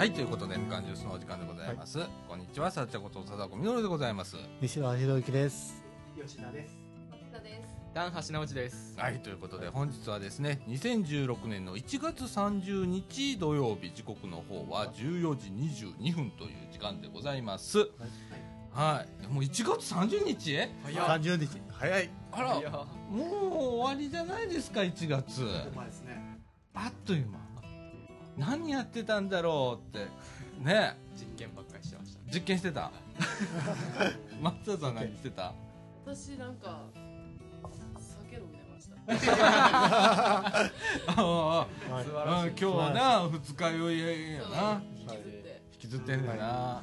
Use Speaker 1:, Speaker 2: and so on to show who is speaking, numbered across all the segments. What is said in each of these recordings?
Speaker 1: はい、ということで、みかんジュースのお時間でございます。こんにちは、さっちゃこと貞子みのるでございます。
Speaker 2: 西川博之です。
Speaker 3: 吉田です。
Speaker 4: 田です。
Speaker 5: ダン橋直内です。
Speaker 1: はい、ということで、本日はですね、2016年の1月30日土曜日、時刻の方は14時22分という時間でございます。はい、もう1月30日？
Speaker 2: 三十日早い。
Speaker 1: あらもう終わりじゃないですか、1月。
Speaker 3: お前ですね。
Speaker 1: あっという間。何やってたんだろうって。ね
Speaker 5: 実験ばっかりしてましたね。
Speaker 1: 実験してた？松田さん何してた？
Speaker 4: 私なんか酒飲んでました。
Speaker 1: ああ
Speaker 2: はい
Speaker 5: 素晴らしい。
Speaker 1: うん今日はな二日酔いやな
Speaker 4: 引きずって。
Speaker 1: 引きずってんだよなあ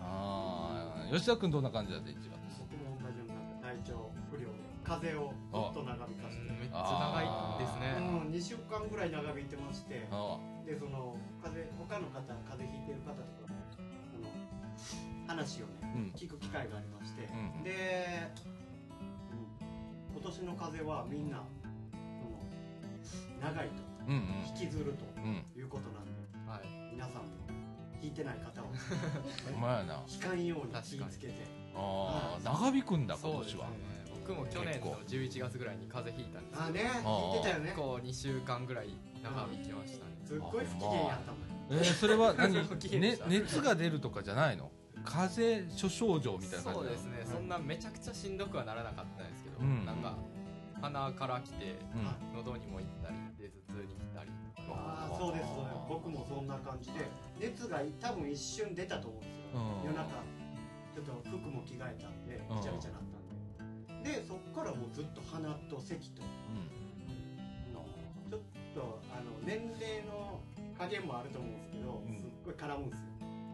Speaker 1: あ吉田君どんな感じだった1月
Speaker 3: 僕も同じようにな体調不良で風邪をずっと長引かせて。
Speaker 5: めっちゃ長いですね。
Speaker 3: うん、2週間ぐらい長引いてまして、
Speaker 1: あ
Speaker 3: でその風邪他の方風邪ひいてる方とかその話をね、
Speaker 1: うん。
Speaker 3: 聞く機会がありまして、
Speaker 1: うん
Speaker 3: で、うん、今年の風邪はみんなその長いと
Speaker 1: うん
Speaker 3: 引きずると
Speaker 1: うんうん
Speaker 3: いうことなんで
Speaker 5: はい。
Speaker 3: 皆さんも引いてない方は
Speaker 1: お前やな。
Speaker 3: 引かんように気をつけて。
Speaker 1: ああ長引くんだ今年は。
Speaker 5: 僕も去年の11月ぐらいに風邪ひいたんです
Speaker 3: あね。
Speaker 1: あー。
Speaker 3: 引いてたよね。
Speaker 5: 結構2週間ぐらい長引きましたね。
Speaker 3: すっごい不機嫌やったもん。
Speaker 1: えー、それは 何？ね熱が出るとかじゃないの？風邪諸症状みたいな感じ
Speaker 5: そうですね。そんなめちゃくちゃしんどくはならなかったんですけど、
Speaker 1: うん。
Speaker 5: なんか鼻から来て
Speaker 1: うん。
Speaker 3: はい
Speaker 5: 喉にも行ったりで頭痛に来たり。
Speaker 3: ああそうですそうです僕もそんな感じで熱が多分一瞬出たと思うんですよ。
Speaker 1: うん。
Speaker 3: 夜中。ちょっと服も着替えたんで
Speaker 1: うん。
Speaker 3: びちゃびちゃなっででそっからもうずっと鼻と咳と。あのちょっとあの年齢の加減もあると思うんですけど
Speaker 1: うん。
Speaker 3: すっごい絡むんですよ。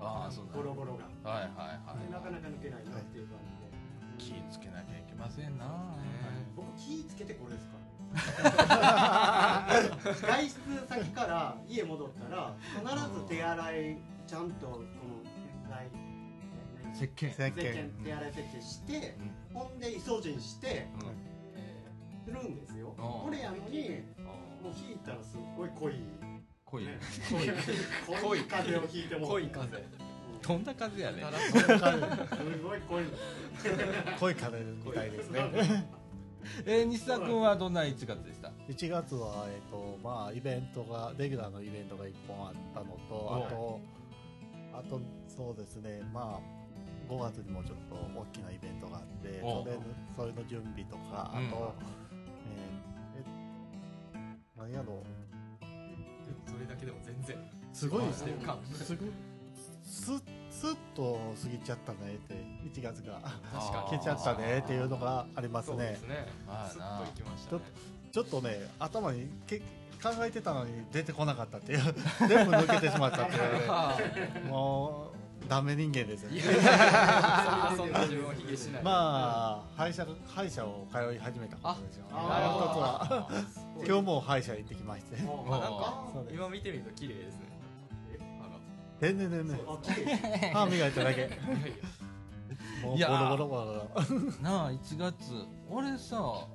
Speaker 1: ああそう
Speaker 3: ボロボロが。
Speaker 1: だはいはいはい。
Speaker 3: でなかなか抜けないなっていう感じで。
Speaker 1: 気ぃつけなきゃいけませんな、
Speaker 3: 僕気ぃつけてこれですか？ら 外出先から家戻ったら必ず手洗いちゃんとこ
Speaker 1: 石鹸。
Speaker 2: 石
Speaker 3: 石鹸
Speaker 2: 鹸。
Speaker 3: 手洗い石鹸して、ほんでイソジンしてするんですよ。これやのにもう引いたらすっごい濃い、
Speaker 1: 濃い、
Speaker 3: ね、濃い。風邪をひいても
Speaker 5: 濃い風。
Speaker 3: うん。
Speaker 1: どんな風やね
Speaker 3: すごい濃い
Speaker 2: 濃い風みたいですね。
Speaker 1: えー、西田君はどんな1月でした
Speaker 2: ？1月は、えっとまあ、イベントがレギュラーのイベントが1本あったのとあとあとそうですね。まあ5月にもちょっと大きなイベントがあって
Speaker 1: お
Speaker 2: それそれの準備とかあと、
Speaker 1: うん
Speaker 2: えーえ何やろ
Speaker 5: それだけでも全然
Speaker 2: すごい
Speaker 5: してる感。
Speaker 2: すぐすすっと過ぎちゃったねって1月が。
Speaker 5: 確か
Speaker 2: 消えちゃったねっていうのがありますね。
Speaker 5: そうですね。スッ
Speaker 1: まあな。
Speaker 5: と行きましたね。
Speaker 2: ちょっとね頭にけ考えてたのに出てこなかったっていう。全部抜けてしまったっていう
Speaker 5: あ
Speaker 2: もうダメ人間ですよね。
Speaker 5: いやいやいやそんな自分を卑下しない。
Speaker 2: まあ歯医者歯医者を通い始めたことですよ。
Speaker 3: あ
Speaker 5: なるほど
Speaker 2: 一つは。今日も歯医者行ってきまして。
Speaker 3: もう
Speaker 5: あなんか今見てみると綺麗ですね。
Speaker 2: 全然全然。歯磨いただけ。
Speaker 5: いや
Speaker 2: ボロボロボロ
Speaker 1: なあ1月俺さ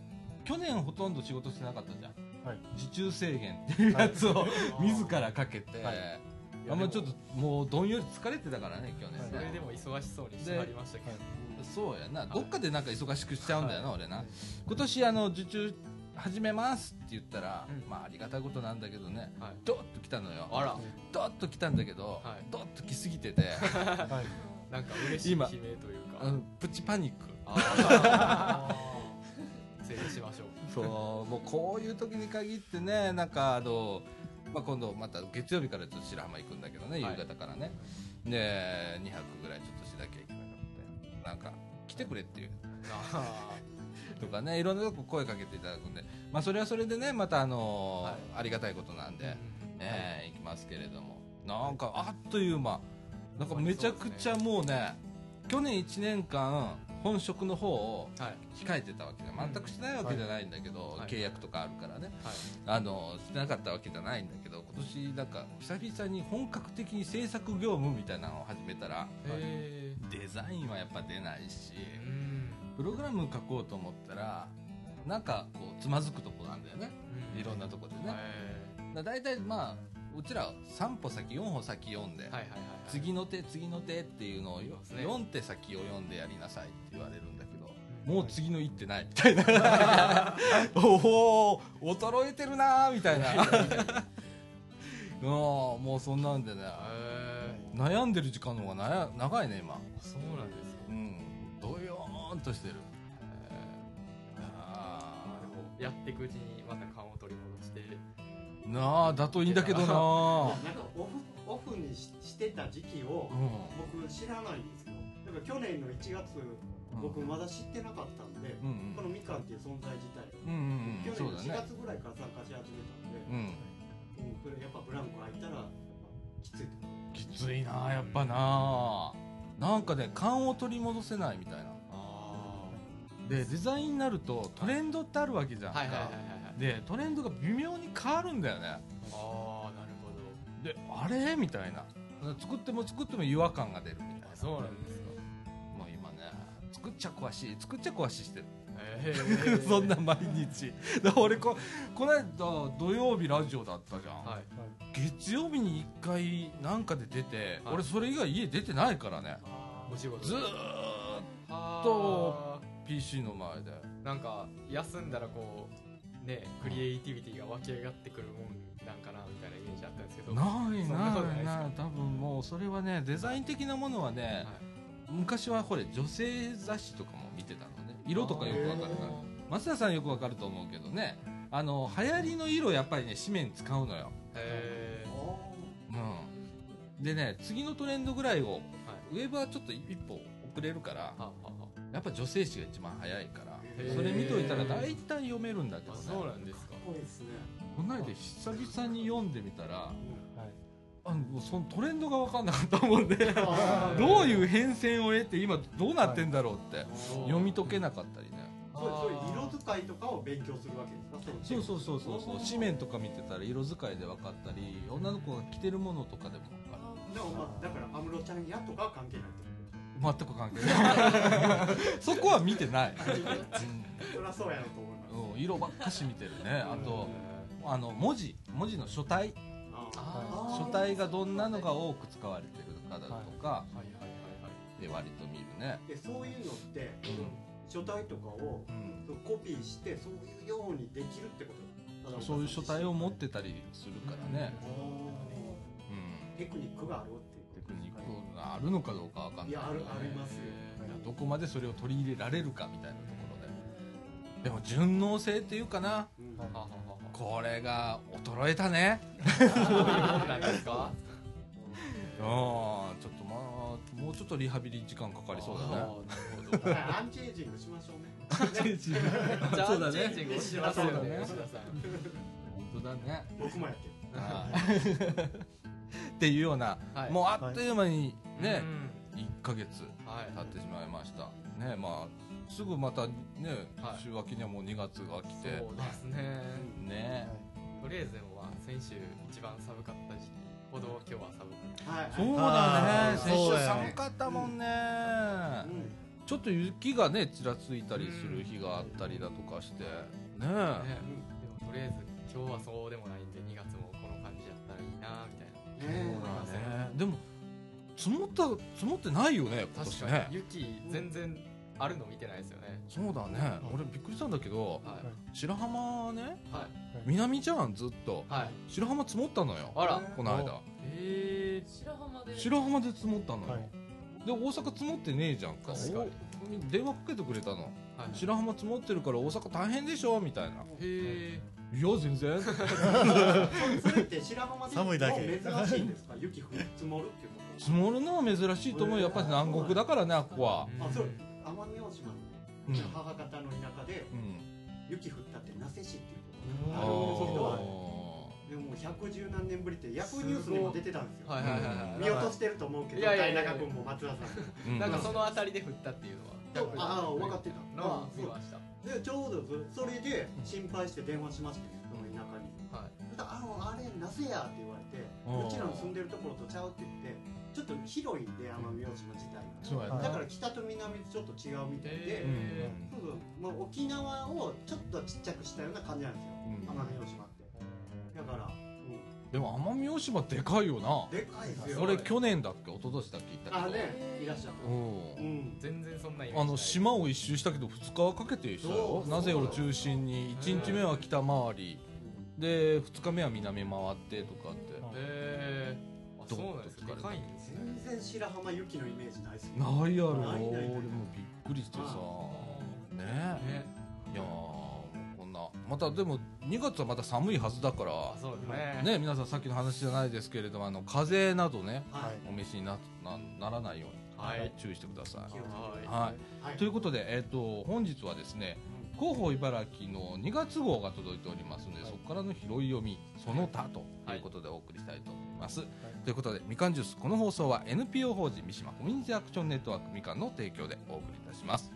Speaker 1: 去年ほとんど仕事してなかったじゃん。
Speaker 2: はい。
Speaker 1: 受注制限っていうやつを 自らかけて、
Speaker 2: はい
Speaker 1: あんまちょっともうどんより疲れてたからね去年
Speaker 2: はい。
Speaker 1: ね、
Speaker 5: それでも忙しそうにしてはりましたけど。
Speaker 1: そうやな。どっかでなんか忙しくしちゃうんだよな、俺な。今年あの受注始めますって言ったら、
Speaker 5: うん。
Speaker 1: まあありがたいことなんだけどね。
Speaker 5: はい。
Speaker 1: ドッと来たのよ。
Speaker 5: あら、
Speaker 1: ドッと来たんだけど、
Speaker 5: はい。
Speaker 1: ドッと来すぎてて、
Speaker 2: はい。
Speaker 5: なんか嬉しい悲
Speaker 1: 今
Speaker 5: 鳴というか。
Speaker 1: うん、プチパニック。
Speaker 5: 整理しましょう。
Speaker 1: そうもうこういう時に限ってねなんかあの、まあ、今度また月曜日からちょっと白浜行くんだけどね夕
Speaker 5: はい。
Speaker 1: 方からね、で2泊ぐらいちょっとしなきゃいけなくて。なんか来てくれっていう。
Speaker 5: あ
Speaker 1: とかねいろんなとこ声かけていただくんで、まあ、それはそれでねまたあの
Speaker 5: はい。
Speaker 1: ありがたいことなんで、
Speaker 5: ー
Speaker 1: えー行きますけれども。なんかあっという間。なんかめちゃくちゃもうね去年1年間本職の方を
Speaker 5: はい。
Speaker 1: 控えてたわけで全くしてないわけじゃないんだけど、
Speaker 5: はい。
Speaker 1: 契約とかあるからね。
Speaker 5: はい。
Speaker 1: あのしてなかったわけじゃないんだけど今年なんか久々に本格的に制作業務みたいなのを始めたら
Speaker 5: へ
Speaker 1: デザインはやっぱ出ないし。プログラム書こうと思ったらなんかこうつまずくとこなんだよね。いろんなとこでね。
Speaker 5: へ
Speaker 1: だ大体まあうちら3歩先4歩先読んで、次の手次の手っていうのを
Speaker 5: ね。
Speaker 1: 4手先を読んでやりなさいって言われるんだけどもう次の一手ないみたいな。おお衰えてるなーみたいな。うんもうそんなんでね。
Speaker 5: へ
Speaker 1: 悩んでる時間の方が長いね今。
Speaker 5: ーそうなんですか
Speaker 1: うん。どよーんとしてる。あ
Speaker 5: やっていくうちにまた勘を取り戻して。
Speaker 1: ーなあだといいんだけどな
Speaker 3: なんか
Speaker 1: あ
Speaker 3: オフオフにししてた時期を
Speaker 1: うん。
Speaker 3: 僕知らないんですよだから去年の1月僕まだ知ってなかったんで、
Speaker 1: うん
Speaker 3: このみかんっていう存在自体を、
Speaker 1: うんうんうん。
Speaker 3: 去年の4
Speaker 1: そうだね。
Speaker 3: 月ぐらいから参加し始めたんで、
Speaker 1: うん。
Speaker 3: うんこれやっぱブランク空いたらきついと
Speaker 1: きついなやっぱななんかね勘を取り戻せないみたいな。
Speaker 5: あ
Speaker 1: でデザインになるとトレンドってあるわけじゃんか、
Speaker 5: はいはいはいはいはい
Speaker 1: でトレンドが微妙に変わるんだよね。
Speaker 5: ああなるほど。
Speaker 1: であれ？みたいな。作っても作っても違和感が出るみたいな。
Speaker 5: あそうなんですか。
Speaker 1: もう今ね作っちゃ壊し作っちゃ壊ししてる。
Speaker 5: へー。
Speaker 1: そんな毎日。俺ここの間土曜日ラジオだったじゃん、
Speaker 5: はい。
Speaker 1: 月曜日に1回なんかで出て、
Speaker 5: はい。
Speaker 1: 俺それ以外家出てないからね。
Speaker 5: お仕事
Speaker 1: ずーっ
Speaker 5: は
Speaker 1: と PC の前で。
Speaker 5: ーなんか休んだらこうねクリエイティビティが湧き上がってくるもんなんかなみたいなイメージあったんですけど。
Speaker 1: ない
Speaker 5: ない
Speaker 1: ない多分もうそれはねデザイン的なものはね、昔はほれ女性雑誌とかも見てたのね。色とかよくわかるから。増田さんよくわかると思うけどね。あの流行りの色やっぱりね紙面使うのよ、
Speaker 5: へ
Speaker 1: うん、でね次のトレンドぐらいを
Speaker 5: ーはい。
Speaker 1: ウェブはちょっと一歩遅れるからやっぱ女性誌が一番早いからそれ見といたら大体読めるんだけどね。
Speaker 5: あそうなんですか。
Speaker 3: 多いですね、
Speaker 1: この間久々に読んでみたら
Speaker 2: はい。
Speaker 1: あのそのトレンドが分かんなかったもんでどういう変遷を得て今どうなってんだろうって
Speaker 5: そう
Speaker 1: 読み解けなかったりね。
Speaker 3: そうそういう色使いとかを勉強するわけです。か
Speaker 1: そうそうそうそうそう。紙面とか見てたら色使いで分かったり女の子が着てるものとかでも分かる
Speaker 3: でもまあだから安室ちゃんやとかは関係ないってこ
Speaker 1: 全く関係ない。そこは見てない、
Speaker 3: とそりゃそうやろと思います。
Speaker 1: うん。うん、色ばっかし見てるね。あとあの文字。文字の書体。
Speaker 3: あ
Speaker 1: 書体がどんなのが多く使われてるかだとか。
Speaker 5: はいはいはいはい。
Speaker 1: で割と見るね、
Speaker 3: でそういうのって書体とかを
Speaker 1: うん、
Speaker 3: コピーしてそういうようにできるってこと。
Speaker 1: そういう書体を持ってたりするからね、
Speaker 3: お
Speaker 1: うん、
Speaker 3: ーテクニックがあるっていう
Speaker 1: テクニックがあるのかどうかわかんない。
Speaker 3: いやあるありますよ。
Speaker 1: いやどこまでそれを取り入れられるかみたいなところで。でも順応性っていうかな。
Speaker 3: うん
Speaker 1: これが衰えたね。
Speaker 5: あそういうことなんですか？
Speaker 1: うんちょっとまあもうちょっとリハビリ時間かかりそうだね。
Speaker 3: アンチエイジングしましょうね。
Speaker 5: じゃあ
Speaker 1: そうだね
Speaker 5: チェンジングしますよ
Speaker 1: ね。本当だね。
Speaker 3: 僕もやってる。
Speaker 1: はい っていうような、
Speaker 5: はい。
Speaker 1: もうあっという間にね、
Speaker 5: う
Speaker 1: 1ヶ月
Speaker 5: んはい。
Speaker 1: 経ってしまいました。ねまあすぐまたね、
Speaker 5: はい。
Speaker 1: 週明けにはもう2月が来て。
Speaker 5: そうですね。
Speaker 1: ね。
Speaker 5: とりあえずでもまあ先週一番寒かった時期ほど今日は寒くない。
Speaker 3: はい。
Speaker 1: そうだね。先週寒かったもんね、
Speaker 3: うん。
Speaker 1: ちょっと雪がねちらついたりする日があったりだとかして。ね。
Speaker 5: ね。でもとりあえず今日はそうでもないんで2月もこの感じやったらいいなみたいな
Speaker 3: ね。
Speaker 1: そうだね。でも積もった積もってないよね今年
Speaker 5: 確かに。
Speaker 1: ね
Speaker 5: 雪全然あるの見てないですよね。
Speaker 1: そうだね。俺びっくりしたんだけど
Speaker 5: はい。
Speaker 1: 白浜ね
Speaker 5: はい。
Speaker 1: 南じゃんずっと。
Speaker 5: はい。
Speaker 1: 白浜積もったのよ
Speaker 5: あら。
Speaker 1: この間。
Speaker 5: へえ
Speaker 4: 白浜で。
Speaker 1: 白浜で積もったのよ、
Speaker 2: はい。
Speaker 1: で大阪積もってねえじゃんか。
Speaker 5: 確かに。
Speaker 1: お電話かけてくれたの。
Speaker 5: はい。
Speaker 1: 白浜積もってるから大阪大変でしょ？みたいな。
Speaker 5: へえ
Speaker 1: いや全然。
Speaker 3: それって白浜で
Speaker 2: 寒いだけ。
Speaker 3: も珍しいんですか？雪降積もるっていうこと
Speaker 1: 積もるのは珍しいと思う。よやっぱり南国だからねあっこは。
Speaker 3: あそう。奄美大島の
Speaker 1: うん。
Speaker 3: ね母方の田舎で
Speaker 1: うん。
Speaker 3: 雪降ったって那瀬市っていうと
Speaker 5: うん
Speaker 3: ころ。があるんですけどでも百十何年ぶりってヤフーニュースにも出てたんですよ。
Speaker 5: はいはいはいはい。
Speaker 3: 見落としてると思うけど大中君も松田さん
Speaker 1: うん。
Speaker 5: なんかその辺りで降ったっていうのは。
Speaker 3: ああ分かってた。
Speaker 5: のは見ました。
Speaker 3: でちょうどそれで心配して電話しましたよその田舎に。
Speaker 5: はい。
Speaker 3: あのあれなぜやって言われて
Speaker 1: う
Speaker 3: ちらの住んでるところとちゃうって言ってちょっと広いん。で奄美大島自体が。だから北と南でちょっと違うみたいで、
Speaker 5: へ
Speaker 3: そうそう。まあ、沖縄をちょっとちっちゃくしたような感じなんですよ。
Speaker 1: うん。
Speaker 3: 奄美大島って。だから、うん、
Speaker 1: でも奄美大島でかいよな。
Speaker 3: でかいですよ
Speaker 1: 俺去年だっけ？一昨年だっけ？行ったけど
Speaker 3: あね。いらっしゃった。
Speaker 1: う
Speaker 3: うん。ん
Speaker 5: 全然そんなイメージない。
Speaker 1: あの島を一周したけど2日はかけてしたよ。なぜを中心に？1日目は北回り。で2日目は南回ってとかって。
Speaker 5: へー。あ
Speaker 1: ど
Speaker 5: そうなんですかでかいんですね。
Speaker 3: 全然白浜雪のイメージないですよ
Speaker 1: ないやろ俺もびっくりしてさ。ね。
Speaker 5: ね。
Speaker 1: いやまたでも2月はまた寒いはずだから
Speaker 5: あそうね。
Speaker 1: ね皆さんさっきの話じゃないですけれどもあの風邪などね
Speaker 3: はい。
Speaker 1: お召しにななならないように
Speaker 5: はい。
Speaker 1: 注意してください。
Speaker 5: は
Speaker 1: はい。
Speaker 3: はい。
Speaker 1: ということで、えっと本日はですね広報茨城の2月号が届いておりますので、そこからの拾い読みその他ということでお送りしたいと思います、ということでみかんジュースこの放送は NPO 法人三島コミュニティアクションネットワークみかんの提供でお送りいたします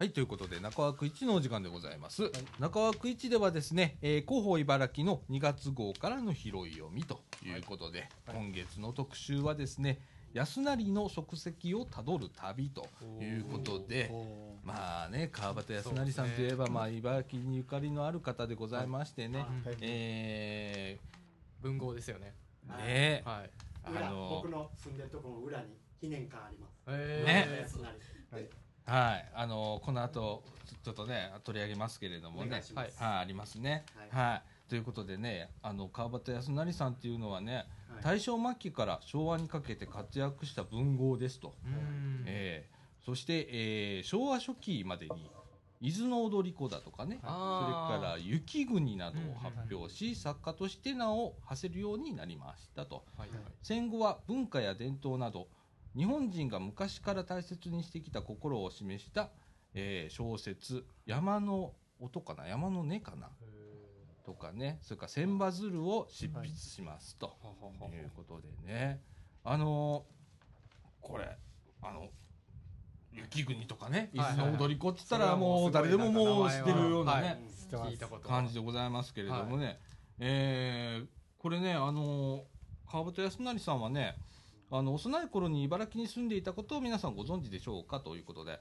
Speaker 1: はい、ということで、中枠1のお時間でございます。中枠1ではですね、えー広報茨城の2月号からの拾い読みとい。うことで、今月の特集はですね、安成の足跡をたどる旅ということで、
Speaker 2: お
Speaker 1: まあね、川端康成さんといえば、まあ、茨城にゆかりのある方でございましてね、
Speaker 3: はい
Speaker 2: はい。
Speaker 1: え
Speaker 5: 文豪ですよね。
Speaker 1: ー、ね。
Speaker 5: はい。
Speaker 3: 裏
Speaker 1: あの
Speaker 3: 僕の住んでるところの裏に記念館あります。
Speaker 5: へ
Speaker 1: ね。
Speaker 3: 安成
Speaker 1: はい、あのこの後ちょっとね取り上げますけれどもね。はい、ありますね。
Speaker 3: は
Speaker 1: はい。い、ということでね、あの川端康成さんっていうのはね、
Speaker 3: はい。
Speaker 1: 大正末期から昭和にかけて活躍した文豪ですと。
Speaker 5: うん。
Speaker 1: えーそして、えー昭和初期までに伊豆の踊り子だとかね、それ
Speaker 5: あー
Speaker 1: から雪国などを発表し、作家として名を馳せるようになりましたと。
Speaker 5: はいはい。
Speaker 1: 戦後は文化や伝統など日本人が昔から大切にしてきた心を示した、えー小説「山の音」かな「山の音」かなとかねそれから「千羽鶴」を執筆しますということでね。あのーこれあの雪国とかね伊
Speaker 5: はいはい。
Speaker 1: 豆の踊り子って言ったら
Speaker 5: もう
Speaker 1: 誰でももう知ってるような
Speaker 5: はい。
Speaker 1: ね感じでございますけれどもね、えーこれね、あの川端康成さんはねあの幼い頃に茨城に住んでいたことを皆さんご存知でしょうかということで、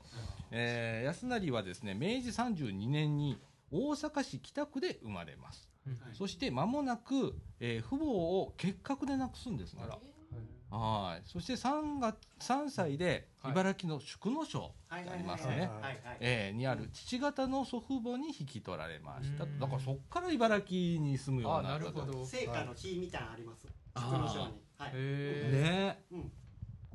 Speaker 1: えー康成はですね明治32年に大阪市北区で生まれます、
Speaker 3: はい
Speaker 1: そして間もなく、えー父母を結核で亡くすんですね
Speaker 5: あら。
Speaker 1: はい。そして3月3歳で
Speaker 5: はい。
Speaker 1: 茨城の宿野省
Speaker 3: はい。
Speaker 1: ありますね。にある父方の祖父母に引き取られました
Speaker 5: うん。
Speaker 1: だからそっから茨城に住むよう
Speaker 5: あ
Speaker 1: になったと。
Speaker 5: なるほど。
Speaker 3: 成果の木みたいなのあります。
Speaker 1: あー。
Speaker 3: 福の章にはい。
Speaker 5: へ
Speaker 1: ね。
Speaker 3: うん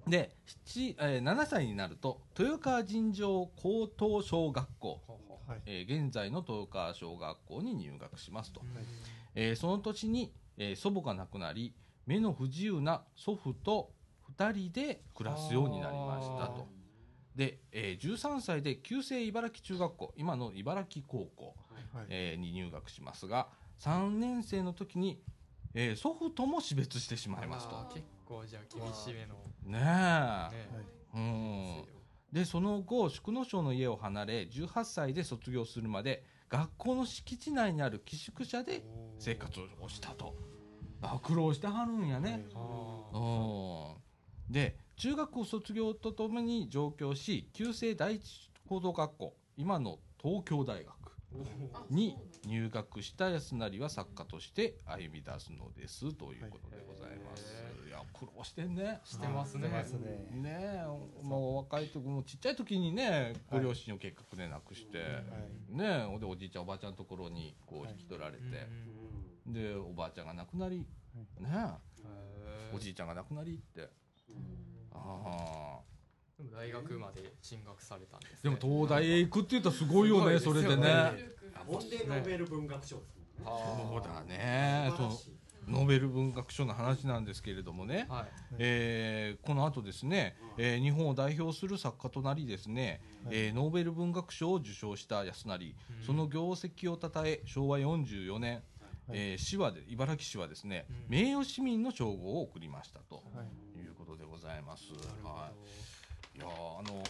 Speaker 1: で7、えー7歳になると豊川尋常高等小学校、
Speaker 2: はい。
Speaker 1: えー現在の豊川小学校に入学しますと、
Speaker 5: うん
Speaker 1: えーその年に、えー祖母が亡くなり目の不自由な祖父と2人で暮らすようになりましたと。で、えー13歳で旧制茨城中学校今の茨城高校、
Speaker 2: はい。
Speaker 1: えーに入学しますが3年生の時に、えー祖父とも死別してしまいますと。
Speaker 5: 結構じゃあ厳しめの。
Speaker 1: ねえ、
Speaker 5: ね。
Speaker 1: うん。でその後宿野省の家を離れ18歳で卒業するまで学校の敷地内にある寄宿舎で生活をしたと。あ苦労してはるんやね、
Speaker 5: あ
Speaker 1: うん。で中学校卒業とともに上京し旧制第一高等学校今の東京大学に入学した安成は作家として歩み出すのですということでございます、い、や苦労してんね。
Speaker 5: してますね。
Speaker 2: ね。
Speaker 1: ねえもう若い時もちっちゃい時にねご両親を結核で亡くして、
Speaker 2: はい。
Speaker 1: ねえほんでおじいちゃんおばあちゃんのところにこう引き取られて、でおばあちゃんが亡くなり、ねえおじいちゃんが亡くなりって。ああ
Speaker 5: でも大学まで進学されたんです
Speaker 1: で
Speaker 5: ね
Speaker 1: も東大へ行くって言ったらすごいよねそれ
Speaker 5: すごいですよ。ね
Speaker 1: でね。
Speaker 3: オンデーノーベル文学賞ですもんね。
Speaker 1: そうだね。そう
Speaker 3: 素晴らしい
Speaker 1: ノーベル文学賞の話なんですけれどもね、
Speaker 5: はい。
Speaker 1: えーこの後ですね、えー日本を代表する作家となりですね、
Speaker 2: はい。
Speaker 1: えーノーベル文学賞を受賞した安成、
Speaker 5: うん。
Speaker 1: その業績をたたえ昭和44年、えー市はで茨城市はですね、
Speaker 5: うん。
Speaker 1: 名誉市民の称号を贈りましたと
Speaker 2: はい。
Speaker 1: いうことでございます。
Speaker 5: なるほど。
Speaker 1: はい、いやーあの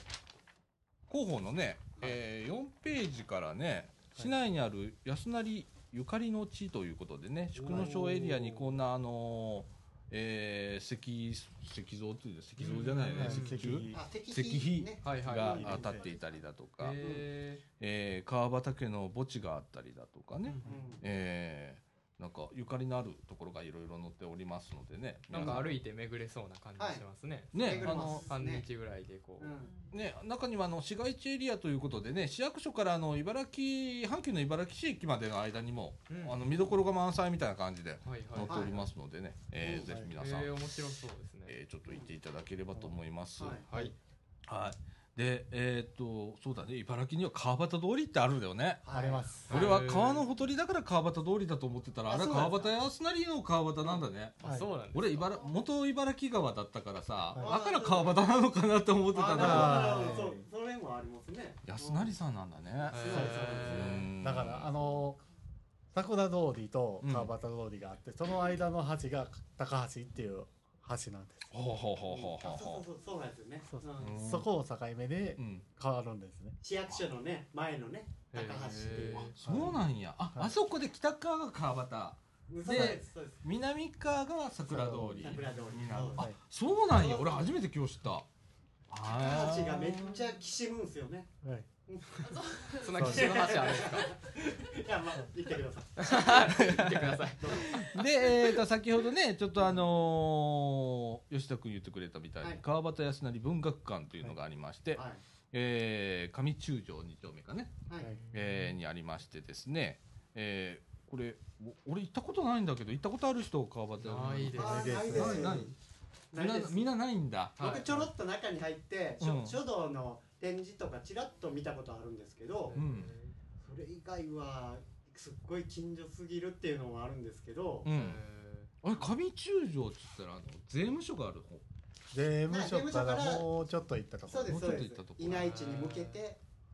Speaker 1: 広報のね、え4ページからね市内にある安成ゆかりの地ということでね宿野省エリアにこんなあのーえー石石像っていう石像じゃないね、
Speaker 2: はい
Speaker 1: 石柱石碑
Speaker 3: ね。
Speaker 5: はいはい
Speaker 1: が
Speaker 5: はい。
Speaker 1: 立っていたりだとか、
Speaker 5: え
Speaker 1: えー川畑の墓地があったりだとかね、
Speaker 5: ー
Speaker 3: うん。
Speaker 1: えーなんかゆかりのあるところがいろいろ載っておりますのでね。
Speaker 5: なんか歩いて巡れそうな感じしますね。
Speaker 1: ね
Speaker 3: 巡れます
Speaker 1: あの
Speaker 5: 半日ぐらいでこう。
Speaker 3: うん。
Speaker 1: ね、中にはあの市街地エリアということでね市役所からあの茨城阪急の茨城市駅までの間にも、
Speaker 5: うん。
Speaker 1: あの見どころが満載みたいな感じで
Speaker 5: はいはい。
Speaker 1: 載っておりますのでね、えー
Speaker 3: はい
Speaker 1: ぜひ皆さん、
Speaker 5: えー面白そうですね。
Speaker 1: えーちょっと行っていただければと思います。
Speaker 3: は
Speaker 1: はい、
Speaker 3: い。
Speaker 5: はい
Speaker 1: でえーっとそうだね。茨城には川端通りってあるんだよね。
Speaker 2: あります。
Speaker 1: 俺は川のほとりだから川端通りだと思ってたらあれは川端康成の川端なんだね。
Speaker 2: はい。
Speaker 5: あそうなんですか。
Speaker 1: 俺茨元茨城川だったからさ、
Speaker 2: はい。
Speaker 1: だから川端なのかなって思ってたんだけど。
Speaker 3: そうそれもありますね。
Speaker 1: 安成さんなんだね。
Speaker 2: だからあの桜通りと川端通りがあって、その間の橋が高橋っていう橋なんです、
Speaker 1: ほうほうほうほう
Speaker 3: あ
Speaker 1: ほう。ほ
Speaker 3: そうそうそうそうなんですよね。
Speaker 2: そうそう。
Speaker 3: う
Speaker 2: そこを境目で。変わるんですね。
Speaker 3: 市役所のね前のね高橋っていう。
Speaker 1: そうなんや。あ、
Speaker 2: はい。
Speaker 1: あそこで北側が川端、
Speaker 3: そうですそうです。
Speaker 1: 南側が桜通り
Speaker 3: 桜通り。
Speaker 1: になる。あ
Speaker 2: はい、
Speaker 1: そうなんや。俺初めて今日知った。
Speaker 3: 高橋がめっちゃきしむんすよね。
Speaker 2: はい。
Speaker 5: そんな岸の橋あるんですか？
Speaker 3: いやまあ言ってください。
Speaker 5: 言ってください。
Speaker 1: で、えーと、先ほどね、ちょっとあのー吉田君言ってくれたみたいに、
Speaker 3: はい。
Speaker 1: 川端康成文学館というのがありまして、
Speaker 3: はい。
Speaker 1: えー上中条2丁目かね、
Speaker 3: はい。
Speaker 2: はい。
Speaker 1: えーにありましてですね、えーこれ、お俺行ったことないんだけど、行ったことある人、川端
Speaker 5: ないです。
Speaker 3: あ
Speaker 2: です
Speaker 3: ないです。
Speaker 1: ないないみんな
Speaker 3: ないです。
Speaker 1: みんなないんだ。
Speaker 5: はい。
Speaker 3: 僕ちょろっと中に入って書
Speaker 1: うん。
Speaker 3: 書道の展示とかちらっと見たことあるんですけど
Speaker 1: うん。
Speaker 3: それ以外はすっごい近所すぎるっていうのもあるんですけど
Speaker 1: うん。
Speaker 5: へ
Speaker 1: あれ上中条って言ったらあの税務署がある方？
Speaker 2: 税務署か
Speaker 3: ら
Speaker 2: らもうちょっと行ったとこ。
Speaker 3: そうですそうで
Speaker 1: もうちょっと行ったとこ。
Speaker 3: す稲市に向けて。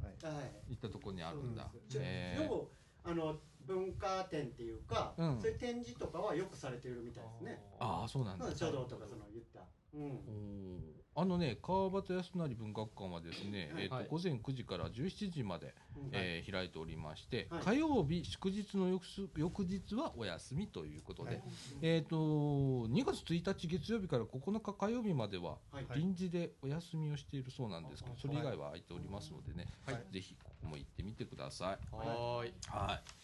Speaker 2: はい
Speaker 3: はい。
Speaker 1: 行ったとこにあるんだ。
Speaker 3: ちょ
Speaker 1: えー。
Speaker 3: でもあの文化展っていうか、
Speaker 1: うん
Speaker 3: そういう展示とかはよくされているみたいですね。
Speaker 1: ああそうなんだ。
Speaker 3: まあ書道とかその言った。うん。
Speaker 1: あのね川端康成文学館はですね、
Speaker 3: はい
Speaker 1: えーと
Speaker 5: はい
Speaker 1: 午前9時から17時まで、
Speaker 3: うん
Speaker 1: えー開いておりまして、
Speaker 3: はい
Speaker 1: 火曜日祝日の翌す翌日はお休みということで、
Speaker 2: はい
Speaker 1: えっ、と2月1日月曜日から9日火曜日までは
Speaker 3: はい。
Speaker 2: はい
Speaker 1: 臨時でお休みをしているそうなんですけど、それ以外は空いておりますのでね、
Speaker 2: はい
Speaker 1: ぜひここも行ってみてください。
Speaker 5: はーい
Speaker 1: はい。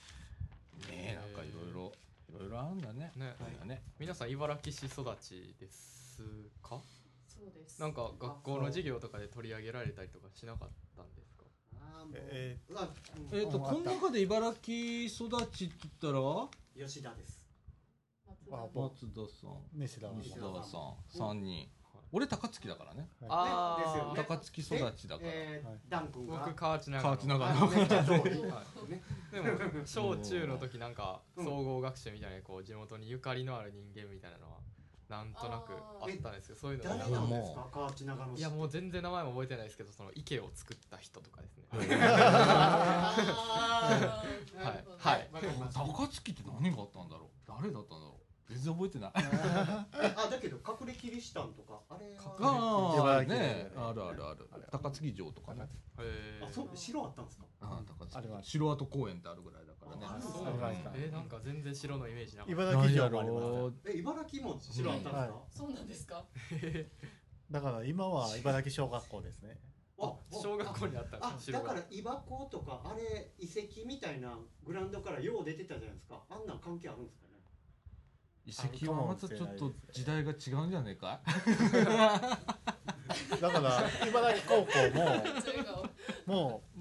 Speaker 1: ねえなんかいろいろいろいろあるんだね。
Speaker 5: ね。
Speaker 1: ね。
Speaker 5: 皆さん茨城市育ちですか？
Speaker 4: そうです。
Speaker 5: なんか学校の授業とかで取り上げられたりとかしなかったんですか？
Speaker 3: あー
Speaker 2: え
Speaker 3: あ
Speaker 1: えっ、と
Speaker 2: うん
Speaker 1: この中で茨城育ちって言ったら？
Speaker 3: うん吉田です。
Speaker 4: 松田
Speaker 1: さん、
Speaker 2: 西田
Speaker 1: さん、
Speaker 3: うん。
Speaker 1: 三人。俺高槻だからね。
Speaker 5: あ
Speaker 3: ですよね。
Speaker 1: 高槻育ちだから。
Speaker 3: ダン君が。
Speaker 5: 僕河内長野。
Speaker 1: 河内長野
Speaker 5: でも小中の時なんか
Speaker 3: うん
Speaker 5: 総合学習みたいなこう地元にゆかりのある人間みたいなのはなんとなくあったんですけどそういうの
Speaker 3: 誰
Speaker 5: が
Speaker 3: なんですか？河内長野市。
Speaker 5: いやもう全然名前も覚えてないですけどその池を作った人とかですね。はい。
Speaker 3: は
Speaker 5: はい。
Speaker 1: 高槻って何があったんだろう？誰だったんだろう？全然覚えてない。
Speaker 3: あだけど隠れキリシタンとかあれは。
Speaker 1: ああ、
Speaker 2: 茨城
Speaker 1: ね、
Speaker 2: の
Speaker 1: あるあるある。高槻城とかね。
Speaker 5: へー
Speaker 3: あそう城あったんですか？
Speaker 1: あ高槻城。跡公園ってあるぐらいだからね。
Speaker 3: あ
Speaker 5: そう
Speaker 2: ありました
Speaker 5: えーなんか全然城のイメージな
Speaker 2: 茨城城もありま
Speaker 1: ろう
Speaker 3: え茨城も城あったんですか？
Speaker 2: はい。
Speaker 4: そうなんですか？
Speaker 2: すだから今は茨城小学校ですね。
Speaker 5: あ小学校にあったん
Speaker 3: あだから岩港とかあれ遺跡みたいなグラウンドからよう出てたじゃないですか。あんなん関係あるんですかね？
Speaker 1: 遺跡はまたちょっと時代が違うんじゃねえか？
Speaker 2: だから茨城高校ももう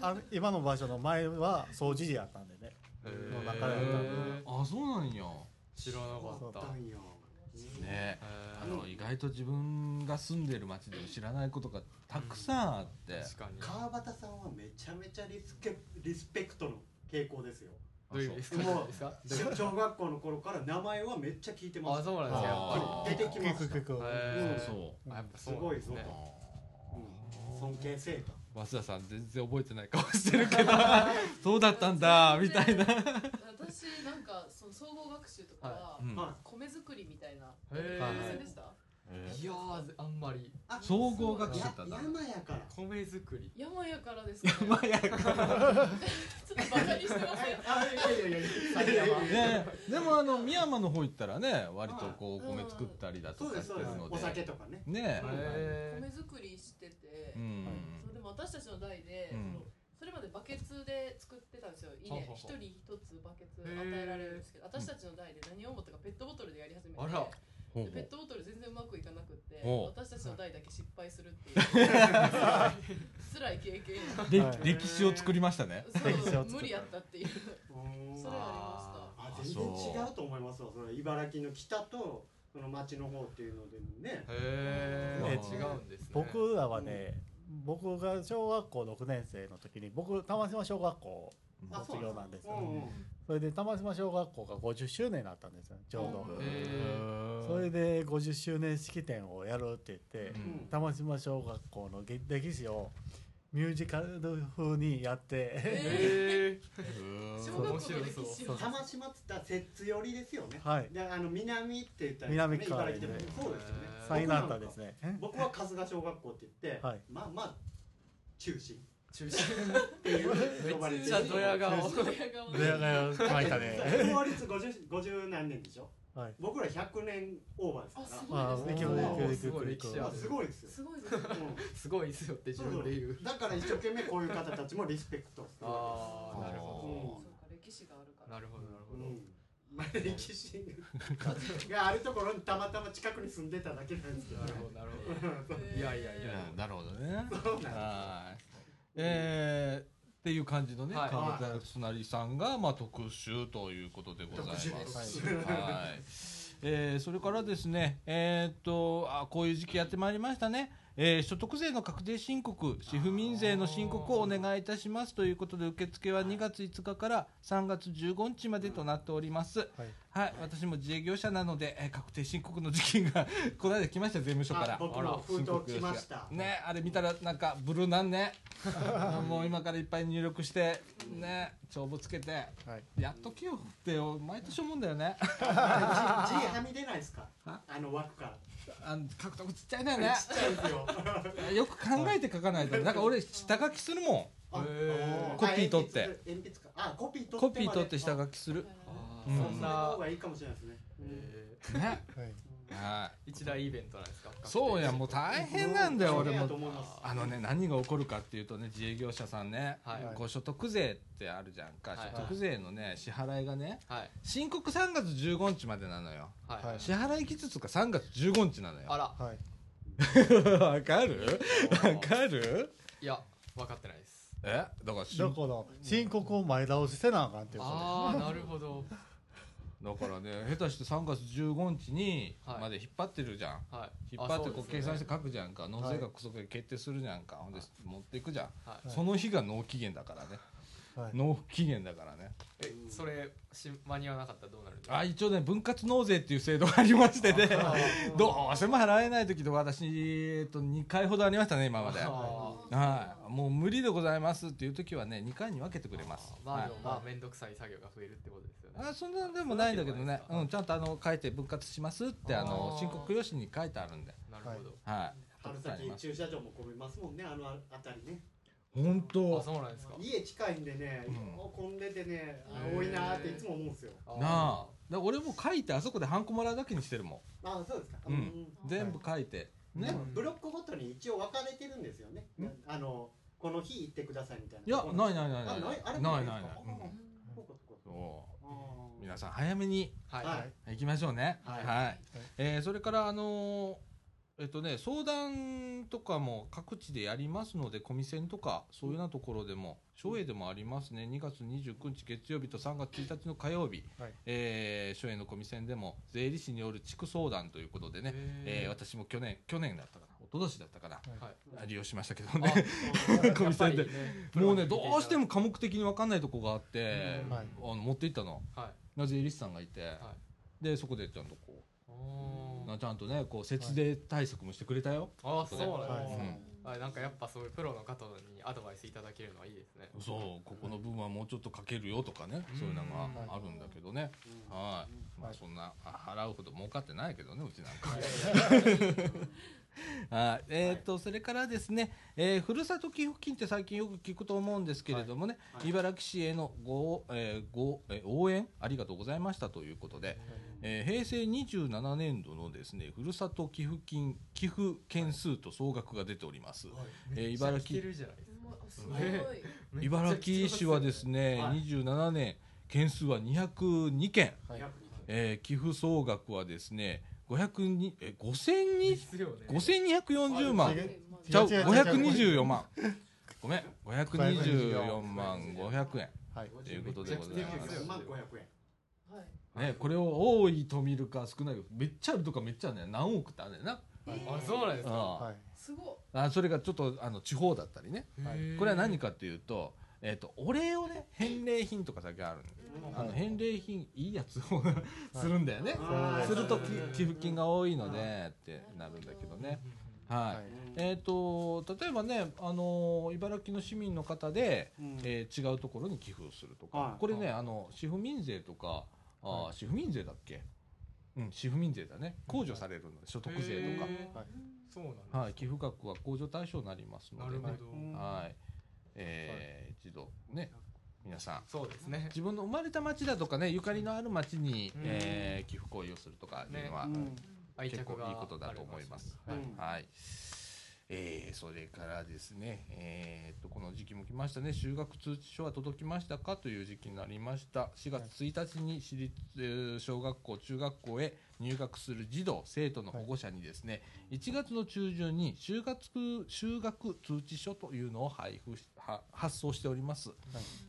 Speaker 2: あの今の場所の前は総除寺やったんでね。の中でやったんで
Speaker 1: あ、そうなんや。
Speaker 5: 知らなかった。
Speaker 1: ね。
Speaker 5: へ
Speaker 1: あ
Speaker 5: ー
Speaker 1: の意外と自分が住んでる町でも知らないことがたくさんあって。
Speaker 5: 確かに。
Speaker 3: 川端さんはめちゃめちゃリスケリスペクトの傾向ですよ。
Speaker 1: へ
Speaker 5: どういう意味ですか？
Speaker 3: もう小学校の頃から名前はめっちゃ聞いてます。
Speaker 5: あそうなんですか。やっぱり
Speaker 3: 出てきました。
Speaker 2: 聞く聞く
Speaker 5: へー。
Speaker 1: そう
Speaker 5: あやっぱ
Speaker 3: すごいぞと、うん、尊敬せえと。
Speaker 1: 増田さん全然覚えてない顔してるけど。そうだったんだみたいな。
Speaker 4: 私なんかその総合学習とかは
Speaker 1: うん。
Speaker 3: は
Speaker 4: 米作りみたいな。
Speaker 5: へ
Speaker 4: やりません
Speaker 5: ー
Speaker 4: でした？
Speaker 5: いやーあんまり。
Speaker 3: あ
Speaker 1: 総合学習
Speaker 3: や
Speaker 1: だったんだ。
Speaker 3: 山やから。
Speaker 5: 米作り。
Speaker 4: 山やからですかね。
Speaker 1: まやか
Speaker 4: ちょっとバカにしてません。
Speaker 3: あいやいやいやい
Speaker 1: でもあの宮山の方行ったらね割とこうお米作ったりだと
Speaker 3: そう
Speaker 1: か
Speaker 3: ですそうですお
Speaker 1: してるので。
Speaker 3: 酒とかね。
Speaker 1: ね
Speaker 5: へ
Speaker 4: 米作りしてて。
Speaker 1: うん。
Speaker 4: そうでも私たちの代で、
Speaker 1: うん。
Speaker 4: それまでバケツで作ってたんですよ。稲一人一つバケツ与えられるんですけど私たちの代で何を思ったかペットボトルでやり始めて。
Speaker 5: あら
Speaker 4: ペットボトル全然うまくいかなくって私たちの代だけ失敗するっていう。辛い経験
Speaker 1: で
Speaker 2: はい。
Speaker 1: 歴史を作りましたね。
Speaker 4: 無理やったっていう。
Speaker 3: うん
Speaker 4: それあ
Speaker 3: あ全然違うと思いますわそれ茨城の北とその町の方っていうのでね。
Speaker 5: え
Speaker 2: え
Speaker 5: 違うんですね。
Speaker 2: 僕らはね、僕が小学校6年生の時に僕玉島小学校
Speaker 3: あ
Speaker 2: 卒業なんですよ、
Speaker 3: うんうん
Speaker 2: それで玉島小学校が50周年になったんですよちょうど、それで50周年式典をやるって言って、
Speaker 1: うん。
Speaker 2: 玉島小学校のげ歴史をミュージカル風にやって。
Speaker 5: え
Speaker 4: 小学校の歴史を。
Speaker 2: そう
Speaker 3: 玉島っつったら摂津寄りですよね。
Speaker 2: はい。
Speaker 3: であの南って言ったらね
Speaker 2: 南側
Speaker 3: 茨城でも
Speaker 2: ね
Speaker 3: そうですよね。
Speaker 2: 最南端ですね。
Speaker 3: 僕は春日小学校って言って、
Speaker 2: はい。
Speaker 3: まあまあ中心
Speaker 5: 中心
Speaker 3: っていう。呼ばれてる
Speaker 5: めっちゃドヤ顔。
Speaker 4: ドヤ顔。
Speaker 2: ドヤ顔書いたね。
Speaker 3: 法律 50, 50何年でしょ？
Speaker 2: はい。
Speaker 3: 僕ら100年オーバーですか
Speaker 4: あすご
Speaker 2: あ
Speaker 4: いですね。
Speaker 5: すごい歴史
Speaker 3: すごいですよ、
Speaker 4: すごいですね。
Speaker 3: うん。
Speaker 5: すごいですよって自分で言う。
Speaker 3: だから一生懸命こういう方たちもリスペクトする。
Speaker 5: ああなる
Speaker 3: う
Speaker 5: ほ
Speaker 3: ん。
Speaker 4: そうか歴史があるから。
Speaker 5: どなるほどなるほど。
Speaker 3: うん。まあ、歴史があるところにたまたま近くに住んでただけなんですけど
Speaker 5: なるほどなるほど。いやいやいや。
Speaker 1: なるほどね。
Speaker 3: そうなんです
Speaker 1: はいえーっていう感じのね
Speaker 5: はい。
Speaker 1: 川端康成さんがまあ特集ということでございます。
Speaker 3: 特集
Speaker 1: はい。えーそれからですね、えーっとあこういう時期やってまいりましたね、えー所得税の確定申告、市府民税の申告をお願いいたしますということで、受付は2月5日から3月15日までとなっております。
Speaker 2: はい
Speaker 1: はい、私も自営業者なので、えー確定申告の時期が この間来ました、税務署から。
Speaker 3: あ僕も封筒来ました。
Speaker 1: ね、あれ見たらなんかブルーなんね。もう今からいっぱい入力して、ね、帳簿つけて、
Speaker 2: はい。
Speaker 1: やっときよって毎年思うんだよね。
Speaker 3: 字 はみ出ないですか？
Speaker 1: あ
Speaker 3: あの枠から。
Speaker 1: あの書くとこちっちゃいんだよね。
Speaker 3: ちっちゃいですよ。
Speaker 1: よく考えて書かないと。なんか俺下書きするも
Speaker 3: あ
Speaker 5: へー
Speaker 1: コピー取って。
Speaker 3: あ鉛筆鉛筆か。あコピー取って
Speaker 1: 下
Speaker 3: あ
Speaker 1: 書きする。
Speaker 5: あそん
Speaker 3: な方
Speaker 5: な
Speaker 3: がいいかもしれないですね。うん
Speaker 1: ね。
Speaker 2: はい。
Speaker 1: は
Speaker 5: 一大イベントなんですか？
Speaker 1: い。そうや、もう大変なんだよ、俺も。あのね、何が起こるかっていうとね、自営業者さんね、
Speaker 5: はい。
Speaker 2: はい
Speaker 1: こう所得税ってあるじゃんか、
Speaker 5: はい。
Speaker 1: 所得税のね、支払いがね、
Speaker 5: はい。
Speaker 1: 申告3月15日までなのよ。
Speaker 5: はい。
Speaker 2: はい。
Speaker 1: 支払い期日が3月15日なのよ。
Speaker 5: あら。
Speaker 2: はい。
Speaker 1: わかる？わかる？
Speaker 5: いや分かってないです。
Speaker 1: え？だからし
Speaker 2: どこの申告を前倒しせなあかんっていうこと
Speaker 5: ああなるほど
Speaker 1: だからね下手して3月15日に
Speaker 5: はい。
Speaker 1: まで引っ張ってるじゃん、
Speaker 5: はい。
Speaker 1: 引っ張ってこう計算して
Speaker 5: か
Speaker 1: 書くじゃんか。納税額そこで決定するじゃんか、ほんで持っていくじゃん、
Speaker 5: はい。
Speaker 1: その日が納期限だからね
Speaker 2: はい。
Speaker 1: 納期限だからね。
Speaker 5: えそれし間に合わなかったらどうなるんですか？
Speaker 1: あ一応ね分割納税っていう制度がありましてね。どうしても払えない時とか私、えっと、2回ほどありましたね今まで
Speaker 5: あ
Speaker 1: はいもう無理でございますっていう時はね2回に分けてくれますはい
Speaker 5: まあでもまあ面倒くさい作業が増えるってことですよね
Speaker 1: あそんなでもないんだけどね、
Speaker 5: そうん
Speaker 1: ん、ちゃんとあの書いて分割しますってあの申告用紙に書いてあるんで、
Speaker 5: なるほど
Speaker 1: はい。
Speaker 3: 春先駐車場も混みますもんねあのあたりね
Speaker 1: 本
Speaker 5: あ
Speaker 1: 当。
Speaker 5: そうなんですか。
Speaker 3: 家近いんでね、
Speaker 1: うん。
Speaker 3: 混んでてね多いなーっていつも思うんですよ。
Speaker 1: なあ。だ俺も書いてあそこでハンコもらうだけにしてるも
Speaker 3: あそうですか、
Speaker 1: うん。全部書いて。
Speaker 3: で
Speaker 1: ね。
Speaker 3: もブロックごとに一応分かれてるんですよね。あのこの日行ってくださいみたいな。い
Speaker 1: や、ないないないない。
Speaker 3: あない
Speaker 1: ないない皆さん早めに
Speaker 5: はい。
Speaker 3: はい。
Speaker 1: 行きましょうね。
Speaker 3: はい。
Speaker 1: はい。えーそれからあのーえっとね、相談とかも各地でやりますので、コミセンとか、そういうようなところでも、省営でもありますね、2月29日月曜日と3月1日の火曜日、
Speaker 2: はい。
Speaker 1: えー省営のコミセンでも、税理士による地区相談ということでね、えー私も去年、去年だったかな、一昨年だったかな。
Speaker 5: はい。
Speaker 1: 利用しましたけど
Speaker 5: あ
Speaker 1: ね。
Speaker 5: そう
Speaker 1: 小見さんで。
Speaker 5: ね
Speaker 1: もうねどうしても科目的に分かんないとこがあって、
Speaker 5: うん。
Speaker 2: はい
Speaker 1: あの持って行ったの。
Speaker 5: はい。
Speaker 1: なぜエリスさんがいて、でそこでちゃんとこうちゃんとねこう節電対策もしてくれたよ、
Speaker 5: あそうなんです
Speaker 1: う
Speaker 5: ね
Speaker 1: ん。
Speaker 5: はいなんかやっぱそういうプロの方にアドバイスいただけるのはいいですね。
Speaker 1: そうここの部分はもうちょっとかけるよとかね、そういうのがあるんだけどね、はい、まあそんなあ払うほど儲かってないけどねうちなんか。は。い、えっ、と、それからですね、えーふるさと寄付金って最近よく聞くと思うんですけれどもね、
Speaker 3: はい。
Speaker 1: 茨城市へのご、えーご、えー応援ありがとうございましたということで、えー平成27年度のですね、ふるさと寄付金寄付件数と総額が出ております。えー茨城 茨城市はですね、
Speaker 3: はい。
Speaker 1: 27年件数は202件、
Speaker 2: はい。
Speaker 1: えー寄付総額はですね、502え5000に
Speaker 5: ですよね。
Speaker 1: 5240万。
Speaker 2: 違う
Speaker 1: ちゃう
Speaker 2: 違う違う違う。
Speaker 1: 524万。ごめん。524万。500円。
Speaker 2: はい。
Speaker 1: ということでございます
Speaker 5: めっちゃ来てますよ
Speaker 3: 万500円
Speaker 4: はい
Speaker 1: ねこれを多いと見るか少ないかめっちゃあるとかめっちゃあるね何億ってあるねんな。
Speaker 5: あそうなんですか。
Speaker 1: あ
Speaker 2: はい。
Speaker 4: すご
Speaker 1: あそれがちょっとあの地方だったりね。これは何かっていうとえっとお礼をね返礼品とか先あるのあの返礼品いいやつをするんだよね。
Speaker 3: はい
Speaker 1: す。るとき寄付金が多いのでってなるんだけどね。はい、
Speaker 2: はい。
Speaker 1: えー、と例えばね、あのー茨城の市民の方で、
Speaker 3: うん。
Speaker 1: えー違うところに寄付をするとか、
Speaker 3: はい。
Speaker 1: これねあの市府民税とかあー、
Speaker 2: は
Speaker 1: 市府民税だっけ？うん市府民税だね。控除されるの。で所得税と
Speaker 5: へー。
Speaker 2: はい。
Speaker 5: そうなんです
Speaker 1: か、はい、寄付額は控除対象になりますので。ね
Speaker 5: なるほど。
Speaker 3: うん。
Speaker 1: はい。えー一度ね皆さん。
Speaker 5: そうですね。
Speaker 1: 自分の生まれた町だとかねゆかりのある町に、
Speaker 5: うん。
Speaker 1: えー寄付行為をするとかいうのは、
Speaker 3: うん。
Speaker 5: 愛
Speaker 1: 結構いいことだと思います。
Speaker 3: あります
Speaker 1: はい。えーそれからですね、えー、とこの時期も来ましたね、就学通知書は届きましたかという時期になりました、4月1日に私立、えー小学校、中学校へ入学する児童、生徒の保護者にですね、1月の中旬に就学就学通知書というのを配布発送しております、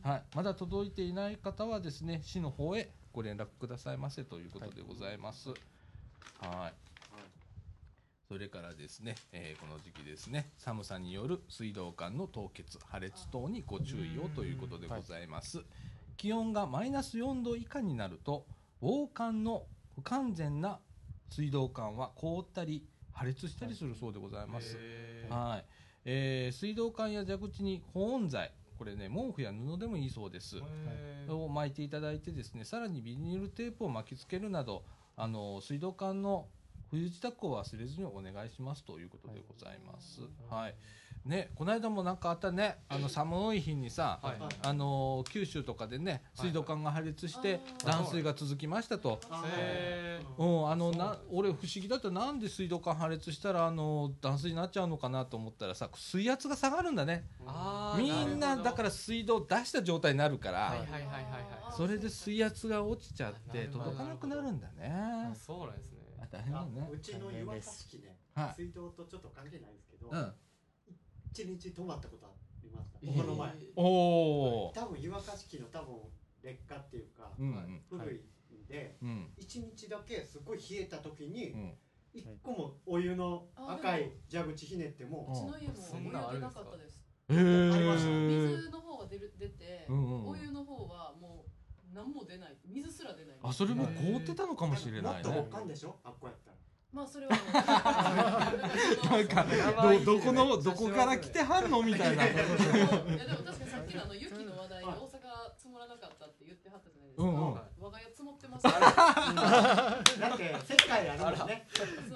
Speaker 1: はい。まだ届いていない方はですね、市の方へご連絡くださいませということでございます。はいそれからですね、えーこの時期ですね、寒さによる水道管の凍結、破裂等にご注意をということでございます。気温がマイナス4度以下になると、防寒の不完全な水道管は凍ったり破裂したりするそうでございます。はい、えー水道管や蛇口に保温剤、これね、毛布や布でもいいそうです。を巻いていただいてですねさらにビニールテープを巻きつけるなどあの水道管の冬支度を忘れずにお願いしますということでございます。はい。ね、この間もなんかあったね、あの寒い日にさ、
Speaker 5: はい。
Speaker 1: あの九州とかでね、水道管が破裂して断水が続きましたと。
Speaker 5: へ
Speaker 1: うん、あのな俺不思議だった。なんで水道管破裂したらあの断水になっちゃうのかなと思ったらさ水圧が下がるんだね。みんなだから水道出した状態になるから、
Speaker 5: はいはいはいはいはい。
Speaker 1: それで水圧が落ちちゃって届かなくなるんだね。
Speaker 5: あそうなんですね。
Speaker 1: あ大変だ
Speaker 3: あ
Speaker 1: ね
Speaker 3: うちの湯沸かし器ね。
Speaker 1: はい。
Speaker 3: 水道とちょっと関係ないんですけど
Speaker 1: うん。
Speaker 3: 一日止まったことありました
Speaker 5: えー。
Speaker 3: この前。
Speaker 1: おお
Speaker 3: 多分湯沸かし器の多分劣化っていうか
Speaker 1: うん。
Speaker 5: はい。
Speaker 3: 古いんで
Speaker 1: うん
Speaker 3: 一日だけすごい冷えた時に
Speaker 1: うん。
Speaker 3: 一個もお湯の赤い蛇口ひねっても
Speaker 4: うちの家も
Speaker 5: そんなんあ
Speaker 4: お湯出なかったです。
Speaker 1: へ
Speaker 3: ありました。
Speaker 1: え
Speaker 4: 水の方は出る出て、
Speaker 1: うんうん。
Speaker 4: お湯の方はもう何も出ない。水すら出ない。
Speaker 1: あそれも凍ってたのかもしれない
Speaker 3: もっとかんでしょ？あっこやったら。
Speaker 4: まあそれは。
Speaker 1: なんかどどこのどこから来てはんのみたいな。
Speaker 4: いやでも確かにさっきのあの雪の話題で大阪積もらなかったって言ってはったじゃないですか、
Speaker 1: うんうん。
Speaker 4: 我が家積もってます
Speaker 3: だって世界あるもんね。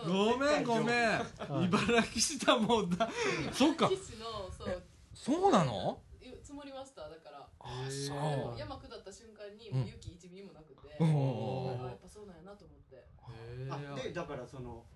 Speaker 1: ごめんごめん。茨城市だもんだそっか。
Speaker 4: 岸のそう。
Speaker 1: そうなの？
Speaker 4: 積もりました。だから
Speaker 1: あそう
Speaker 4: 山下った瞬間に
Speaker 1: うん。
Speaker 4: もう雪1ミリもなくて、
Speaker 1: うん。
Speaker 4: あやっぱそうなんやなと思って。
Speaker 5: へ
Speaker 3: あ
Speaker 5: ー
Speaker 3: でだからその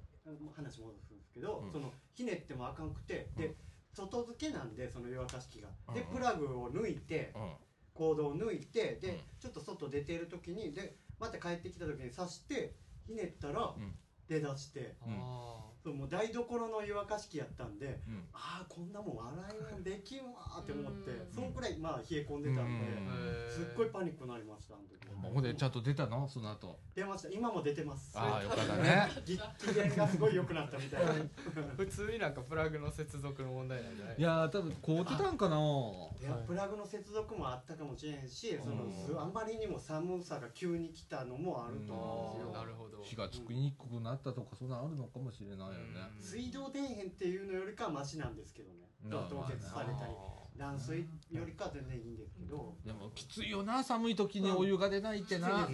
Speaker 3: 話戻すんですけど、
Speaker 1: うん。
Speaker 3: そのひねってもあかんくて、で外付けなんでその湯沸かし器が、で
Speaker 1: うん。
Speaker 3: プラグを抜いて
Speaker 1: うん。
Speaker 3: コードを抜いてで、
Speaker 1: うん。
Speaker 3: ちょっと外出ている時にでまた帰ってきた時に刺してひねったら
Speaker 1: うん。
Speaker 3: 出だして、
Speaker 1: うん
Speaker 5: あ
Speaker 3: そうもう台所の湯沸かし器やったんで
Speaker 1: うん。
Speaker 3: ああこんなもん洗い物できんわーって思って
Speaker 4: うん。
Speaker 3: そんくらいまあ冷え込んでたんで
Speaker 1: うん。
Speaker 3: すっごいパニックになりましたあの時。
Speaker 1: ほんでちゃんと出たの？その後。
Speaker 3: 出ました。今も出てます。
Speaker 1: ああよかったね。
Speaker 3: ぎ機嫌がす。ごい良くなったみたいな。
Speaker 5: 普通になんかプラグの接続の問題なんじゃない？
Speaker 1: いやー多分凍ってたんかな。い
Speaker 3: やプラグの接続もあったかもしれんしそのあんまりにも寒さが急に来たのもあると思うんですよ。
Speaker 5: なるほど。
Speaker 1: 火がつきにくくなったとかそんなんあるのかもしれないよね
Speaker 5: うん。
Speaker 3: 水道出えへんっていうのよりかはマシなんですけどね。
Speaker 1: うん。
Speaker 3: 凍結されたり
Speaker 5: あ
Speaker 3: 断水よりかは全然いいんですけど。
Speaker 1: でもきついよな寒い時にお湯が出ないってな。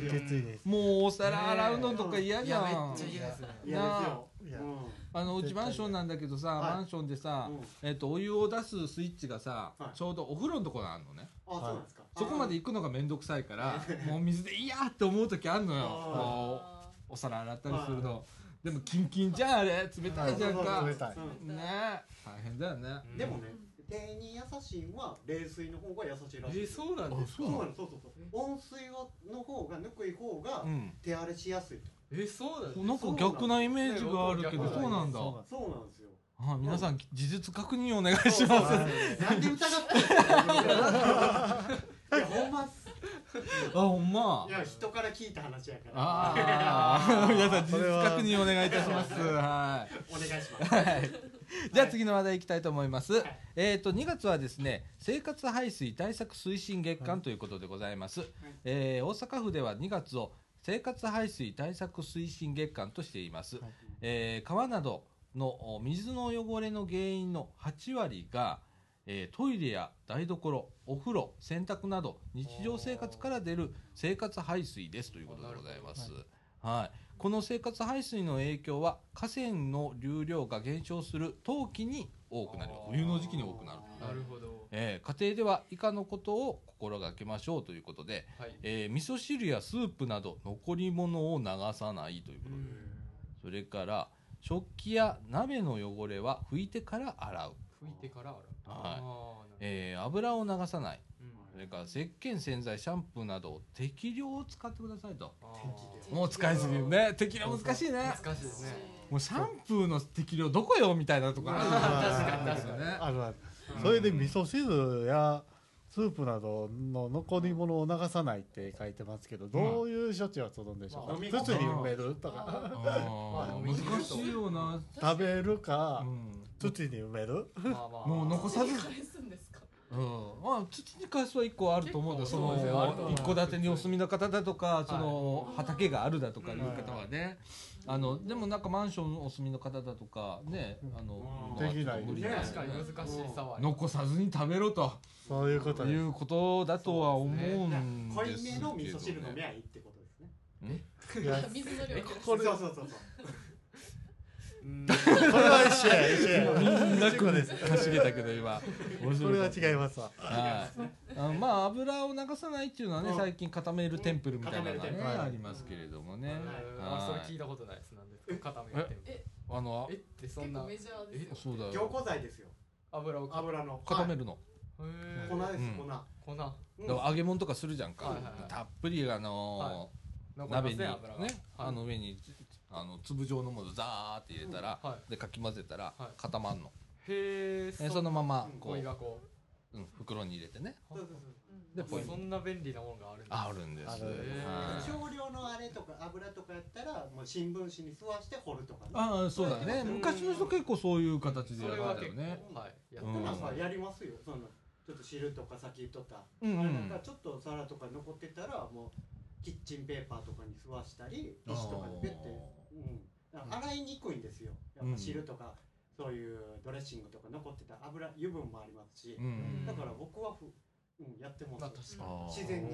Speaker 1: もうお皿洗うのとか嫌じゃん。
Speaker 5: めっちゃ嫌ですね。
Speaker 3: 嫌ですよ。
Speaker 2: いや
Speaker 3: うん。
Speaker 1: あのうちマンションなんだけどさ、
Speaker 3: はい。
Speaker 1: マンションでさ、
Speaker 3: うん。
Speaker 1: えっとお湯を出すスイッチがさ、
Speaker 3: はい。
Speaker 1: ちょうどお風呂のところにあるのね。
Speaker 3: あそうですか。
Speaker 1: そこまで行くのが面倒くさいからもう水でいいやって思う時あるのよ。お皿洗ったりするのでもキンキンじゃんあれ。冷たいじゃんか。ね
Speaker 2: 冷たい。
Speaker 3: うん
Speaker 1: 大変だよね。
Speaker 5: うん
Speaker 3: でもね手に優しいんは冷水の方が優しいらしい。
Speaker 5: えそうなんですか？
Speaker 3: そうなのそうそうそう。温水をの方がぬくい方が
Speaker 1: うん。
Speaker 3: 手荒れしやすいと。
Speaker 5: えそうなん
Speaker 1: なんか逆なイメージがあるけど
Speaker 5: ね
Speaker 1: そうなんだ。
Speaker 2: そう
Speaker 3: なんですよ。
Speaker 1: あ皆さん事実確認お願いします。
Speaker 3: なんで疑ってんの？いやほんま
Speaker 1: あほんま。
Speaker 3: いや人から聞いた話やから。
Speaker 1: ああ 皆さん事実確認お願いいたします。は。い。
Speaker 3: お願いします。
Speaker 1: はい。じゃあ次の話題いきたいと思います。
Speaker 3: い。
Speaker 1: えっ、と2月はですね、生活排水対策推進月間ということでございます。えー大阪府では2月を生活排水対策推進月間としています。
Speaker 2: はい。
Speaker 1: えー川などのお水の汚れの原因の8割が、えートイレや台所、お風呂、洗濯など日常生活から出る生活排水ですということでございます。はい、この生活排水の影響は河川の流量が減少する冬季に多くなります。冬の時期に多くなる、
Speaker 5: なるほど。
Speaker 1: えー家庭では以下のことを心がけましょうということで、
Speaker 5: はい。
Speaker 1: えー味噌汁やスープなど残り物を流さないということで、それから食器や鍋の汚れは拭いてから洗う、
Speaker 5: 拭いてから洗う
Speaker 1: はい。えー油を流さない。
Speaker 5: うん。
Speaker 1: それから石鹸洗剤シャンプーなどを適量を使ってくださいと。もう使いすぎるね。適量難しいね。
Speaker 5: 難しいですね。
Speaker 1: もうシャンプーの適量どこよ？みたいなとこある
Speaker 5: あー確かに確かに。
Speaker 1: ね
Speaker 2: あるある。それで味噌汁やスープなどの残り物を流さないって書いてますけどどういう処置をするんでしょうか、に埋めるとか。
Speaker 1: 難しいよな、
Speaker 2: 食べるか。
Speaker 1: うん
Speaker 2: 土に埋める？
Speaker 5: まあまあ。
Speaker 1: もう残さず。
Speaker 4: 返すんですか？
Speaker 1: うん、まあ土に返すは一個あると思うよそ
Speaker 5: 結構そ
Speaker 1: の一戸建てにお住みの方だとかその畑があるだとかいう方はね。あのでもなんかマンションお住みの方だとかねあの
Speaker 3: うん。
Speaker 2: できない
Speaker 1: 無理だよ
Speaker 5: 確かに難しいさは
Speaker 1: 残さずに食べろと。
Speaker 2: そういうこと
Speaker 1: いうことだとは思うん
Speaker 3: 濃い
Speaker 1: ですけど
Speaker 3: めの味噌汁飲み
Speaker 1: ね
Speaker 3: ゃいいってことですね。
Speaker 2: いや。
Speaker 4: 水の量
Speaker 3: そうそうそうそう
Speaker 5: うん。
Speaker 2: これは一緒や一緒や。
Speaker 1: みんな首かしげたけど今。面
Speaker 2: これは違いますわ。
Speaker 1: はい、あのまあ油を流さないっていうのはね、
Speaker 3: うん。
Speaker 1: 最近固めるテンプルみたいなのがね、
Speaker 3: 固める
Speaker 2: テンプル
Speaker 1: ありますけれどもね、
Speaker 5: あそれ聞いたことないですなんですか固めて
Speaker 4: え
Speaker 1: あの
Speaker 5: えってそんな
Speaker 4: メジャーですよ。
Speaker 1: そうだ
Speaker 3: 凝
Speaker 1: よ
Speaker 3: 固剤ですよ。
Speaker 5: 油を
Speaker 3: 油の。
Speaker 1: 固めるの、
Speaker 5: へ
Speaker 3: 粉です
Speaker 1: うん。
Speaker 3: 粉。
Speaker 5: 粉。
Speaker 3: うん
Speaker 1: だから揚げ物とかするじゃんか、
Speaker 5: はいはいはい。
Speaker 1: たっぷりあの鍋にねあの上にあの粒状のものザーって入れたら、
Speaker 5: は
Speaker 1: でかき混ぜたら
Speaker 5: はい。
Speaker 1: 固まんの、
Speaker 5: へえ
Speaker 1: でそのままこう、うん、袋に入れてね。
Speaker 3: そうそうそう。
Speaker 4: うん
Speaker 1: でポイ
Speaker 5: そんな便利なものがあるんです。
Speaker 1: あるんです。
Speaker 3: 少量のあれとか油とかやったらもう新聞紙に吸わして掘るとかね。
Speaker 1: ああそうだね。
Speaker 5: うん
Speaker 1: 昔の人結構そういう形でやるん
Speaker 5: それは結
Speaker 1: だよね。
Speaker 5: 構はい。やっ
Speaker 1: うん
Speaker 3: なん。かやりますよ。そのちょっと汁とか先とった
Speaker 1: うん。うん
Speaker 3: あれなんかちょっと皿とか残ってたらもうキッチンペーパーとかに吸わしたり石とかにペッてうん。洗いにくいんですよ。やっぱ汁とかそういうドレッシングとか残ってた油油分もありますし
Speaker 1: うん。
Speaker 3: だから僕はふ、うん、やってます。自然に。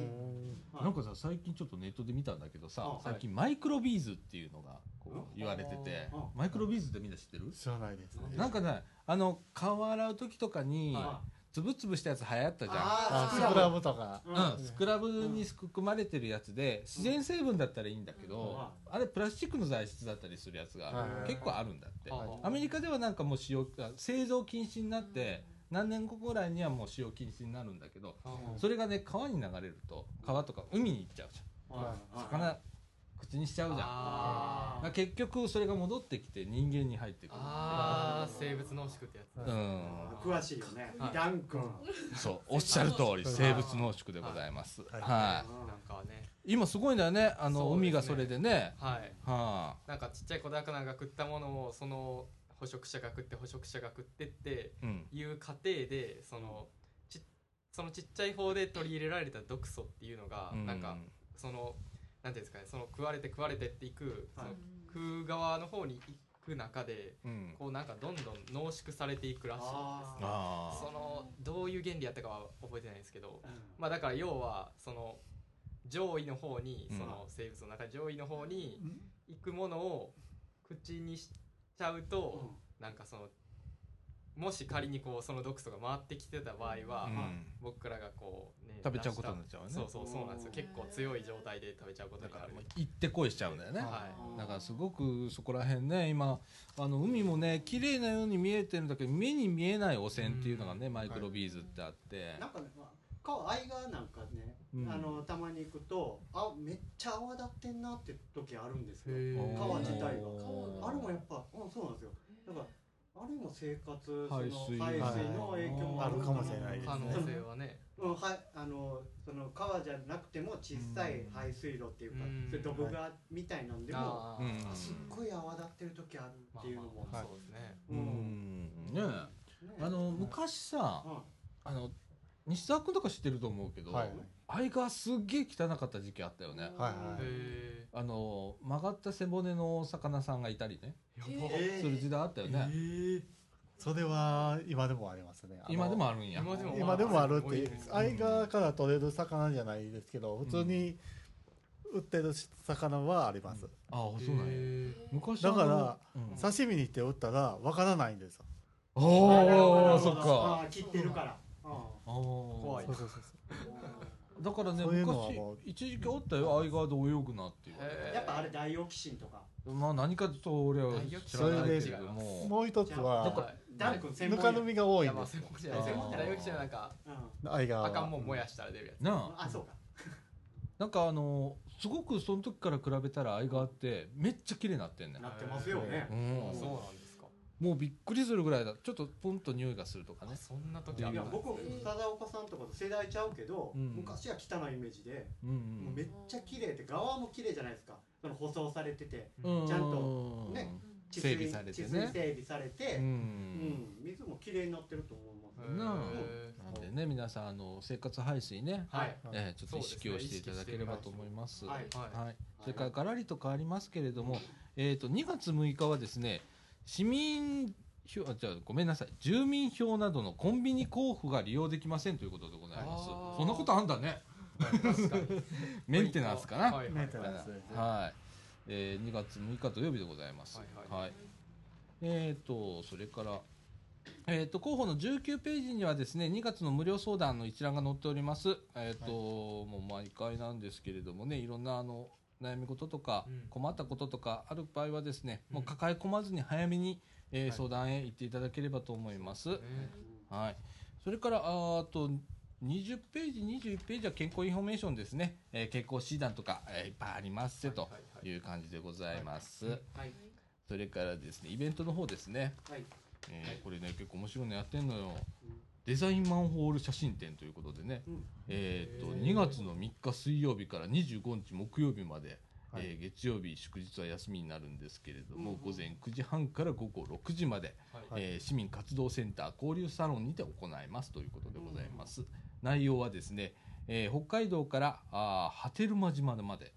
Speaker 3: はい。
Speaker 1: なんかさ最近ちょっとネットで見たんだけどさ
Speaker 3: あ
Speaker 1: 最近マイクロビーズっていうのがこ
Speaker 3: あ
Speaker 1: う言われてて
Speaker 3: あ
Speaker 1: マイクロビーズってみんな知ってる？
Speaker 2: 知らないですね。
Speaker 1: なんかねあの顔洗う時とかに
Speaker 3: あ
Speaker 1: つぶつぶしたやつ流行ったじゃん。
Speaker 2: スクラブ。とか。
Speaker 3: うん。
Speaker 1: うん、スクラブに含まれてるやつで自然成分だったらいいんだけど、あれプラスチックの材質だったりするやつが
Speaker 2: はい。
Speaker 1: 結構あるんだって、
Speaker 5: はい。
Speaker 1: アメリカではなんかもう使用あ製造禁止になって何年後ぐらいにはもう使用禁止になるんだけどそれがね川に流れると川とか海に行っちゃうじ
Speaker 3: はい。
Speaker 1: ゃん魚朽口にしちゃうじゃん。結局それが戻ってきて人間に入ってくる。
Speaker 5: あー。生物濃縮ってやつ。
Speaker 1: うん。
Speaker 3: 詳しいよね。
Speaker 5: はい。
Speaker 3: ダン君。
Speaker 1: そうおっしゃる通り生物濃縮でございます。
Speaker 2: はい。
Speaker 1: はい。
Speaker 5: なんかね。
Speaker 1: 今すごいんだよね。あの
Speaker 5: ね。
Speaker 1: 海がそれでね。
Speaker 5: はい。
Speaker 1: は
Speaker 5: なんかちっちゃい子魚が食ったものをその捕食者が食って捕食者が食ってっていう過程でそのちそのちっちゃい方で取り入れられた毒素っていうのが、
Speaker 1: うん。
Speaker 5: なんかそのなんていうんですかねその食われて食われてっていく、
Speaker 3: はい。
Speaker 5: その食う側の方に行く中で
Speaker 1: うん。
Speaker 5: こうなんかどんどん濃縮されていくらしいんです
Speaker 3: あ
Speaker 5: ね
Speaker 1: あ
Speaker 5: そのどういう原理やったかは覚えてないですけど
Speaker 3: ー
Speaker 5: まあだから要はその上位の方に
Speaker 1: うん。
Speaker 5: その生物の中上位の方に行くものを口にしちゃうと、なんかそのもし仮にこうその毒素が回ってきてた場合は、
Speaker 1: あ、うん、
Speaker 5: 僕らがこうね
Speaker 1: 食べちゃうことになっちゃうよね
Speaker 5: そうそうそうなんですよ。結構強い状態で食べちゃうこと
Speaker 1: だから
Speaker 5: になる
Speaker 1: もう行ってこいしちゃうんだよね。
Speaker 5: はい。
Speaker 1: だからすごくそこら辺ね今あの海もね綺麗なように見えてるんだけど目に見えない汚染っていうのがね、マイクロビーズってあって、
Speaker 3: なんかねまあ川相川なんかね、
Speaker 1: うん。
Speaker 3: あのたまに行くとあめっちゃ泡立ってんなって時あるんですよ。川自体が。あれもやっぱうんそうなんですよ。だからあれも生活その
Speaker 1: 排
Speaker 3: 排
Speaker 1: 水
Speaker 3: 水の影響もある
Speaker 2: かもしれないです
Speaker 5: 可能
Speaker 2: ね
Speaker 5: 性はね。
Speaker 3: うんはいあのその川じゃなくても小さい排水路っていうか、
Speaker 5: うん。
Speaker 3: それドブ川みたいなんでも、
Speaker 5: あー
Speaker 1: うん。
Speaker 3: すっごい泡立ってる時あるっていうのも、
Speaker 5: まあまあそうですね。
Speaker 1: う
Speaker 3: うん。
Speaker 1: んね
Speaker 3: ね
Speaker 1: あの昔さ
Speaker 3: うん。
Speaker 1: あの西澤君とか知ってると思うけど、
Speaker 2: はい
Speaker 1: 相川すっげえ汚かった時期あったよね。
Speaker 2: はいはい
Speaker 5: へ
Speaker 1: あの曲がった背骨のお魚さんがいたりね。する時代あったよね、
Speaker 2: それは今でもありますね。
Speaker 1: 今でもあるんや。
Speaker 5: 今でも
Speaker 2: 今でもあるって
Speaker 5: 多いですね。
Speaker 2: 相川から取れる魚じゃないですけど普通に売ってる魚はあります、
Speaker 1: ああそうなんや。
Speaker 5: へ
Speaker 1: 昔
Speaker 2: だから刺身にして売ったらわからないんですよ。
Speaker 1: おおそっ
Speaker 3: あ
Speaker 1: か
Speaker 3: ー切ってるから、うん。
Speaker 1: 怖
Speaker 5: い
Speaker 2: そうそうそう
Speaker 1: だからね
Speaker 2: そういうのは
Speaker 1: 昔
Speaker 2: もう。
Speaker 1: 一時期おったよ相川で泳ぐなっていう。
Speaker 3: やっぱあれダイオキシンとか。
Speaker 1: まあ何かと俺は知らないけれども。
Speaker 2: もう一つ
Speaker 3: だ
Speaker 2: は
Speaker 3: からダン君専
Speaker 2: ぬかるみが多
Speaker 5: いやまあ
Speaker 2: いんです
Speaker 5: 専門じゃない専門じゃないよきじゃなんか
Speaker 3: うん。
Speaker 2: 相川。は
Speaker 5: あかんもん燃やしたら出るやつ。
Speaker 1: なあ。
Speaker 3: あそうか。
Speaker 1: なんかあのすごくその時から比べたら相川ってめっちゃ綺麗になってんねん。
Speaker 3: なってますよね。
Speaker 1: うん。
Speaker 5: あそうなん
Speaker 1: もうびっくりするぐらいだ。ちょっとポンと匂いがするとかね。
Speaker 5: あそんな時
Speaker 3: いや僕貞岡さんとかと世代ちゃうけど、
Speaker 1: うん
Speaker 3: 昔は汚いイメージで、
Speaker 1: うん
Speaker 3: もうめっちゃ綺麗で側も綺麗じゃないですか。その舗装されてて
Speaker 1: うん。
Speaker 3: ちゃんとね治
Speaker 1: 整備されてね。
Speaker 3: 治水整備されて、
Speaker 1: う
Speaker 3: うん。
Speaker 1: ん
Speaker 3: 水も綺麗になってると思います、
Speaker 1: なん。でね皆さんあの生活排水ね、
Speaker 5: はい。
Speaker 1: えーちょっと意識をしていただければと思います。
Speaker 3: はい。
Speaker 5: はい。
Speaker 1: はい、それからガラリと変わりますけれども、えー、と2月6日はですね市民票あじゃあごめんなさい。住民票などのコンビニ交付が利用できませんということでございます。
Speaker 5: あー。
Speaker 1: そんなことあんだね。
Speaker 5: 確かに。
Speaker 1: メンテナンスかな。
Speaker 5: はい
Speaker 2: メンテナンスですね。
Speaker 1: はい、えー、2月6日土曜日でございます。
Speaker 5: はいはい。
Speaker 1: えー、とそれからえー、と広報の19ページにはですね2月の無料相談の一覧が載っております、えーともう毎回なんですけれどもねいろんなあの悩み事とか
Speaker 5: うん。
Speaker 1: 困ったこととかある場合はですね、
Speaker 5: うん。
Speaker 1: もう抱え込まずに早めに、えー
Speaker 5: はい。
Speaker 1: 相談へ行っていただければと思います、
Speaker 5: ね。
Speaker 1: はい、それからあーあと20ページ21ページは健康インフォメーションですね、えー健康診断とか、えーいっぱいありますよと
Speaker 5: はいはいはい。
Speaker 1: いう感じでございます、
Speaker 3: はい。
Speaker 1: それからですねイベントの方ですね、
Speaker 3: はい。
Speaker 1: えーこれね結構面白いのやってんのよデザインマンホール写真展ということでね、
Speaker 3: うん。
Speaker 1: えー、と
Speaker 5: へー
Speaker 1: 2月の3日水曜日から25日木曜日まで、
Speaker 2: はい。
Speaker 1: えー月曜日祝日は休みになるんですけれども、
Speaker 3: うん
Speaker 1: 午前9時半から午後6時まで、
Speaker 5: はい。
Speaker 1: えー市民活動センター交流サロンにて行いますということでございます、内容はですね、えー北海道からあー波照間島まで。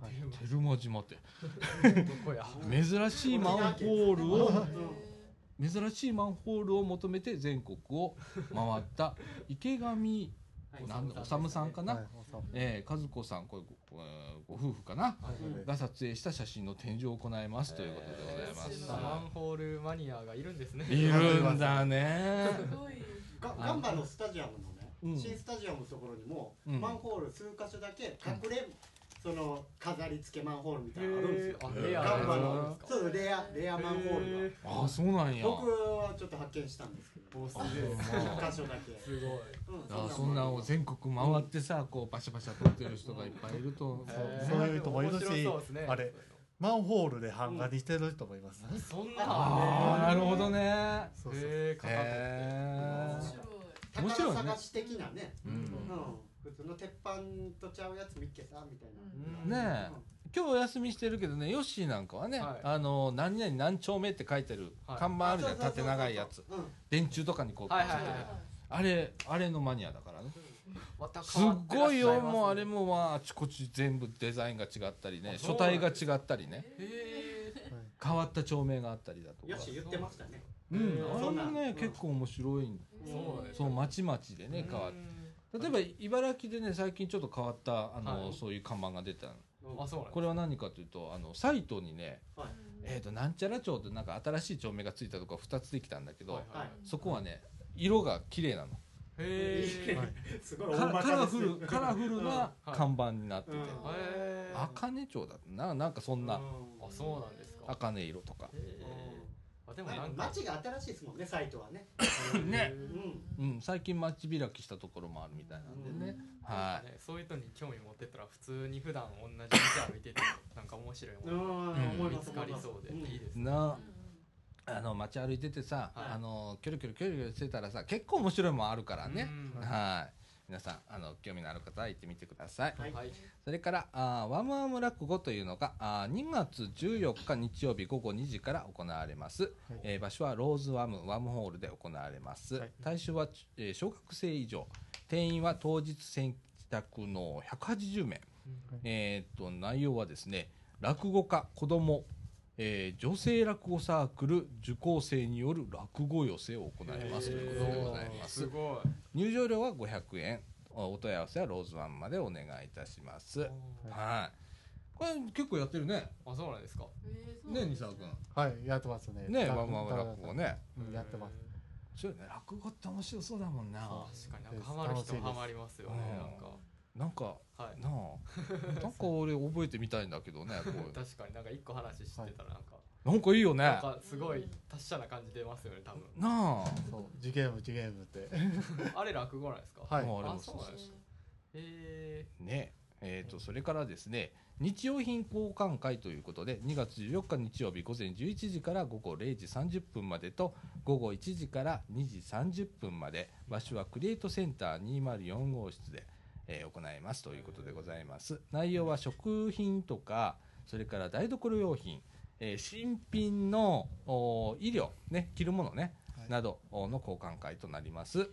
Speaker 5: はい
Speaker 1: 照間島って。珍しいマンホールを
Speaker 3: うん
Speaker 1: 珍しいマンホールを求めて全国を回った 池上
Speaker 3: はい。
Speaker 1: なんだおさむさんかな、
Speaker 2: はい
Speaker 1: えー和子さんこれご,、えーご夫婦かな？
Speaker 3: うん
Speaker 1: が撮影した写真の展示を行いますということでございま
Speaker 5: そ
Speaker 1: す
Speaker 5: んなマンホールマニアがいるんですね。
Speaker 1: いるんだね。
Speaker 4: すごい。
Speaker 3: がガンバのスタジアムのね、
Speaker 1: うん。
Speaker 3: 新スタジアムのところにも、
Speaker 1: うん。
Speaker 3: マンホール数箇所だけ隠れその飾り付けマンホールみたいなのあるんですよ。
Speaker 5: レア
Speaker 3: 看板
Speaker 5: な
Speaker 3: の
Speaker 5: んですか
Speaker 3: そうレアレアマンホールが
Speaker 1: ああそうなんや。
Speaker 3: 僕はちょっと発見したんですけど
Speaker 5: おす
Speaker 1: げえ
Speaker 3: 一箇所だけ。
Speaker 5: すごい。
Speaker 3: う
Speaker 1: そんなを全国回ってさこうバシャバシャ撮ってる人がいっぱいいると。
Speaker 2: そういう人もいるしあれマンホールで版画にしてる人もいます、
Speaker 5: そんな。
Speaker 1: ああなるほどね。
Speaker 2: そうそう。
Speaker 5: へえ
Speaker 4: 面白い。
Speaker 1: 面白いね。
Speaker 3: 宝探し的なね。
Speaker 1: う
Speaker 3: うんん普通の鉄板とちゃうやつ見っけさみたい
Speaker 4: うん。
Speaker 3: な
Speaker 1: ねえ。今日お休みしてるけどねヨッシーなんかはね、
Speaker 5: はい。
Speaker 1: あの何々何丁目って書いてる
Speaker 5: はい。
Speaker 1: 看板あるじゃん、縦長いやつ。
Speaker 3: うん。
Speaker 1: 電柱とかにこう、
Speaker 5: はいはいはい
Speaker 1: あれあれのマニアだからね。すっごいよもうあれもまああちこち全部デザインが違ったりね書体が違ったりね。
Speaker 5: へ
Speaker 1: 変わった町名があったりだとか。
Speaker 3: よし言ってましたね。
Speaker 1: うん。あれも
Speaker 3: そんな
Speaker 1: ね
Speaker 3: うん。
Speaker 1: 結構面白い
Speaker 5: そう
Speaker 1: そうまちまちでね変わって例えば茨城でね最近ちょっと変わったあの、
Speaker 5: はい。
Speaker 1: そういう看板が出たの。
Speaker 5: あそう
Speaker 1: これは何かというとあのサイトにね
Speaker 3: はい。
Speaker 1: えー、となんちゃら町ってなんか新しい町名がついたとこ2つできたんだけど、
Speaker 5: はいはい。
Speaker 1: そこはね色が綺麗なの。
Speaker 5: へえ
Speaker 2: はい。
Speaker 3: すごい
Speaker 1: カラフルカラフルな看板になってて、
Speaker 3: うん。
Speaker 5: へえ
Speaker 1: 茜町だな。なんかそんな
Speaker 5: あそうなんですか。
Speaker 1: 茜色とか。
Speaker 5: へえあでもなんか。
Speaker 3: 街が新しいですもんねサイトはね。
Speaker 1: ね。
Speaker 3: うん。
Speaker 1: うん、最近街開きしたところもあるみたいなんでね、はい。
Speaker 5: ねそういう人に興味持ってったら普通に普段同じ道歩いててなんか面白いもの見つかりそうで
Speaker 3: ん。
Speaker 5: いいですね。
Speaker 1: な。あの街歩いててさ、
Speaker 5: はい。
Speaker 1: あのキョロキョロキョロキョロしてたらさ結構面白いもんあるからね、
Speaker 5: うん。
Speaker 1: はい皆さんあの興味のある方は行ってみてください。
Speaker 3: はい。
Speaker 5: はい。
Speaker 1: それからあーワムワム落語というのがあー2月14日日曜日午後2時から行われます、えー場所はローズワムワムホールで行われます、
Speaker 2: はい。
Speaker 1: 対象は、えー小学生以上。定員は当日選択の180名、えーっと内容はですね落語家子どもえー女性落語サークル受講生による落語寄せを行います。ということでございます。
Speaker 5: すごい。
Speaker 1: 入場料は500円。お問い合わせはローズワンまでお願いいたします。はい。これ結構やってるね。
Speaker 5: あそうなんですか。
Speaker 1: ね
Speaker 4: なんです
Speaker 1: 西沢君。
Speaker 2: はいやってますね。
Speaker 1: ね
Speaker 2: だ
Speaker 1: ワンワン落語ね。
Speaker 2: うんやってます。
Speaker 1: そうよね。落語って面白そうだもんな。
Speaker 5: 確かになんかハマる人はハマりますよね
Speaker 1: うん。
Speaker 5: なんか
Speaker 1: なんか
Speaker 5: はい。
Speaker 1: なあ。なんか俺覚えてみたいんだけどね
Speaker 5: 確かになんか一個話してたらなんか。
Speaker 1: なんかいいよね。
Speaker 5: なんかすごい達者な感じ出ますよね多分。
Speaker 1: なあ。
Speaker 2: そう。次ゲーム次ゲームって。
Speaker 5: あれ落語なんですか？
Speaker 2: はい。
Speaker 1: もうあれも
Speaker 5: あそうなんです。かへ
Speaker 1: ね。えー、とそれからですね日用品交換会ということで2月14日日曜日午前11時から午後0時30分までと午後1時から2時30分まで場所はクリエイトセンター204号室で、えー行います。ということでございます。内容は食品とかそれから台所用品、えー新品のお医療ね着るものね、
Speaker 2: はい。
Speaker 1: などおの交換会となります。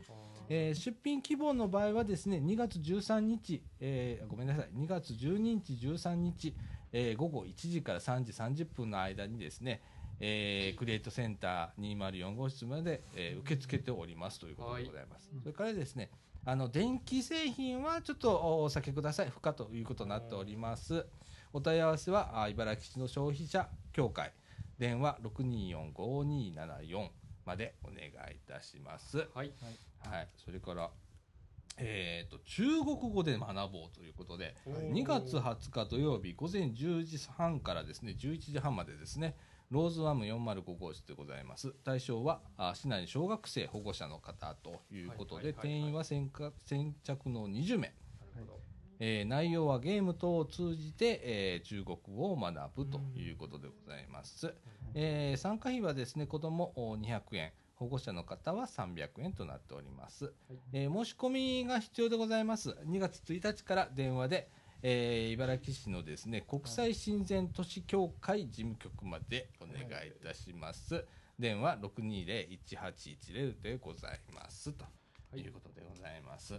Speaker 1: えー出品希望の場合はですね2月13日、えーごめんなさい2月12日13日、えー午後1時から3時30分の間にですね、えークリエイトセンター204号室まで、えー受け付けておりますということでございます、それからですねあの電気製品はちょっとおお避けください。不可ということになっております。お問い合わせはあ茨城市の消費者協会。電話6245274までお願いいたします。
Speaker 5: はい。
Speaker 1: はい、それから、えー、と中国語で学ぼうということで
Speaker 5: おー
Speaker 1: 2月20日土曜日午前10時半からですね11時半までですねローズワム405号室でございます。対象はあ市内の小学生保護者の方ということで
Speaker 5: はいはいはいはい。
Speaker 1: 定員は先か先着の20名、えー内容はゲーム等を通じて、えー中国語を学ぶということでございます、えー参加費はですね子どもお200円。保護者の方は300円となっております、えー申し込みが必要でございます。2月1日から電話で、えー茨城市のですね国際親善都市協会事務局までお願いいたします、電話620-1810でございます。とい。うことでございます、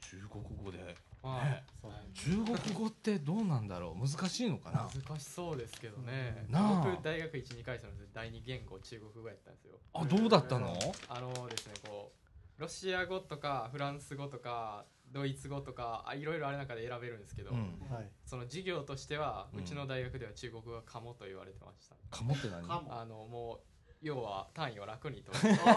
Speaker 1: 中国語で。
Speaker 5: はい。
Speaker 1: 中国語ってどうなんだろう？難しいのかな？
Speaker 5: 難しそうですけどね。
Speaker 1: なあ。
Speaker 5: 僕大学12回生の第二言語中国語やったんですよ。
Speaker 1: あどうだったの？
Speaker 5: あのですねこうロシア語とかフランス語とかドイツ語とかあいろいろある中で選べるんですけど、
Speaker 1: うん。
Speaker 2: はい。
Speaker 5: その授業としては
Speaker 1: う
Speaker 5: ちの大学では中国語がカモと言われてました、
Speaker 1: かもって何？
Speaker 5: あのもう要は単位を楽に取る。
Speaker 3: 簡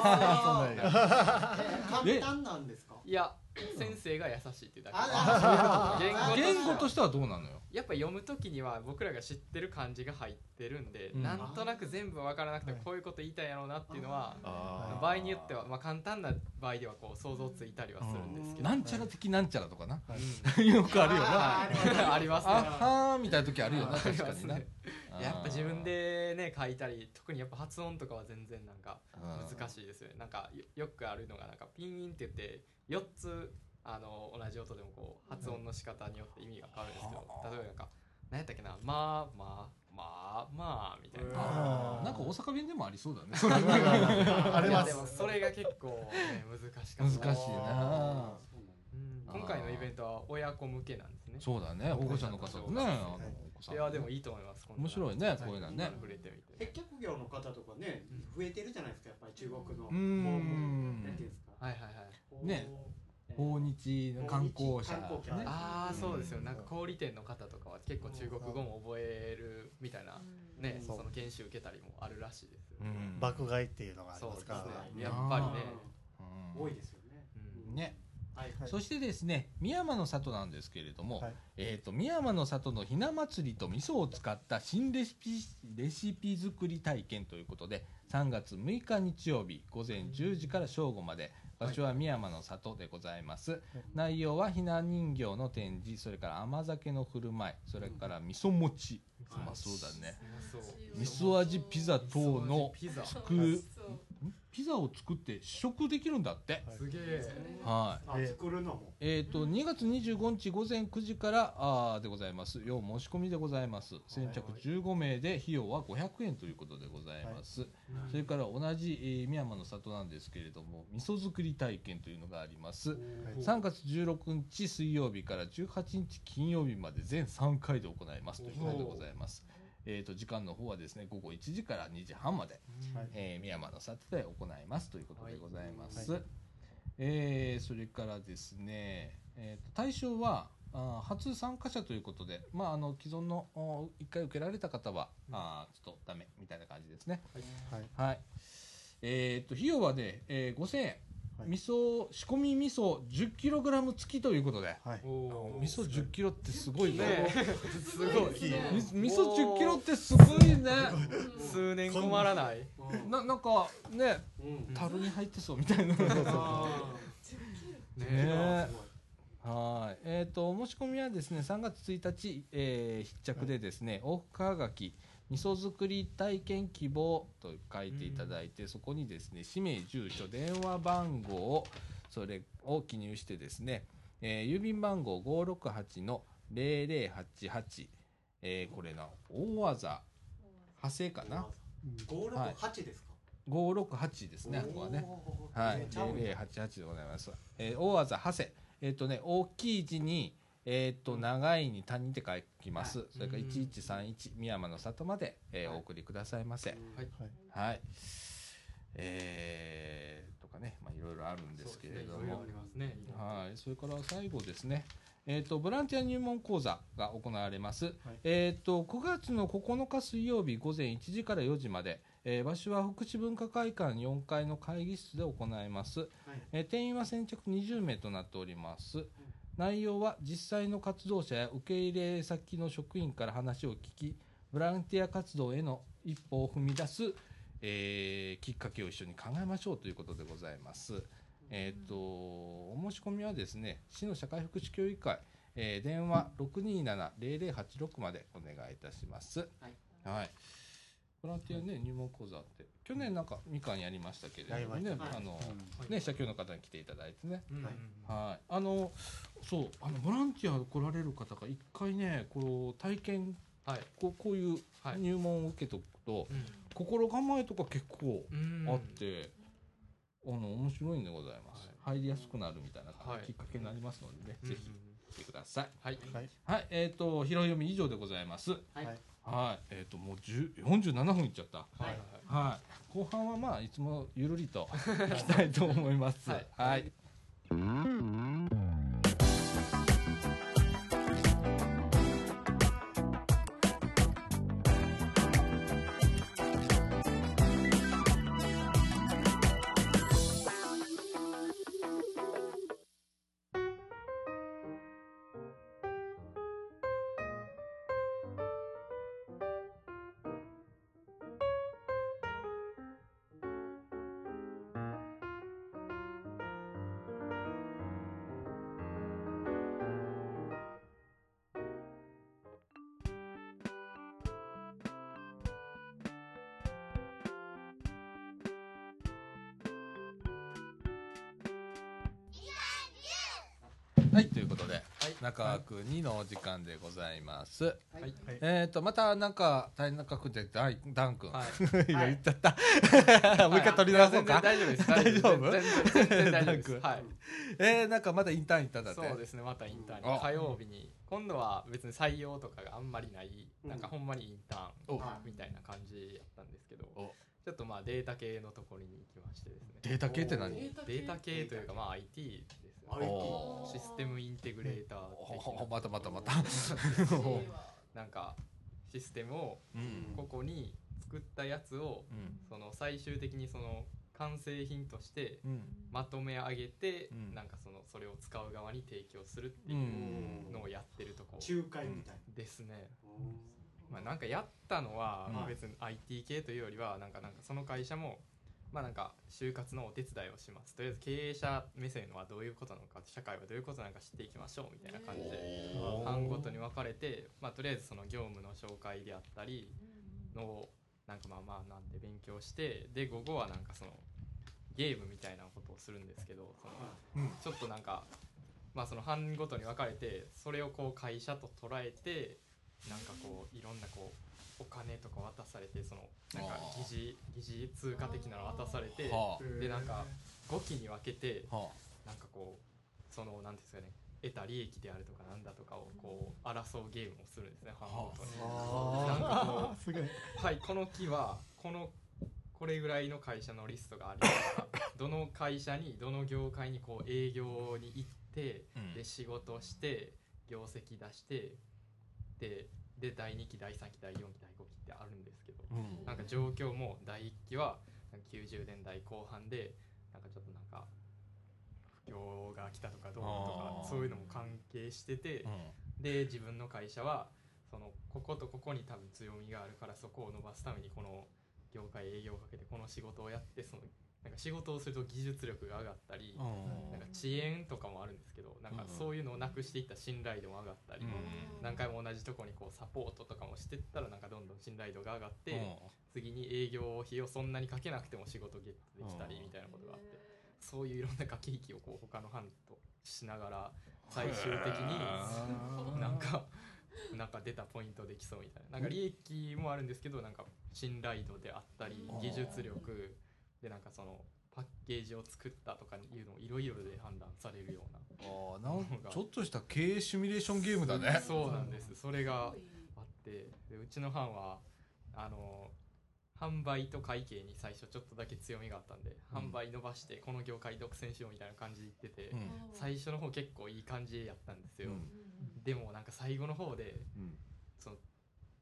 Speaker 3: 単なんですか？
Speaker 5: いや先生が優しいっていうだけ。
Speaker 3: あ
Speaker 5: 言語
Speaker 1: 言語としてはどうなの？よ
Speaker 5: やっぱ読む時には僕らが知ってる漢字が入ってるんで、
Speaker 1: うん。
Speaker 5: なんとなく全部分からなくて
Speaker 2: はい。
Speaker 5: こういうこと言いたいやろうなっていうのは
Speaker 1: あ
Speaker 5: 場合によっては、まあ、簡単な場合ではこう想像ついたりはするんですけど、
Speaker 1: なんちゃら的なんちゃらとかな？
Speaker 2: はい
Speaker 1: よくあるよな。
Speaker 3: あ
Speaker 5: りますね。
Speaker 1: あはーみたいな時あるよな。
Speaker 5: あ
Speaker 1: 確かに
Speaker 5: ね やっぱ自分でね書いたり特にやっぱ発音とかは全然なんか難しいですよね。なんかよよくあるのがなんかピンって言って4つあの同じ音でもこう発音の仕方によって意味が変わるんですけど例えばなんか何やったっけなまあまあまあまあみたいな。
Speaker 1: なんか大阪弁でもありそうだね。
Speaker 2: あります。
Speaker 5: いやでもそれが結構ね難しかった
Speaker 1: 難しいな
Speaker 5: 今回のイベントは親子向けなんですね。
Speaker 1: そうだね。保護者の方とね
Speaker 5: いやでもいいと思います
Speaker 1: 面白いねこういうのはね。
Speaker 5: 触れてみて。
Speaker 3: 接客業の方とかね増えてるじゃないですかやっぱり中国の
Speaker 1: うーんね訪日の観光者
Speaker 3: 観光客
Speaker 1: ね。
Speaker 5: ああそうですよ。なんか小売店の方とかは結構中国語も覚えるみたいなね
Speaker 2: そう。
Speaker 5: その研修受けたりもあるらしいです。
Speaker 1: うん。
Speaker 2: 爆買いっていうのがありますから
Speaker 5: そうですね。
Speaker 2: ね
Speaker 5: やっぱりね。
Speaker 1: うん。
Speaker 3: 多いですよね。
Speaker 5: うん。
Speaker 1: ね
Speaker 3: はい
Speaker 2: はい。
Speaker 1: そしてですね宮山の里なんですけれども、
Speaker 2: はい。
Speaker 1: えー、と宮山の里のひな祭りと味噌を使った新レシピレシピ作り体験ということで3月6日日曜日午前10時から正午まで場所は宮山の里でございます、内容はひな人形の展示それから甘酒の振る舞いそれから味噌餅、うまそうだね。味噌味ピザ等の
Speaker 5: ピザ。
Speaker 1: 作んピザを作って試食できるんだって。
Speaker 5: すげえ。
Speaker 1: はい。
Speaker 3: あ作るのも。
Speaker 1: えー、と2月25日午前9時からあーでございます。要申し込みでございます。先着15名で費用は500円ということでございます、それから同じ、えー、宮山の里なんですけれども味噌作り体験というのがあります。3月16日水曜日から18日金曜日まで全3回で行いますということでございますえー、と時間の方はですね午後1時から2時半まで、
Speaker 2: はい。
Speaker 1: えー宮山の里で行いますということでございます、
Speaker 2: はい。
Speaker 1: えーそれからですね、えーと対象はあー初参加者ということで、まあ、あの既存の1回受けられた方は、あーちょっとダメみたいな感じですね。
Speaker 2: はい。
Speaker 1: はい。えー、と費用はね、えー5000円、
Speaker 2: はい
Speaker 1: 味噌仕込み味噌 10kg 付きということで。
Speaker 2: はい。
Speaker 5: お
Speaker 1: 味噌 10kg ってすごいね。
Speaker 5: ね。すごい。
Speaker 1: 味噌 10kg ってすごいね。
Speaker 5: 数年困らない。
Speaker 1: ななんかね
Speaker 3: うん。
Speaker 1: 樽に入ってそうみたいな。
Speaker 3: あ
Speaker 5: ね。
Speaker 1: ね。はい。えっ、と、お申し込みはですね、3月1日、えー必着でですね、往復はがき、味噌作り体験希望と書いていただいて、そこにですね、氏名、住所、電話番号、それを記入してですね、えー郵便番号568の0088、えーこれな、大技、派生かな？
Speaker 3: 五六八ですか
Speaker 1: ？568ですね、ここはね。はい、0088でございます。えー、大技長谷、えっ、とね、大きい字に、えっ、と、長いに谷って書きます。
Speaker 3: はい。
Speaker 1: それから1131、宮山の里まで、えー
Speaker 3: はい。
Speaker 1: お送りくださいませ。
Speaker 5: はい。
Speaker 1: はい。えー、とかね、まあ、いろいろあるんですけれども。はい、それから最後ですね、えー、とボランティア入門講座が行われます、えー、と9月の9日水曜日午前1時から4時まで、えー場所は福祉文化会館4階の会議室で行います、えー定員は先着20名となっております、内容は実際の活動者や受け入れ先の職員から話を聞きボランティア活動への一歩を踏み出す、えーきっかけを一緒に考えましょうということでございます。えっ、と、お申し込みはですね、市の社会福祉協議会、えー電話627-0086までお願いいたします。
Speaker 3: はい。
Speaker 1: はい。ボランティアね、入門講座って、去年なんかみかんやりましたけれどもね、あの、
Speaker 5: はい。
Speaker 1: ね、社協の方に来ていただいてね。はい。あの、そう、あの、ボランティア来られる方が一回ね、こう、体験、
Speaker 5: はい。
Speaker 1: こうこういう
Speaker 5: はい。
Speaker 1: 入門を受けとくと、
Speaker 5: うん。
Speaker 1: 心構えとか結構
Speaker 5: うん
Speaker 1: あって、あの面白いんでございます、入りやすくなるみたいなきっかけになりますのでね、
Speaker 5: うん。
Speaker 1: ぜひ来てください。
Speaker 5: はい
Speaker 2: はい。
Speaker 1: はい。えっ、と拾い読み以上でございます。
Speaker 3: はい
Speaker 2: はい。
Speaker 1: はいえっ、ともう10 47分いっちゃった。
Speaker 5: はいはい
Speaker 1: はい。後半はまあいつもゆるりと いきたいと思います。
Speaker 5: はい
Speaker 1: はい。はい2のお時間でございます。
Speaker 3: はい、
Speaker 1: えっ、ー、と、またなんか、谷中君じゃ、ダン君。
Speaker 5: はい、
Speaker 1: 言っちゃった。はい、もう一回取り直そうか。
Speaker 5: 大丈夫です。
Speaker 1: 大丈夫
Speaker 5: 大丈夫です。はい。
Speaker 1: えー、なんかまだインターン行ったんだって。
Speaker 5: そうですね、またインターンに。火曜日に。今度は別に採用とかがあんまりない、なんかほんまにインターンみたいな感じやったんですけど。ちょっとまあデータ系のところに行きましてですね。
Speaker 1: データ系って何
Speaker 4: データ系
Speaker 5: というかまあ IT システムインテグレーター
Speaker 1: またまたまた。
Speaker 5: なんかシステムを
Speaker 1: うん。
Speaker 5: ここに作ったやつを
Speaker 1: うん。
Speaker 5: その最終的にその完成品として
Speaker 1: うん。
Speaker 5: まとめ上げて、
Speaker 1: うん。
Speaker 5: なんかそのそれを使う側に提供するっていうのをやってるとこ。
Speaker 3: 仲介みたい
Speaker 5: ですね、
Speaker 3: な
Speaker 5: まあ、なんかやったのは
Speaker 1: うん。
Speaker 5: 別に IT 系というよりはなんかなんかその会社もまあなんか就活のお手伝いをします。とりあえず経営者目線はどういうことなのか社会はどういうことなのか知っていきましょうみたいな感じで班ごとに分かれて、まあ、とりあえずその業務の紹介であったりのをなんかまあまあなんで勉強してで午後はなんかそのゲームみたいなことをするんですけどその
Speaker 1: うん。
Speaker 5: ちょっとなんかまあその班ごとに分かれてそれをこう会社と捉えてなんかこういろんなこうお金とか渡されてそのなんか疑似疑似通貨的なの渡されて
Speaker 1: は
Speaker 5: でなんか5期に分けてなんかこうそのなんていうんですかね得た利益であるとかなんだとかをこう争うゲームをするんですね班ごとに。なんかこ
Speaker 2: あーすごい。
Speaker 5: はいこの木はこのこれぐらいの会社のリストがあります。か らどの会社にどの業界にこう営業に行って
Speaker 1: うん。
Speaker 5: で仕事して業績出してでで第2期第3期第4期第5期ってあるんですけど
Speaker 1: うん。
Speaker 5: なんか状況も第1期はなんか90年代後半でなんかちょっとなんか不況が来たとかどうとかそういうのも関係してて
Speaker 1: うん。
Speaker 5: で自分の会社はそのこことここに多分強みがあるからそこを伸ばすためにこの業界営業をかけてこの仕事をやってそのなんか仕事をすると技術力が上がったり
Speaker 1: うん。
Speaker 5: なんか遅延とかもあるんですけどなんかそういうのをなくしていった信頼度も上がったり、
Speaker 1: うん。
Speaker 5: 何回も同じとこにこうサポートとかもしてったらなんかどんどん信頼度が上がって、
Speaker 1: うん。
Speaker 5: 次に営業費をそんなにかけなくても仕事ゲットできたりみたいなことがあってそういういろんな駆け引きをこう他の班としながら最終的になんかなんか出たポイントできそうみたいな。なんか利益もあるんですけどなんか信頼度であったり技術力でなんかそのパッケージを作ったとかいうのをいろいろで判断されるような。
Speaker 1: あーなんかちょっとした経営シミュレーションゲームだね。
Speaker 5: そうなんです。それがあって。でうちの班はあの販売と会計に最初ちょっとだけ強みがあったんで、
Speaker 1: うん。
Speaker 5: 販売伸ばしてこの業界独占しようみたいな感じで言ってて、
Speaker 1: うん。
Speaker 5: 最初の方結構いい感じやったんですよ、
Speaker 1: うん。
Speaker 5: でもなんか最後の方で
Speaker 1: うん。
Speaker 5: その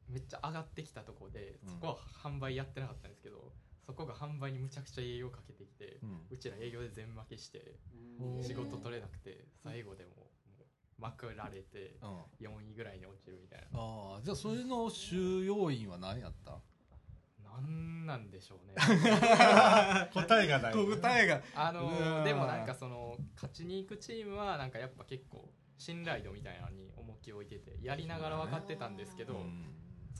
Speaker 5: めっちゃ上がってきたところで
Speaker 1: うん。
Speaker 5: そこは販売やってなかったんですけど、そこが販売にむちゃくちゃ営業かけてきて、
Speaker 1: うん。
Speaker 5: うちら営業で全負けして
Speaker 3: うん。
Speaker 5: 仕事取れなくて最後でももうまくられて
Speaker 1: うん。
Speaker 5: 4位ぐらいに落ちるみたいな。
Speaker 1: ああじゃあそれの収要因は何やった？
Speaker 5: なんなんでしょうね。
Speaker 2: 答えがない。
Speaker 1: 答えが。
Speaker 5: あのでもなんかその勝ちに行くチームはなんかやっぱ結構信頼度みたいなのに重きを置いててやりながら分かってたんですけど、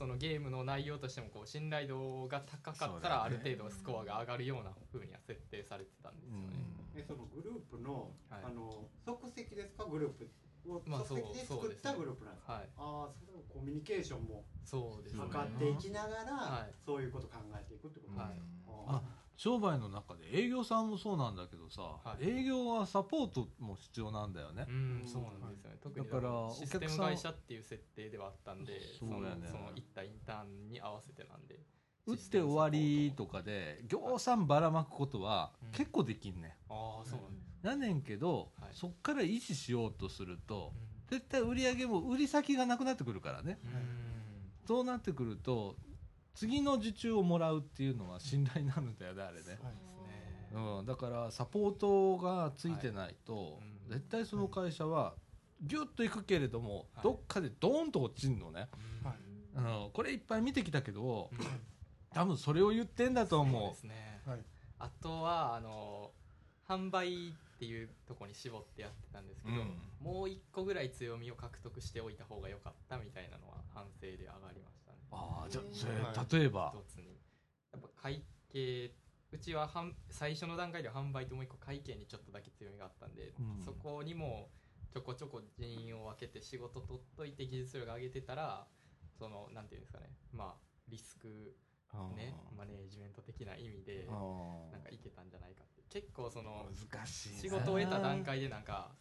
Speaker 5: そのゲームの内容としてもこう信頼度が高かったらある程度スコアが上がるような風には設定されてたんですよね。
Speaker 3: えそのグループの、
Speaker 5: はい。
Speaker 3: あの即席ですかグループを
Speaker 5: まあ
Speaker 3: 即席で作ったグループなんですか、
Speaker 5: はい、
Speaker 3: ああそれをコミュニケーションも
Speaker 5: そうですね。
Speaker 3: 測っていきながら、
Speaker 5: はい。
Speaker 3: そういうこと考えていくってこと
Speaker 5: はい。
Speaker 3: あ
Speaker 1: 商売の中で営業さんもそうなんだけどさ、
Speaker 5: はい。
Speaker 1: 営業はサポートも必要なんだよね。
Speaker 5: う、ん、そうなんですよね。特に
Speaker 1: だから
Speaker 5: システム会社っていう設定ではあったんで、
Speaker 1: そう。やね
Speaker 5: そのその行ったインターンに合わせてなんで。
Speaker 1: 打って終わりとかで行さんばらまくことは
Speaker 5: うん。
Speaker 1: 結構できんね。
Speaker 5: ああ、そうなん
Speaker 1: ねんけど、
Speaker 5: はい。
Speaker 1: そっから維持しようとすると
Speaker 5: う
Speaker 1: 絶対売り上げも売り先がなくなってくるからね。
Speaker 5: ん。
Speaker 1: そうなってくると次の受注をもらうっていうのは信頼になるんだよねあれね、
Speaker 5: そうですね。
Speaker 1: うん、だからサポートがついてないと、
Speaker 5: はいうん。
Speaker 1: 絶対その会社はギュッといくけれども、
Speaker 5: はい。
Speaker 1: どっかでドーンと落ちるのね、
Speaker 2: はい。
Speaker 1: うん、これいっぱい見てきたけど
Speaker 5: うん。
Speaker 1: 多分それを言ってんだと
Speaker 5: そう
Speaker 1: 思
Speaker 5: ですね。
Speaker 2: はい。
Speaker 5: あとはあの販売っていうところに絞ってやってたんですけど、
Speaker 1: うん。
Speaker 5: もう一個ぐらい強みを獲得しておいた方が良かったみたいなのは反省で上がりましたね。
Speaker 1: ああじゃあそ
Speaker 2: は
Speaker 1: れ例えば、
Speaker 5: 一つに。やっぱ会計うちは販最初の段階では販売ともう一個会計にちょっとだけ強みがあったんで、
Speaker 1: うん。
Speaker 5: そこにもちょこちょこ人員を分けて仕事取っといて技術力上げてたらそのなんていうんですかね。まあリスクねマネージメント的な意味でなんかいけたんじゃないかって。結構その
Speaker 1: 難しいな。
Speaker 5: 仕事を得た段階でなんか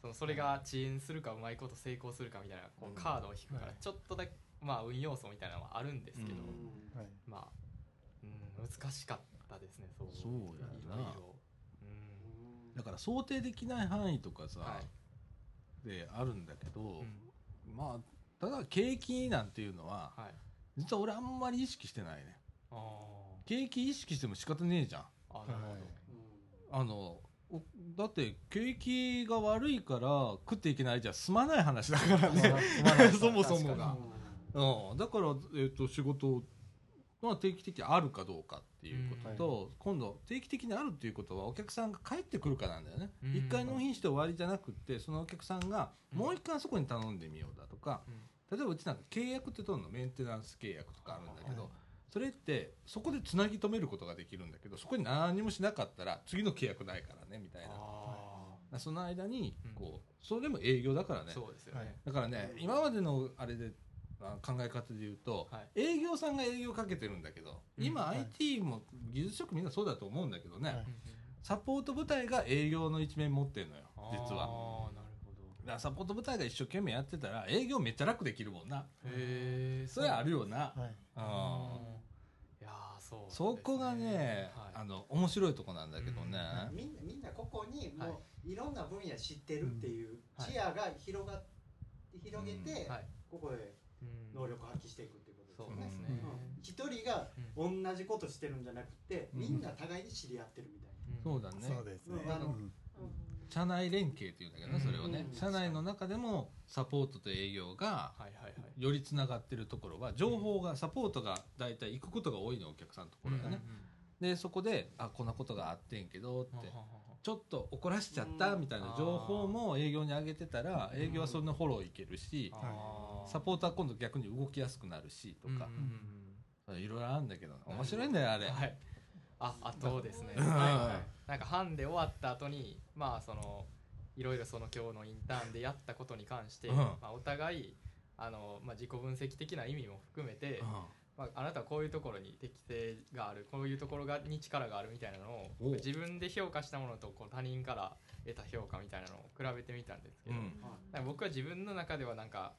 Speaker 5: そのそれが遅延するかうまいこと成功するかみたいなこうカードを引くから
Speaker 2: はい
Speaker 5: ちょっとだけまあ運要素みたいなのはあるんですけど、まあ、うん、難しかったですねそう。
Speaker 1: そうやな。い
Speaker 5: ろいろうん。
Speaker 1: だから想定できない範囲とかさ、
Speaker 5: はい。
Speaker 1: であるんだけど、
Speaker 5: うん。
Speaker 1: まあただ景気なんていうのは
Speaker 5: はい。
Speaker 1: 実は俺あんまり意識してないね。
Speaker 5: あ
Speaker 1: 景気意識しても仕方ねえじゃん。
Speaker 5: ーあなるほど、
Speaker 1: あのおだって景気が悪いから食っていけないじゃ済まない話だからね。そもそもが、うん、だから、えっと仕事は定期的にあるかどうかっていうことと、今度定期的にあるっていうことはお客さんが帰ってくるかなんだよね。
Speaker 5: うん。
Speaker 1: 一、回納品して終わりじゃなくってそのお客さんがもう一回そこに頼んでみようだとか、例えばうちなんか契約って取るのメンテナンス契約とかあるんだけど、
Speaker 2: はい。
Speaker 1: それってそこでつなぎ止めることができるんだけどそこに何もしなかったら次の契約ないからねみたいな。
Speaker 5: あ
Speaker 1: その間に
Speaker 5: うん。
Speaker 1: こうそれも営業だからね。
Speaker 5: ーそうですよね、
Speaker 2: はい
Speaker 1: だからね今までのあれであ考え方で言うと、
Speaker 5: は
Speaker 1: 営業さんが営業かけてるんだけど今、
Speaker 2: はい。
Speaker 1: IT も技術職みんなそうだと思うんだけどね、
Speaker 2: はい。
Speaker 1: サポート部隊が営業の一面持ってるのよ実は。
Speaker 5: ああなるほ
Speaker 1: だからサポート部隊が一生懸命やってたら営業めっちゃ楽できるもんな。
Speaker 5: どへえ
Speaker 1: それあるよな、
Speaker 2: はい。
Speaker 1: うん。
Speaker 5: いやーそう
Speaker 1: そこがね、
Speaker 5: はい。
Speaker 1: あの面白いとこなんだけどね、
Speaker 3: みんなみんなここに
Speaker 5: はい。
Speaker 3: もういろんな分野知ってるっていう
Speaker 5: はい。
Speaker 3: 視野が広が広げて
Speaker 5: はい。
Speaker 3: ここで
Speaker 5: うん
Speaker 3: 能力発揮していくっていうことですよね。
Speaker 5: ですね、
Speaker 3: うん一人が同じことしてるんじゃなくてみんな互いに知り合ってるみたい
Speaker 1: そうだね。
Speaker 2: そうですね。
Speaker 3: うん。あの
Speaker 2: うん。
Speaker 1: 社内連携っていうんだけどねそれをね、
Speaker 3: うん。
Speaker 1: 社内の中でもサポートと営業がよりつながってるところは情報がサポートが大体行くことが多いのお客さんのところがね、でそこであこんなことがあってんけどってちょっと怒らしちゃった
Speaker 3: うん。
Speaker 1: みたいな情報も営業に上げてたら
Speaker 5: うん。
Speaker 1: 営業はそんなフォローいけるしサポートは今度逆に動きやすくなるしとか。いろいろあるんだけど面白いんだよあれ、
Speaker 5: はい。ああと。ですね、
Speaker 1: うん。
Speaker 5: はいなんか班で終わった後にまあそのいろいろその今日のインターンでやったことに関して、
Speaker 1: うん。
Speaker 5: まあ、お互いあの、まあ、自己分析的な意味も含めて、まあ、あなたはこういうところに適性があるこういうところがに力があるみたいなのを
Speaker 1: お
Speaker 5: 自分で評価したものとこう他人から得た評価みたいなのを比べてみたんですけど、
Speaker 1: うん。
Speaker 5: 僕は自分の中ではなんか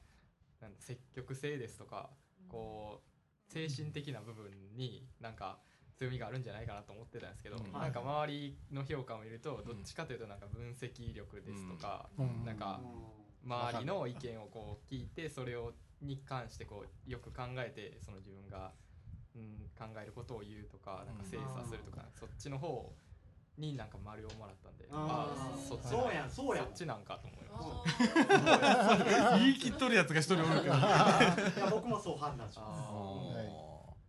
Speaker 5: なんだ積極性ですとかこう精神的な部分になんか強みがあるんじゃないかなと思ってたんですけど、
Speaker 1: うん。
Speaker 5: なんか周りの評価を見るとどっちかというとなんか分析力ですとか、
Speaker 2: うん。
Speaker 5: なんか周りの意見をこう聞いてそれをに関してこうよく考えてその自分が、うん、考えることを言うとかなんか精査するとか、そっちの方になんか丸をもらったんで
Speaker 3: あ
Speaker 5: あそっち
Speaker 3: そうやんそうやん。
Speaker 5: そっちなんかと思いまし
Speaker 1: 言い切っとるやつが一人おるから。
Speaker 3: いや僕もそう判断し
Speaker 5: た
Speaker 3: ま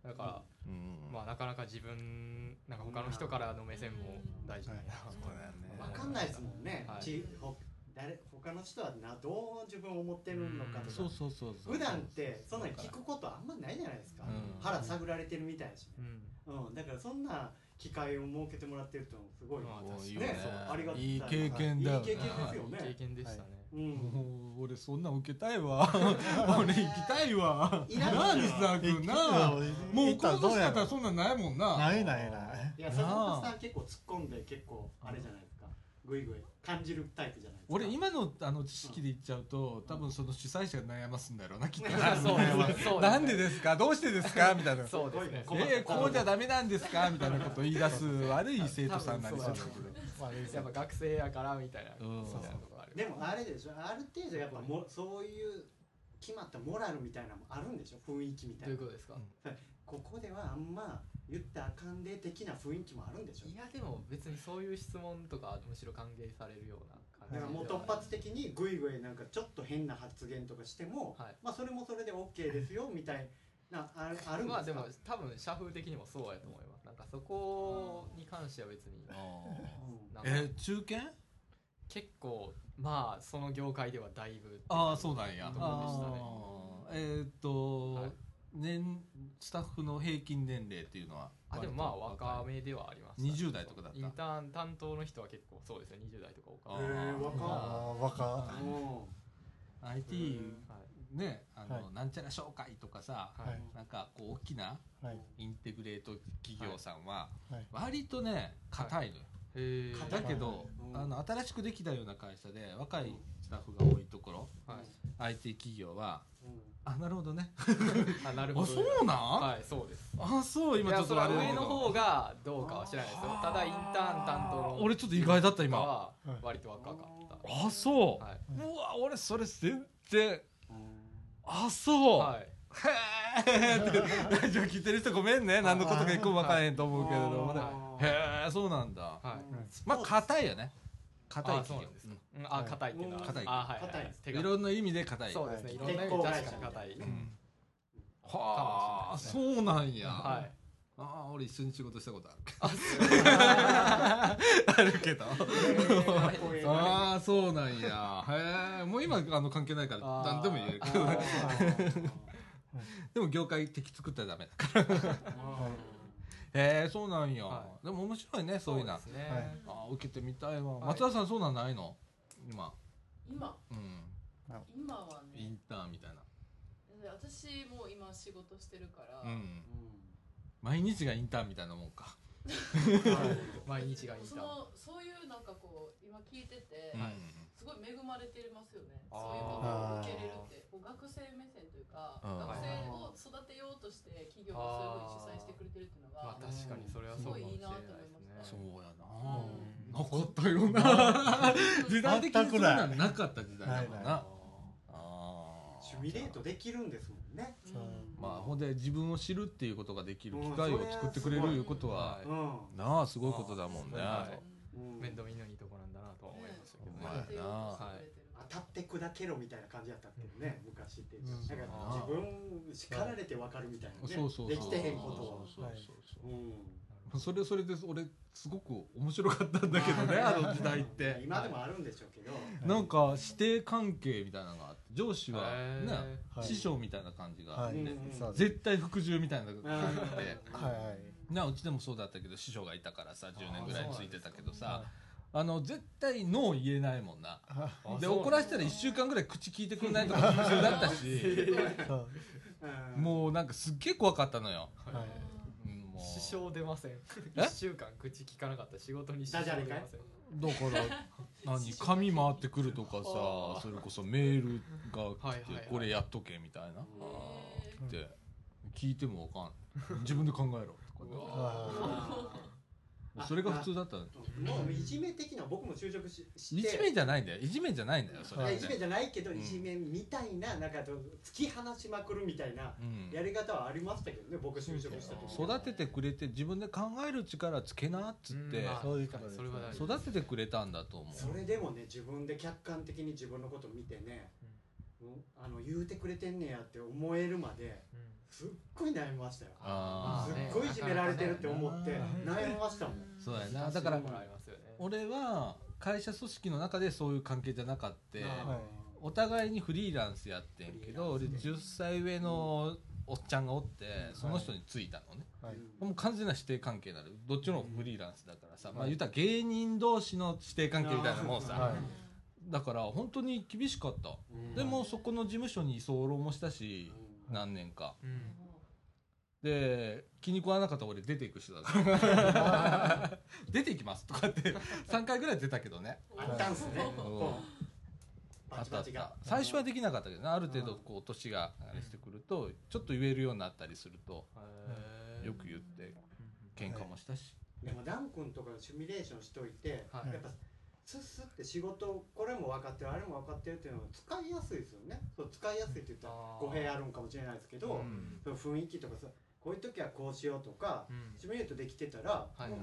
Speaker 3: す。
Speaker 5: だから、
Speaker 1: うん。
Speaker 5: まあなかなか自分なんか他の人からの目線も大事だな。と
Speaker 1: そうだよね。
Speaker 3: 分かんないですもんね、
Speaker 5: はい。
Speaker 3: ちほ誰他の人はなどう自分を思ってるのかとか、
Speaker 1: そうそうそうそう。
Speaker 3: 普段ってそんなに聞くことあんまないじゃないですか、
Speaker 1: うん。
Speaker 3: 腹探られてるみたいだしね、
Speaker 5: うん。
Speaker 3: うん、だからそんな機会を設けてもらってるってすごい、
Speaker 5: まあ
Speaker 3: ねありがたい。
Speaker 1: いい経験だ。よね
Speaker 3: いい経験ですよね。
Speaker 5: い。い経験でしたね、
Speaker 3: うん、
Speaker 1: もう俺そんなん受けたいわ。俺行きたいわ。
Speaker 3: いらん
Speaker 1: な。あ西澤君なもうこの年だったらそんなんないもんな。
Speaker 2: ないないない。
Speaker 3: いや坂本さん結構突っ込んで結構あれじゃないですか。グイグイ感じるタイプじゃないですか。
Speaker 1: 俺今のあの知識で言っちゃうと多分その主催者が悩ますんだろうなきっと。
Speaker 3: うん
Speaker 1: なんでですか？どうしてですか？みたいな。
Speaker 5: そうですね。
Speaker 1: えー、こうじゃダメなんですか？みたいなことを言い出す悪い生徒さんになりそうだけど
Speaker 2: まあ
Speaker 5: やっぱ学生やからみたいな、
Speaker 1: うん。
Speaker 5: そういうとこある。
Speaker 3: でもあれでしょ。ある程度やっぱもそういう決まったモラルみたいなのもあるんでしょ？雰囲気みた
Speaker 5: ど
Speaker 3: いうな
Speaker 5: いうことですか、
Speaker 3: ここではあんま言ったらあかんで的な雰囲気もあるんでしょ？
Speaker 5: いやでも別にそういう質問とかむしろ歓迎されるような感じ
Speaker 3: だからもう突発的にグイグイなんかちょっと変な発言とかしても、
Speaker 5: はい。
Speaker 3: まあそれもそれで OK ですよみたいなああるんですか、
Speaker 5: まあでも多分社風的にもそうやと思います。なんかそこに関しては別に。
Speaker 3: うん
Speaker 5: なんか
Speaker 1: えー、中堅？
Speaker 5: 結構まあその業界ではだいぶ
Speaker 1: ああそうなんや。
Speaker 5: ところでしたね。
Speaker 1: えーっと、
Speaker 5: はい
Speaker 1: 年スタッフの平均年齢っていうのは
Speaker 5: あでもまあ若めではありました
Speaker 1: 20代とかだった？
Speaker 5: インターン担当の人は結構そうですね。20代とか多かっ
Speaker 1: あー
Speaker 3: へー若
Speaker 2: 若。
Speaker 3: うん。
Speaker 1: IT ねあの、
Speaker 2: はい。
Speaker 1: なんちゃら紹介とかさ
Speaker 5: はい。
Speaker 1: なんかこう大きな
Speaker 2: はい。
Speaker 1: インテグレート企業さんは
Speaker 2: はい。
Speaker 1: 割とね硬いのよ、だけど、
Speaker 3: うん。
Speaker 1: あの新しくできたような会社で若いスタッフが多いところ
Speaker 5: はい。
Speaker 1: IT 企業は
Speaker 3: うん
Speaker 1: あなるほどね。
Speaker 5: あなるほど。
Speaker 1: あそうなん、
Speaker 5: はいそうです。
Speaker 1: あそう今ちょっと
Speaker 5: 上の方がどうかは知らないですよ。ただインターン担当の
Speaker 1: 俺ちょっと意外だった今。
Speaker 5: は割と若かった。
Speaker 1: あそう、
Speaker 5: は
Speaker 1: うわ俺それ全然。
Speaker 3: うん
Speaker 1: あそう、
Speaker 5: はい。
Speaker 1: へえってラジオ聞いてる人ごめんね。何のことか一個も分からへんと思うけれどもね。
Speaker 3: はい。
Speaker 1: へえそうなんだ。
Speaker 5: はい。
Speaker 1: まあ硬いよね。硬い企業。
Speaker 5: ですかうんあ硬いっていうのは。
Speaker 1: 硬い。
Speaker 5: あはいはい
Speaker 3: 硬い
Speaker 5: 手が。
Speaker 1: いろんな意味で硬い。
Speaker 5: そうですね。いろん
Speaker 3: 鉄
Speaker 5: な意味で硬い。
Speaker 1: うん。はあ
Speaker 5: かもしれ
Speaker 1: そうなんや、
Speaker 5: はい。
Speaker 1: ああ俺一緒に仕事したことある。あ るけど。ああそうなんや。へえもう今あの関係ないから
Speaker 5: あー。
Speaker 1: 何でも言えるけど。ね でも業界敵作ったらダメだから。へえそうなんや、
Speaker 5: は
Speaker 1: でも面白いねそういうの。
Speaker 5: ですね。
Speaker 2: はい
Speaker 1: あー受けてみたいわ、
Speaker 5: はい。
Speaker 1: 松田さんそうなんないの？今。
Speaker 4: 今？
Speaker 1: うん。
Speaker 4: 今はね。
Speaker 1: インターンみたいな。
Speaker 4: で私もう今仕事してるから、
Speaker 1: うん。毎日がインターンみたいなもんか。
Speaker 5: 毎日がインタ
Speaker 4: そ
Speaker 5: ーン。
Speaker 4: のそういうなんかこう今聞いてて、
Speaker 1: うん
Speaker 4: すごい恵まれてますよね。そういうことを受けれるって。こう学生目線というか
Speaker 1: うん。
Speaker 4: 学生を育てようとして企業がそういうふうに主催してくれてるっていうの
Speaker 5: まあ
Speaker 4: が
Speaker 5: 確かにそれはそうかもしれないですね。
Speaker 1: そうやな、
Speaker 4: うん
Speaker 1: なかったよな。時代的にそんなんなかった時代だもん
Speaker 2: な。
Speaker 3: シミュレー。トできるんですもんね。
Speaker 1: まあほんで自分を知るっていうことができる機会を作ってくれるいうことはなあすごいことだもんね、
Speaker 5: 面倒見のいいとこなんだなとは思いましたけどね。
Speaker 1: まあ
Speaker 4: 育てようとしてくれてる
Speaker 3: 当たって砕けろみたいな感じやったけどね昔って
Speaker 2: うん。
Speaker 3: だから自分叱られて分かるみたいなね。できてへんことを
Speaker 1: そうそうそうそう。
Speaker 3: うん
Speaker 1: それそれで俺すごく面白かったんだけどね あの時代って。
Speaker 3: 今でもあるんでしょうけど。
Speaker 1: なんか師弟関係みたいなのがあって上司はね
Speaker 2: はい。
Speaker 1: 師匠みたいな感じがあって、絶対服従みたいなのがあって
Speaker 2: はいはい。
Speaker 1: なうちでもそうだったけど師匠がいたからさ10年ぐらいついてたけどさ
Speaker 2: はい
Speaker 1: あの絶対ノー言えないもんな。
Speaker 2: あ
Speaker 1: で怒らせたら1週間ぐらい口聞いてくれないとか普通だったし。もうなんかすっげえ怖かったのよ、
Speaker 2: はい
Speaker 5: 支障出ません。
Speaker 1: え
Speaker 5: ？1週間口聞かなかったら仕事に支障出ません。
Speaker 1: だから 何？紙回ってくるとかさ それこそメールがこれやっとけみたいな。
Speaker 2: うん
Speaker 1: って聞いてもわかん自分で考えろと。か
Speaker 2: あ
Speaker 3: あ
Speaker 1: それが普通だったの？
Speaker 3: もういじめ的な僕も就職しして。
Speaker 1: いじめじゃないんだよ。いじめじゃないんだよそれって
Speaker 3: いやいじめじゃないけど、
Speaker 1: うん
Speaker 3: いじめみたいななんかと突き放しまくるみたいな
Speaker 1: うん。
Speaker 3: やり方はありましたけどね僕就職した時
Speaker 1: 育ててくれて自分で考える力つけなっつって
Speaker 5: うんまあ
Speaker 2: そ
Speaker 5: れは
Speaker 1: 育ててくれたんだと思う。
Speaker 3: それでもね自分で客観的に自分のこと見てね、うん。あの言うてくれてんねやって思えるまですっごい悩みましたよ。
Speaker 1: あー。
Speaker 3: すっごいいじめられてるって思って悩みましたもん。
Speaker 1: そうやな。だから俺は会社組織の中でそういう関係じゃなかって
Speaker 3: あ
Speaker 1: お互いにフリーランスやってんけど俺10歳上のおっちゃんがおってその人についたのね、
Speaker 2: はい。
Speaker 1: もう完全な師弟関係になるどっちもフリーランスだからさ、まあ言ったら芸人同士の師弟関係みたいなもんさ、
Speaker 2: はい。
Speaker 1: だから本当に厳しかった、
Speaker 3: うん。
Speaker 1: でもそこの事務所に居候もしたし、
Speaker 3: うん
Speaker 1: 何年か。
Speaker 5: うん。
Speaker 1: で気に食わなかったら俺出ていく人だ 出ていきますとかって3回ぐらい出たけどね。
Speaker 3: あったんすね。
Speaker 1: あったあった。最初はできなかったけどね。ある程度こう年があれしてくるとちょっと言えるようになったりするとよく言って喧嘩もしたし、
Speaker 3: でもダン君とかシミュレーションしといて、
Speaker 5: はい。
Speaker 3: やっぱスッスって仕事これも分かってるあれも分かってるっていうのが使いやすいですよね。そう使いやすいって言ったら語弊あるんかもしれないですけど、
Speaker 1: うん。
Speaker 3: その雰囲気とかさこういう時はこうしようとか、
Speaker 5: うん。
Speaker 3: シミュレートできてたら、
Speaker 5: はいはいはい。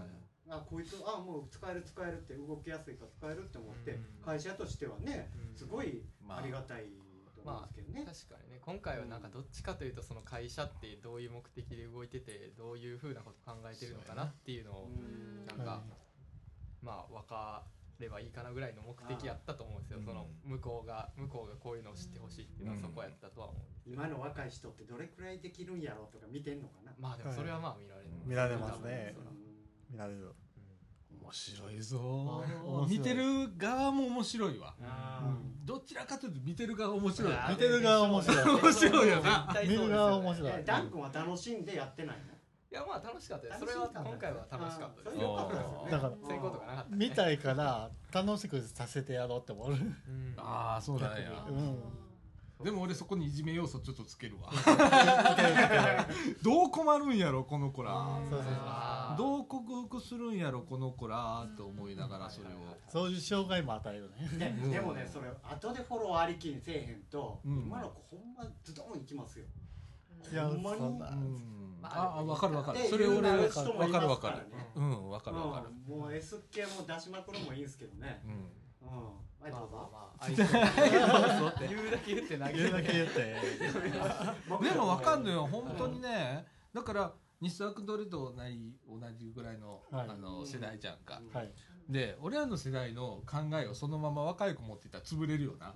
Speaker 3: あこいつあもう使える使えるって動きやすいから使えるって思って、
Speaker 5: うん。
Speaker 3: 会社としてはね
Speaker 5: うん。
Speaker 3: すごい
Speaker 1: まあ
Speaker 3: ありがたいと思うんですけどね。
Speaker 5: 確かにね今回はなんかどっちかというとその会社ってどういう目的で動いててどういうふうなこと考えてるのかなっていうのを
Speaker 3: うん。
Speaker 5: なんかまあ分かればいいかなぐらいの目的やったと思うんですよ。その向こうが向こうがこういうのを知ってほしいっていうのは
Speaker 1: うん。
Speaker 5: そこやったとは思うんですけ
Speaker 3: 今の若い人ってどれくらいできるんやろうとか見てんのかな、
Speaker 5: まあでもそれはまあ見られる
Speaker 2: 見られますね。
Speaker 3: うん
Speaker 2: 見られる。
Speaker 1: 面白いぞ。
Speaker 2: 面白い。
Speaker 1: 見てる側も面白いわ。
Speaker 3: あ
Speaker 1: どちらかというと見てる側面白い。
Speaker 2: 見てる側面白い
Speaker 1: 面白いよな
Speaker 2: 見る側面白い。
Speaker 3: ダン君は楽しんでやってないの？
Speaker 5: いやまあ楽しかったです。それは今回は楽しかったです。
Speaker 2: だから
Speaker 5: そういうことがなかったね。
Speaker 2: 見たいから楽しくさせてやろうって思う。
Speaker 5: うん。
Speaker 1: ああそうなんや。
Speaker 2: うん。
Speaker 1: でも俺そこにいじめ要素ちょっとつけるわ。どう困るんやろこの子ら。どう克服するんやろこの子らと思いながらそれを。
Speaker 2: そういう障害も与えるね。
Speaker 1: うん
Speaker 3: ででもねそれ後でフォローありきにせえへんと、
Speaker 1: うん。
Speaker 3: 今の子ほんまズドンいきますよ
Speaker 2: いや
Speaker 3: ほんまに？
Speaker 1: ああ分かる分かる。
Speaker 3: で
Speaker 1: それ俺
Speaker 3: 言う
Speaker 1: 分かる。
Speaker 3: 人もいます
Speaker 1: 分かるうん分かる分かる。
Speaker 3: うんもう S 系も出しまくるのもいいんですけどね。
Speaker 1: うん。
Speaker 3: うん。はい
Speaker 5: まあまあまあ言うだけ言って投げ
Speaker 2: 言うだけ言って。
Speaker 1: でも分かんのよ。本当にね。だから西沢君と俺と同じ同じぐらいの,、
Speaker 2: はい。
Speaker 1: あの世代じゃんか、
Speaker 2: はい。
Speaker 1: で俺らの世代の考えをそのまま若い子持っていったら潰れるよな。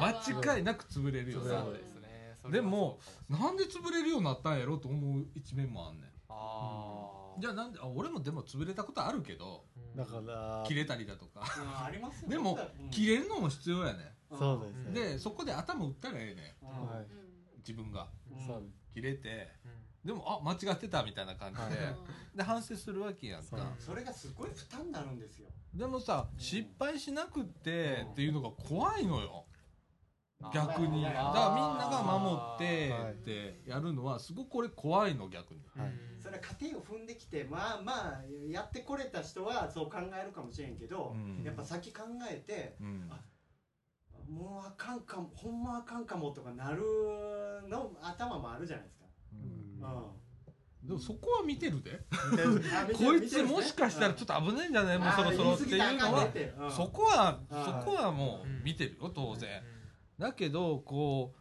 Speaker 1: 間違いなく潰れるよな
Speaker 5: で
Speaker 1: も
Speaker 5: な
Speaker 1: んで潰れるようになったんやろと思う一面もあんねん。
Speaker 5: あー。
Speaker 1: じゃあなんであ俺もでも潰れたことあるけど
Speaker 2: だから
Speaker 1: 切れたりだとか。
Speaker 3: うんありますよ。
Speaker 1: でも
Speaker 3: うん。
Speaker 1: 切れるのも必要やね
Speaker 2: そうですね。
Speaker 1: でそこで頭打ったらええね
Speaker 3: うん。
Speaker 2: はい。
Speaker 1: 自分が。切れて
Speaker 5: うん。
Speaker 1: でもあ間違ってたみたいな感じで、
Speaker 2: はい。
Speaker 1: で反省するわけやん
Speaker 2: そう。
Speaker 1: か
Speaker 3: それがすごい負担になるんですよ。
Speaker 1: でもさ
Speaker 3: うん。
Speaker 1: 失敗しなくって
Speaker 3: うん。
Speaker 1: っていうのが怖いのよ逆に。だからみんなが守って
Speaker 2: はい。
Speaker 1: ってやるのはすごくこれ怖いの逆に。
Speaker 2: はい。
Speaker 5: うん。
Speaker 3: それは過程を踏んできてまあまあやってこれた人はそう考えるかもしれんけど、
Speaker 1: うん。
Speaker 3: やっぱ先考えて
Speaker 1: うん。
Speaker 3: あもうあかんかもほんまあかんかもとかなるの頭もあるじゃないですか、
Speaker 1: うん。
Speaker 3: うん。
Speaker 1: でもそこは見てるで。こいつもしかしたらちょっと危ないんじゃない？もうそろそろっていうのは。そこは
Speaker 3: うん。
Speaker 1: そこはもう見てるよ当然だけどこう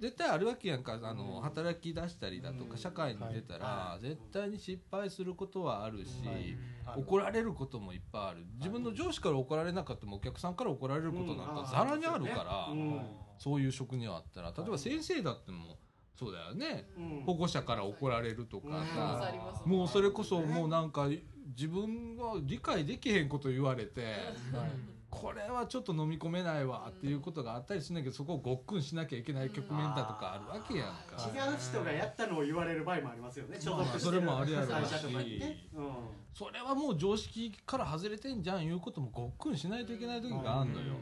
Speaker 1: 絶対あるわけやんか。あの
Speaker 3: うん。
Speaker 1: 働き出したりだと
Speaker 3: うん。
Speaker 1: か社会に出た
Speaker 3: はい。
Speaker 1: ら絶対に失敗することはあるし怒られることもいっぱいある。自分の上司から怒られなかったもお客さんから怒られることなんかざらにあるから
Speaker 3: うん。
Speaker 1: そういう職にはあったら例えば先生だってもそうだよね。
Speaker 3: うん。
Speaker 1: 保護者から怒られるとか
Speaker 3: うん。
Speaker 1: さもうそれこそもうなんか自分が理解できへんこと言われてこれはちょっと飲み込めないわっていうことがあったりするんだけどそこをごっくんしなきゃいけない局面だとかあるわけやんか。
Speaker 3: 違う人がやったのを言われる場合もありますよね所
Speaker 1: まあ
Speaker 3: 属してる
Speaker 1: それもありやろうし。
Speaker 3: 会社とかにね、うん。
Speaker 1: それはもう常識から外れてんじゃんいうこともごっくんしないといけない時があんのよ。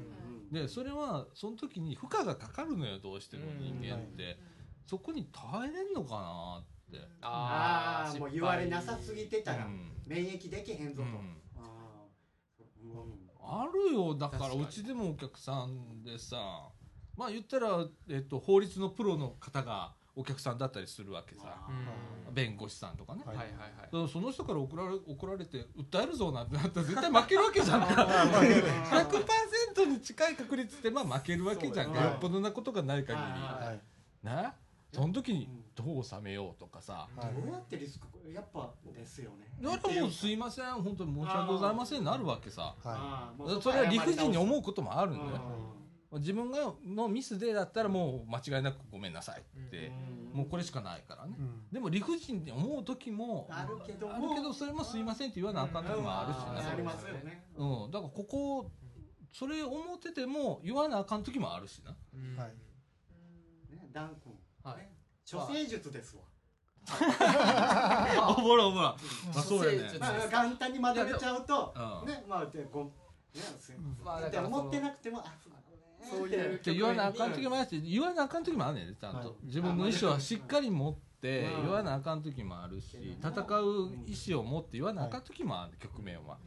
Speaker 1: でそれはその時に負荷がかかるのよどうしても人間って。そこに耐えれんのかなって。
Speaker 3: ああもう言われなさすぎてたら
Speaker 1: うん。
Speaker 3: 免疫できへんぞと、
Speaker 1: うん。
Speaker 3: あー。うん
Speaker 1: あるよ。だからうちでもお客さんでさまあ言ったら、えっと、法律のプロの方がお客さんだったりするわけさ。弁護士さんとかね、
Speaker 2: はい
Speaker 5: はいはいはい。
Speaker 1: だからその人から怒られ怒られて訴えるぞなんてなったら絶対負けるわけじゃんか。100%に近い確率ってまあ負けるわけじゃんか。よっぽどなことがない限
Speaker 3: はい
Speaker 2: はい
Speaker 1: その時にどう収めようとかさ。
Speaker 2: はい。
Speaker 3: どうやってリスクやっぱですよね。
Speaker 1: だか。らもうすいません。本当に申し訳ございませんなるわけさ。
Speaker 2: は
Speaker 3: あーもう
Speaker 1: それは理不尽に思
Speaker 3: う
Speaker 1: うこともあるんだよ自分がのミスでだったらもう間違いなくごめんなさいって、もうこれしかないからね。
Speaker 2: い、うん。
Speaker 1: でも理不尽に思う時も
Speaker 3: あるけども。
Speaker 1: あるけどそれもすいませんって言わなあかん時もあるし
Speaker 3: うん。
Speaker 1: な、
Speaker 3: ありますよね。
Speaker 1: うん、だからここそれ思ってても言わなあかん時もあるしな。
Speaker 5: うん。
Speaker 2: はい。
Speaker 3: ねダン君
Speaker 5: はい。
Speaker 3: ね処世術ですわ。
Speaker 1: あほらほらあそうやね。
Speaker 3: まあ簡単にまとめちゃうと
Speaker 1: うん。
Speaker 3: ねまあでごね
Speaker 5: まあだ
Speaker 3: って
Speaker 5: からその
Speaker 3: 思ってなくてもあ
Speaker 5: そういう。
Speaker 1: で言わなあかん時もあるし言わなあかん時もあるねんちゃんと、
Speaker 2: はい。
Speaker 1: 自分の意思はしっかり持って
Speaker 3: うん
Speaker 1: 言わなあかん時もあるし戦う意思を持って言わなあかん時もある局面は。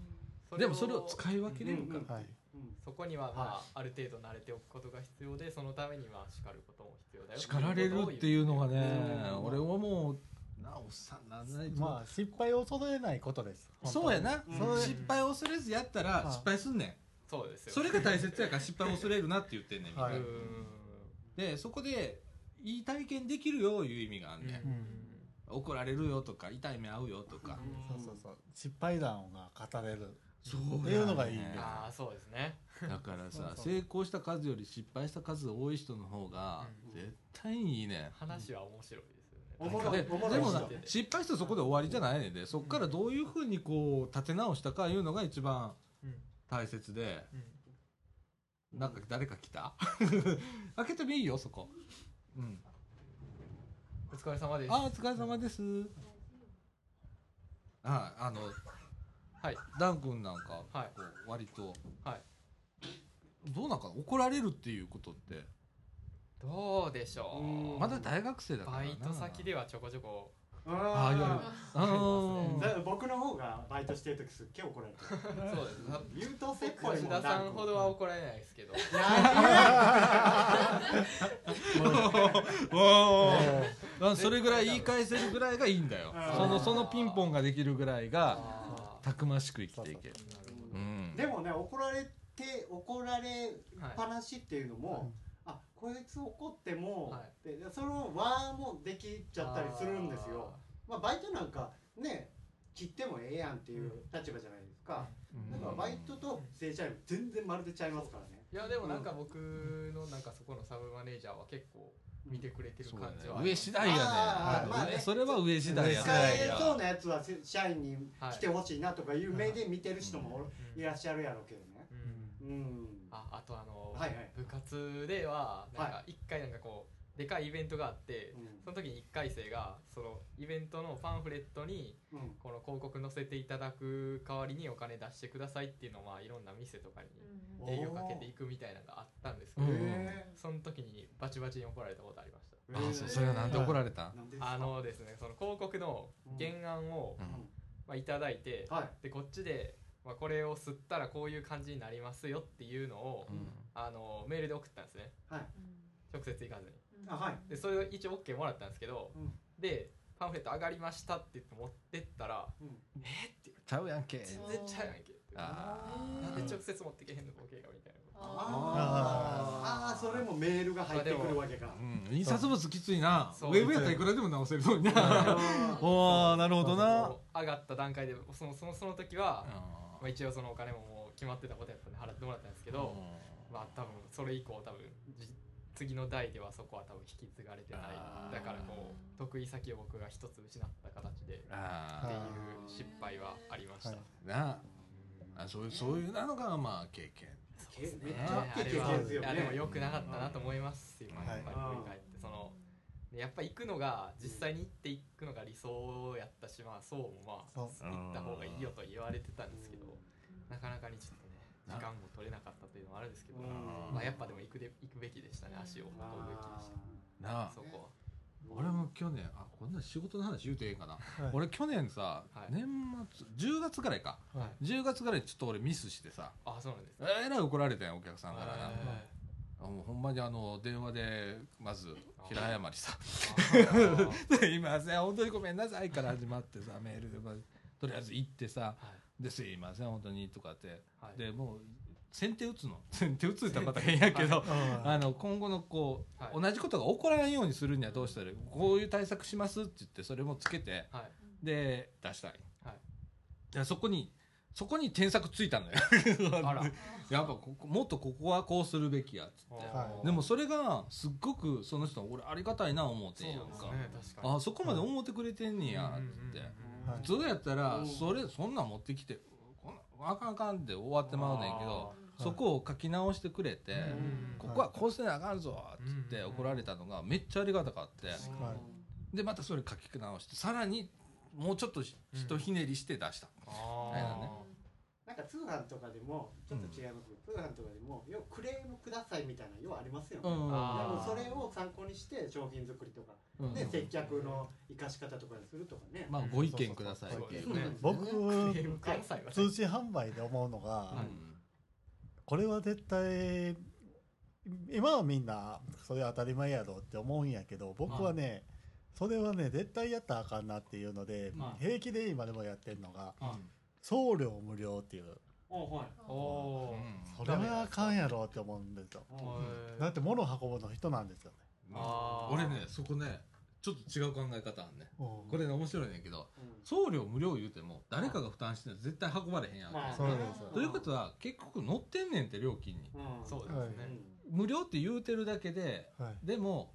Speaker 1: でもそれを使い分けれるか
Speaker 3: うん
Speaker 2: はい
Speaker 3: うん
Speaker 5: そこにはまあある程度慣れておくことが必要でそのためには叱ることも必要だよ。
Speaker 1: 叱られるっていうのがね
Speaker 3: うん。
Speaker 1: 俺はもうなおっさんなんない。と
Speaker 2: まあ失敗を恐れないことです。
Speaker 1: そうやな、
Speaker 3: うん。
Speaker 1: 失敗を恐れずやったら
Speaker 2: はい。
Speaker 1: 失敗すんねん。
Speaker 5: そうですよ
Speaker 1: それが大切やから失敗を恐れるなって言ってんねんみんな、
Speaker 2: はい。
Speaker 1: でそこでいい体験できるよいう意味があんねん、怒られるよとか痛い目合うよとか、
Speaker 2: そうそうそう。失敗談が語れる
Speaker 1: そう
Speaker 2: っていうのがいいんだ
Speaker 5: ああそうですね。
Speaker 1: だからさ
Speaker 2: そうそう。
Speaker 1: 成功した数より失敗した数多い人の方が
Speaker 3: うん。
Speaker 1: 絶対にいいね。
Speaker 5: 話は面白いですよね。
Speaker 3: おもろい。
Speaker 1: で
Speaker 3: おも
Speaker 1: 失敗してそこで終わりじゃないね。んでそこからどういうふうにこう立て直したかいうのが一番
Speaker 5: うん。
Speaker 1: 大切で。
Speaker 5: うん。
Speaker 1: なんか誰か来た？開けてもいいよそこ。うん。
Speaker 5: お疲れ様です。
Speaker 1: あお疲れ様です。ああの
Speaker 5: はい。
Speaker 1: ダン君なんか
Speaker 5: はい。
Speaker 1: こう割と。
Speaker 5: はい。
Speaker 1: どうなんかな？怒られるっていうことって。
Speaker 5: どうでしょ
Speaker 3: う。
Speaker 1: まだ大学生だからな。
Speaker 5: バイト先ではちょこちょこ。
Speaker 1: ああいや
Speaker 3: あ
Speaker 1: あの
Speaker 3: だから僕の方がバイトしてる時すっげえ怒られてる。
Speaker 5: そうです。
Speaker 3: 優等生っぽい
Speaker 5: 吉田さんほどは怒られないですけど。
Speaker 1: あそれぐらい言い返せるぐらいがいいんだよ。そのそのピンポンができるぐらいが
Speaker 5: あ
Speaker 1: たくましく生きていける。
Speaker 3: でもね怒られて怒られっ
Speaker 5: はい
Speaker 3: ぱなしっていうのも、あこいつ怒っても、
Speaker 5: は
Speaker 3: でその輪もできちゃったりするんですよ。まあバイトなんかね切ってもええやんっていう立場じゃないですか、だからバイトと正社員全然まるでちゃいますからね。
Speaker 5: いやでもなんか僕のなんかそこのサブマネージャーは結構見てくれてる感じは。
Speaker 1: 上次第やね。
Speaker 3: まあ
Speaker 1: それは上次第や
Speaker 3: 使えそうなやつはせ社員に来てほしいなとかいう目で見てる人も
Speaker 5: うん。
Speaker 3: いらっしゃるやろうけどね。
Speaker 5: うん。
Speaker 3: うん。
Speaker 5: ああとあの、
Speaker 3: はいはい。
Speaker 5: 部活ではなんか一回なんかこうでかいイベントがあって、
Speaker 3: うん。
Speaker 5: その時に1回生がそのイベントのパンフレットに
Speaker 3: うん。
Speaker 5: この広告載せていただく代わりにお金出してくださいっていうのをまあいろんな店とかに
Speaker 3: うん
Speaker 5: 営業かけていくみたいなのがあったんですけど、
Speaker 1: うん
Speaker 3: へ
Speaker 5: その時にバチバチに怒られたことありました。
Speaker 3: ー。
Speaker 1: あそうそれはなんで怒られた？
Speaker 3: なんですか？
Speaker 5: あのですねその広告の原案を、
Speaker 1: うん
Speaker 5: まあ、いただいて、
Speaker 3: はい。
Speaker 5: でこっちで、まあ、これを吸ったらこういう感じになりますよっていうのを、
Speaker 1: うん。
Speaker 5: あのメールで送ったんですね。
Speaker 3: はい。
Speaker 5: 直接行かずに
Speaker 3: あはい。
Speaker 5: でそれを一応 OK もらったんですけど、
Speaker 3: うん。
Speaker 5: でパンフレット上がりましたって言って持ってったら
Speaker 3: うん「
Speaker 5: えっ?」って。
Speaker 1: ちゃうやんけ。
Speaker 5: 全然ちゃうやんけ。って
Speaker 1: あ
Speaker 5: なんで直接持ってけへんのボケがみたいな。
Speaker 3: あー。あー。それもメールが入ってくるわけか。
Speaker 1: うん。印刷物きついな。ウ
Speaker 5: そう。
Speaker 1: ェブやったらいくらでも直せるのにな。
Speaker 3: あ
Speaker 1: おーなるほどな。
Speaker 5: 上がった段階でそのそのその時は、
Speaker 1: あ
Speaker 5: まあ、一応そのお金ももう決まってたことやったんで払ってもらったんですけど、まあ多分それ以降多分じ次の代ではそこは多分引き継がれてない。だからこう得意先を僕が一つ失った形でって
Speaker 1: あ
Speaker 5: いう失敗はありました、
Speaker 2: はい。
Speaker 1: ーなあそういうそういうのがまあ経験
Speaker 3: けめっち
Speaker 5: ね
Speaker 3: ゃ大きい経験ですよ
Speaker 5: いやでも
Speaker 3: ね
Speaker 5: 良くなかったなと思います今
Speaker 2: はい
Speaker 5: やっぱり。振り返ってそのでやっぱ行くのが実際に行っていくのが理想やったしまあそうもまあ
Speaker 2: そう。
Speaker 5: 行った方がいいよと言われてたんですけどなかなかにちょっとね時間も取れなかったというのもあるんですけど
Speaker 3: うん。
Speaker 5: まあやっぱでも行くで行くべきでしたね足を運ぶべきでした。
Speaker 1: なあ。
Speaker 5: そこ
Speaker 1: 俺も去年あこんな仕事の話言うてええかな。
Speaker 2: はい。
Speaker 1: 俺去年さ
Speaker 5: はい。
Speaker 1: 年末10月ぐらいか。
Speaker 2: はい。
Speaker 1: 10月ぐらいちょっと俺ミスしてさ。
Speaker 5: あそうなんですね
Speaker 1: えらい怒られたんやお客さんからな。
Speaker 5: え
Speaker 1: あもうほんまにあの電話でまず平謝りさ。
Speaker 5: ー「
Speaker 1: すいません本当にごめんなさい」から始まってさメールで、まあとりあえず行ってさ「ですいません本当に」とかって。
Speaker 5: はい。
Speaker 1: でもう先手打つの。先手打つってまた変やけど、
Speaker 2: うん
Speaker 1: あの今後のこう、
Speaker 5: はい。
Speaker 1: 同じことが起こらんようにするにはどうしたらいい？こういう対策しますって言ってそれもつけて
Speaker 5: はい。
Speaker 1: で出したい、
Speaker 5: はい。
Speaker 1: でそこにそこに添削ついたのよ。
Speaker 5: あら。
Speaker 1: やっぱここもっとここはこうするべきやっつって、
Speaker 2: はい。
Speaker 1: でもそれがすっごくその人俺ありがたいな思ってんやんか、
Speaker 5: ね
Speaker 1: あそこまで思ってくれてんねやっつって、
Speaker 2: はい。
Speaker 1: 普通やったら
Speaker 3: うん。
Speaker 1: それそんなん持ってきてこんなんあかんあかんって終わってまうねんけどそこを書き直してくれて、
Speaker 5: うん。
Speaker 1: ここはこうせなあかんぞっつって怒られたのがめっちゃありがたかって、
Speaker 2: はい。
Speaker 1: でまたそれ書き直してさらにもうちょっとひとひねりして出した、
Speaker 5: あ
Speaker 1: あれだね
Speaker 3: か通販とかでもちょっと違いますけど、通販とかでも要はクレームくださいみたいな要はありますよね、
Speaker 1: うん。
Speaker 3: でもそれを参考にして商品作りとか、
Speaker 1: うん。
Speaker 3: ね接客の生かし方とかにするとかね、
Speaker 1: まあご意見くださいっていう
Speaker 5: ね。
Speaker 2: 僕通信販売で思うのが、
Speaker 5: はい
Speaker 2: これは絶対今はみんなそれ当たり前やろって思うんやけど僕はね、それはね絶対やったらあかんなっていうので、
Speaker 3: はい
Speaker 2: 平気で今でもやってるのが
Speaker 3: はい
Speaker 2: 送料無料っていう。
Speaker 3: おはい。
Speaker 5: おお
Speaker 2: それはあかんやろって思うんですよ。
Speaker 5: ー
Speaker 2: だって物運ぶの人なんですよね。
Speaker 1: 俺ねそこねちょっと違う考え方あんねこれね面白いねんけど
Speaker 3: うん。
Speaker 1: 送料無料言うても誰かが負担して絶対運ばれへんやんか、
Speaker 3: まあ
Speaker 2: そうです
Speaker 1: ということは結局乗ってんねんって料金に。
Speaker 3: うん。
Speaker 5: そうです
Speaker 3: う
Speaker 5: ね
Speaker 3: ん
Speaker 1: 無料って言うてるだけで
Speaker 2: はい。
Speaker 1: でも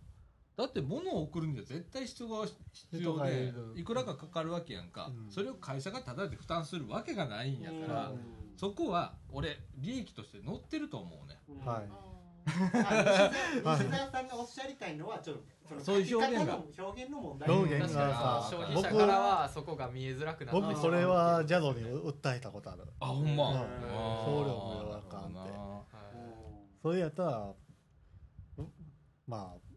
Speaker 1: だって物を送るには絶対人が必要で
Speaker 2: る。
Speaker 1: いくらかかかるわけやんか、
Speaker 2: うん。
Speaker 1: それを会社がタダで負担するわけがないんやから、
Speaker 3: うん。
Speaker 1: そこは俺利益として乗ってると思うね。
Speaker 3: うん。
Speaker 2: はい。
Speaker 3: あ 西澤西澤さんがおっしゃりたいのはちょっと
Speaker 1: そういう表現が。
Speaker 3: 表現の問題。
Speaker 2: 表現
Speaker 5: 確かに
Speaker 1: あー
Speaker 5: 消費者からはそこが見えづらくなって
Speaker 2: 僕それはジャドに訴えたことある。
Speaker 1: あほんま、
Speaker 2: うん。送料無料あかんって。それやったらうまあ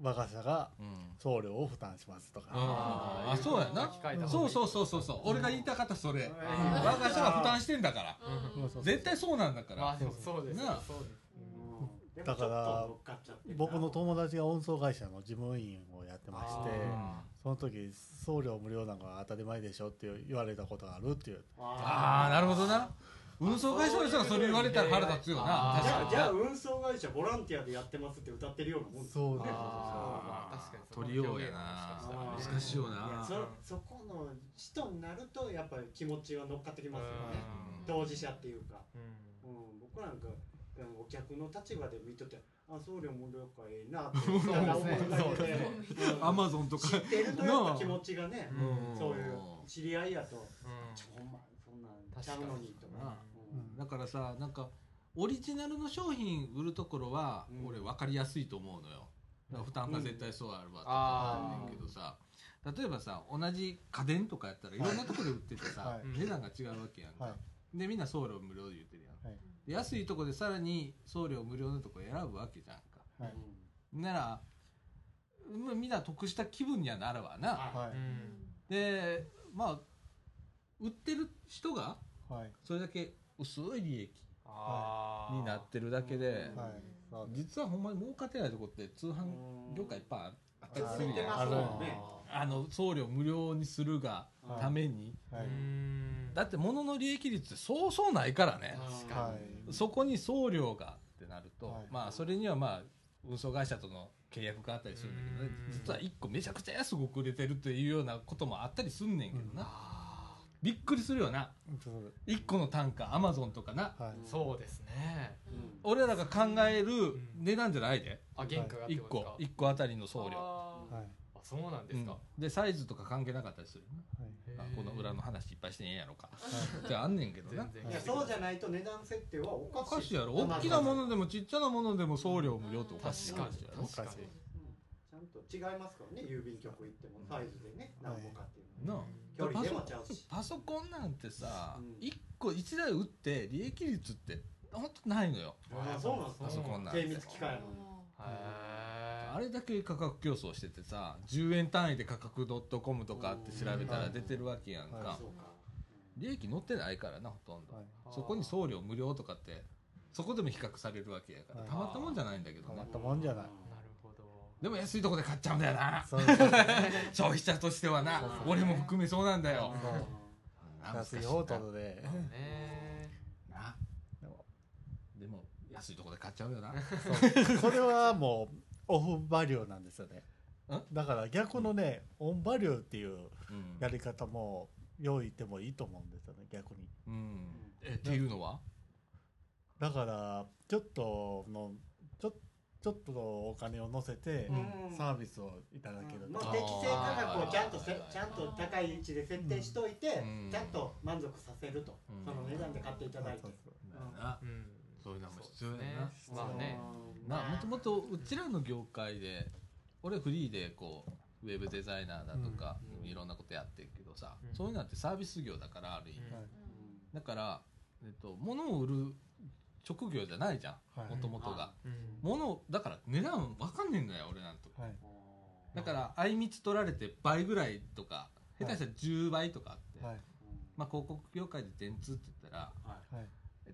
Speaker 2: 我が社が
Speaker 1: うん。
Speaker 2: 送料を負担しますとか。
Speaker 1: あーあそうやな。そうそうそうそうそう。俺が言いたかったそれ、
Speaker 5: ん。
Speaker 1: 我が負担してんだから。
Speaker 4: うん。
Speaker 2: そうそう
Speaker 1: 絶対そうなんだから、
Speaker 5: まあでもそうです
Speaker 2: だから僕の友達が運送会社の事務員をやってまして
Speaker 5: あ
Speaker 2: その時送料無料なんか当たり前でしょって言われたことがあるっていう。
Speaker 1: ああなるほどな運送会社の人がそれ言われたら腹立つよな。
Speaker 3: じゃあじゃあ運送会社ボランティアでやってますって歌ってるようなもん。です
Speaker 2: そうです
Speaker 5: あー確かに
Speaker 1: 取りようやな。難しいよな。
Speaker 3: そそこの人になるとやっぱり気持ちは乗っかってきますよね。
Speaker 1: うん。
Speaker 3: 当事者っていうか、
Speaker 5: うん。
Speaker 3: うん、僕なんかでもお客の立場で見とってあ送料無料かええなって思うだけで。うん
Speaker 1: アマゾンとか。
Speaker 3: 知ってるとやっぱ気持ちがね、
Speaker 1: うん。
Speaker 3: そういう知り合いやと、
Speaker 5: うん。
Speaker 3: ちょほんまそんなんちゃうのにとか。
Speaker 1: な
Speaker 3: うん。
Speaker 1: だからさなんかオリジナルの商品売るところは
Speaker 3: うん。
Speaker 1: 俺分かりやすいと思うのよ。負担が絶対そうあるわとかあんねんけどさ。例えばさ同じ家電とかやったらい。ろんなところで売っててさ、
Speaker 2: はい。
Speaker 1: 値段が違うわけやんか、
Speaker 2: はい。
Speaker 1: でみんな送料無料で言ってるやん、
Speaker 2: はい。
Speaker 1: で安いとこでさらに送料無料のとこ選ぶわけじゃんか。
Speaker 2: はい。
Speaker 1: ならまあみんな得した気分にはなるわな、
Speaker 3: は
Speaker 2: はい
Speaker 1: でまあ売ってる人が
Speaker 2: はい。
Speaker 1: それだけ薄い利益になってるだけで、実はほんまに儲かってないとこって通販業界いっぱいあったりするやん。あの送料無料にするが
Speaker 2: はい。
Speaker 1: ために、だって物の利益率ってそうそうないからね。そこに送料がってなると、
Speaker 2: はい。
Speaker 1: まあそれにはまあ運送会社との契約があったりするんだけどね。
Speaker 5: うん
Speaker 1: 実は1個めちゃくちゃ安く送れてるというようなこともあったりすんねんけどな、
Speaker 5: あ
Speaker 1: びっくりするよな。
Speaker 2: そう。
Speaker 1: 1個の単価アマゾンとかな。
Speaker 2: はい。
Speaker 5: ーそうですね。
Speaker 3: うん。
Speaker 1: 俺らが考える値段じゃないで。
Speaker 5: あ原価がって
Speaker 1: 1
Speaker 5: ことですか
Speaker 1: 個。一個あたりの送料。
Speaker 5: あー。
Speaker 2: はい。
Speaker 5: あそうなんですか。
Speaker 1: うん。でサイズとか関係なかったりする
Speaker 2: はい。
Speaker 1: あこの裏の話いっぱいしてんやろか。
Speaker 2: はい。
Speaker 1: じゃああんねんけどな。
Speaker 5: 全然。
Speaker 3: いやそうじゃないと値段設定はお
Speaker 1: お
Speaker 3: かしい
Speaker 1: かしいやろ。大きなものでもちっちゃなものでも送料無料っておかしい
Speaker 5: 確かに。確かに。
Speaker 3: ちゃんと違いますからね郵便局行ってもサイズでね何ぼかっていうの
Speaker 1: なあ
Speaker 3: 距離で
Speaker 1: パソ
Speaker 3: もちゃうし。
Speaker 1: パソコンなんてさ、
Speaker 3: うん。
Speaker 1: 一個一台売って利益率ってほんとないのよ。
Speaker 3: ああそうなんですか。
Speaker 1: パソコンなん
Speaker 3: 精
Speaker 1: て
Speaker 3: 密機械やの
Speaker 1: あれだけ価格競争しててさ10円単位で価格 .com とかって調べたら出てるわけやんか、利益乗ってないからなほとんど、
Speaker 2: はい。
Speaker 1: そこに送料無料とかってそこでも比較されるわけやから、
Speaker 2: はい。
Speaker 1: たまったもんじゃないんだけどな
Speaker 2: たまったもんじゃない
Speaker 1: でも安いとこで買っちゃうんだよな。
Speaker 2: ね
Speaker 1: 消費者としてはな。
Speaker 3: そうそう。
Speaker 1: 俺も含めそうなんだよ。
Speaker 2: 安い方とで。
Speaker 5: ね。
Speaker 1: な。
Speaker 2: でも
Speaker 1: でも安いとこで買っちゃうよな。
Speaker 2: それはもうオフバリューなんですよね。
Speaker 1: ん？
Speaker 2: だから逆のねオンバリューっていう
Speaker 1: うん
Speaker 2: やり方も用意てもいいと思うんですよね逆に。
Speaker 1: うん。えっていうのは？
Speaker 2: だからちょっとのちょちょっとのお金を乗せて
Speaker 3: うん。
Speaker 2: サービスをいただけると。
Speaker 3: の適正価格をちゃんとせちゃんと高い位置で設定しといて、
Speaker 1: うん。
Speaker 3: ちゃんと満足させると、
Speaker 1: うん。
Speaker 3: その値段で買っていただいて、
Speaker 2: そう
Speaker 1: いうのも必要
Speaker 5: ね。まあね。
Speaker 1: なもともとうちらの業界で俺フリーでこうウェブデザイナーだとか、
Speaker 3: うん。
Speaker 1: いろんなことやってるけどさ、
Speaker 5: うん。
Speaker 1: そういうのってサービス業だからある意味、だから、えっと、物を売る職業じゃないじゃん。
Speaker 2: はい。
Speaker 1: もともとが
Speaker 5: うん。
Speaker 1: 物だから値段わかんねえんだよ俺なんと
Speaker 2: はい。
Speaker 1: だからあいみつ取られて倍ぐらいとか下手したら10倍とかあって、
Speaker 2: はい。
Speaker 1: まあ、広告業界で電通って言ったら
Speaker 2: はい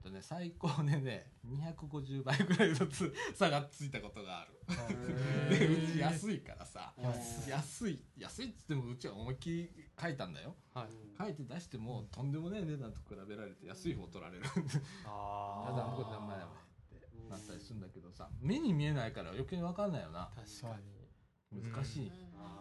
Speaker 1: とね最高でね250倍ぐらいずつ差がついたことがある。
Speaker 2: はい
Speaker 1: でうち安いからさ。
Speaker 3: はい。
Speaker 1: 安い安いっつってもうちは思いっきり書いたんだよ。
Speaker 5: はい。
Speaker 1: 書いて出してもとんでもない値段と比べられて安い方取られる。
Speaker 5: あ
Speaker 1: ただこれ名前ってなったりするんだけどさ目に見えないから余計に分かんないよな。
Speaker 5: 確かに
Speaker 1: 難しい、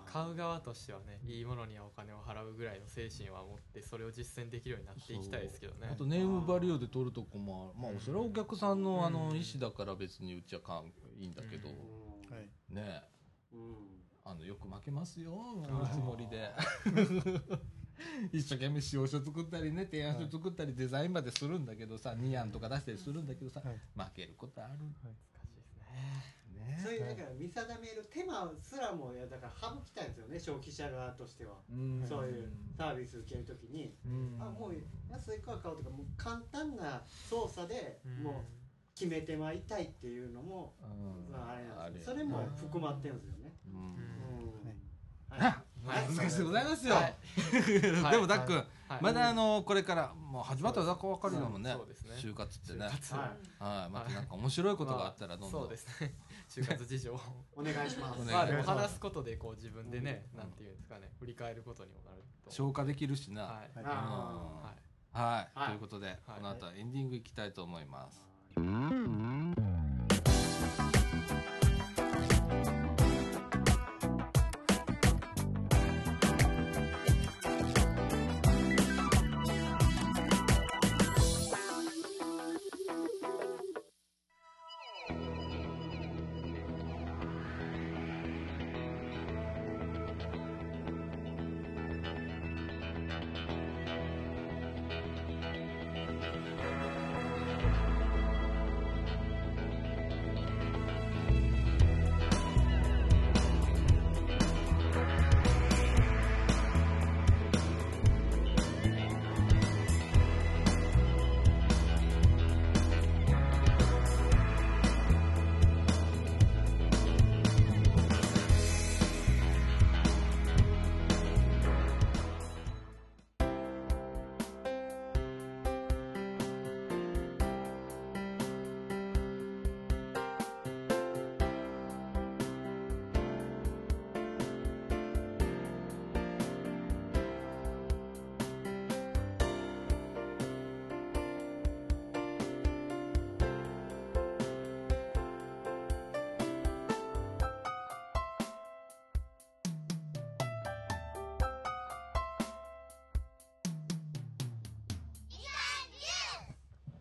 Speaker 5: 買う側としてはねいいものにはお金を払うぐらいの精神は持ってそれを実践できるようになっていきたいですけどね。
Speaker 1: あとネームバリューで取るとこもまあそれはお客さんのあの意思だから別にうちはかんいいんだけど、
Speaker 5: うん。
Speaker 2: はい。
Speaker 1: ねよく負けますよもうつもりで。一生懸命使用書作ったりね提案書作ったりデザインまでするんだけどさ2案とか出したりするんだけどさ、
Speaker 2: はい。
Speaker 1: 負けることある。
Speaker 5: 難しいですね
Speaker 3: そういうだから見定める手間すらもいやだから省きたいんですよね消費者側としては、
Speaker 1: うん。
Speaker 3: そういうサービス受けるときに、
Speaker 1: うん。
Speaker 3: あもう安いから買おうとかもう簡単な操作でもう決めてまいたいっていうのも、
Speaker 1: うん。
Speaker 3: まあ、あれなんですそれも含まってるんですよね、
Speaker 1: うん。
Speaker 3: うん。
Speaker 2: はい。
Speaker 3: はい。
Speaker 1: はい、難しいでございますよ。
Speaker 5: はい。
Speaker 1: でも、ダック。ン、
Speaker 5: はい。
Speaker 1: まだあの、これから、もう始まったら、だか分かるのもね。
Speaker 5: そうですね。
Speaker 1: 就活ってね。
Speaker 3: はい、
Speaker 1: またなんか面白いことがあったら、どんどん。
Speaker 5: そうですね就活事情
Speaker 3: お願いします。
Speaker 1: お願いします。
Speaker 5: まあでも話すことでこう自分でねなんていうんですかね振り返ることにもなると。
Speaker 1: 消化できるしな。
Speaker 5: はい。
Speaker 1: うん。
Speaker 3: あ
Speaker 5: はい。
Speaker 1: はい、
Speaker 3: はい。
Speaker 1: ということで、この後はエンディングいきたいと思います。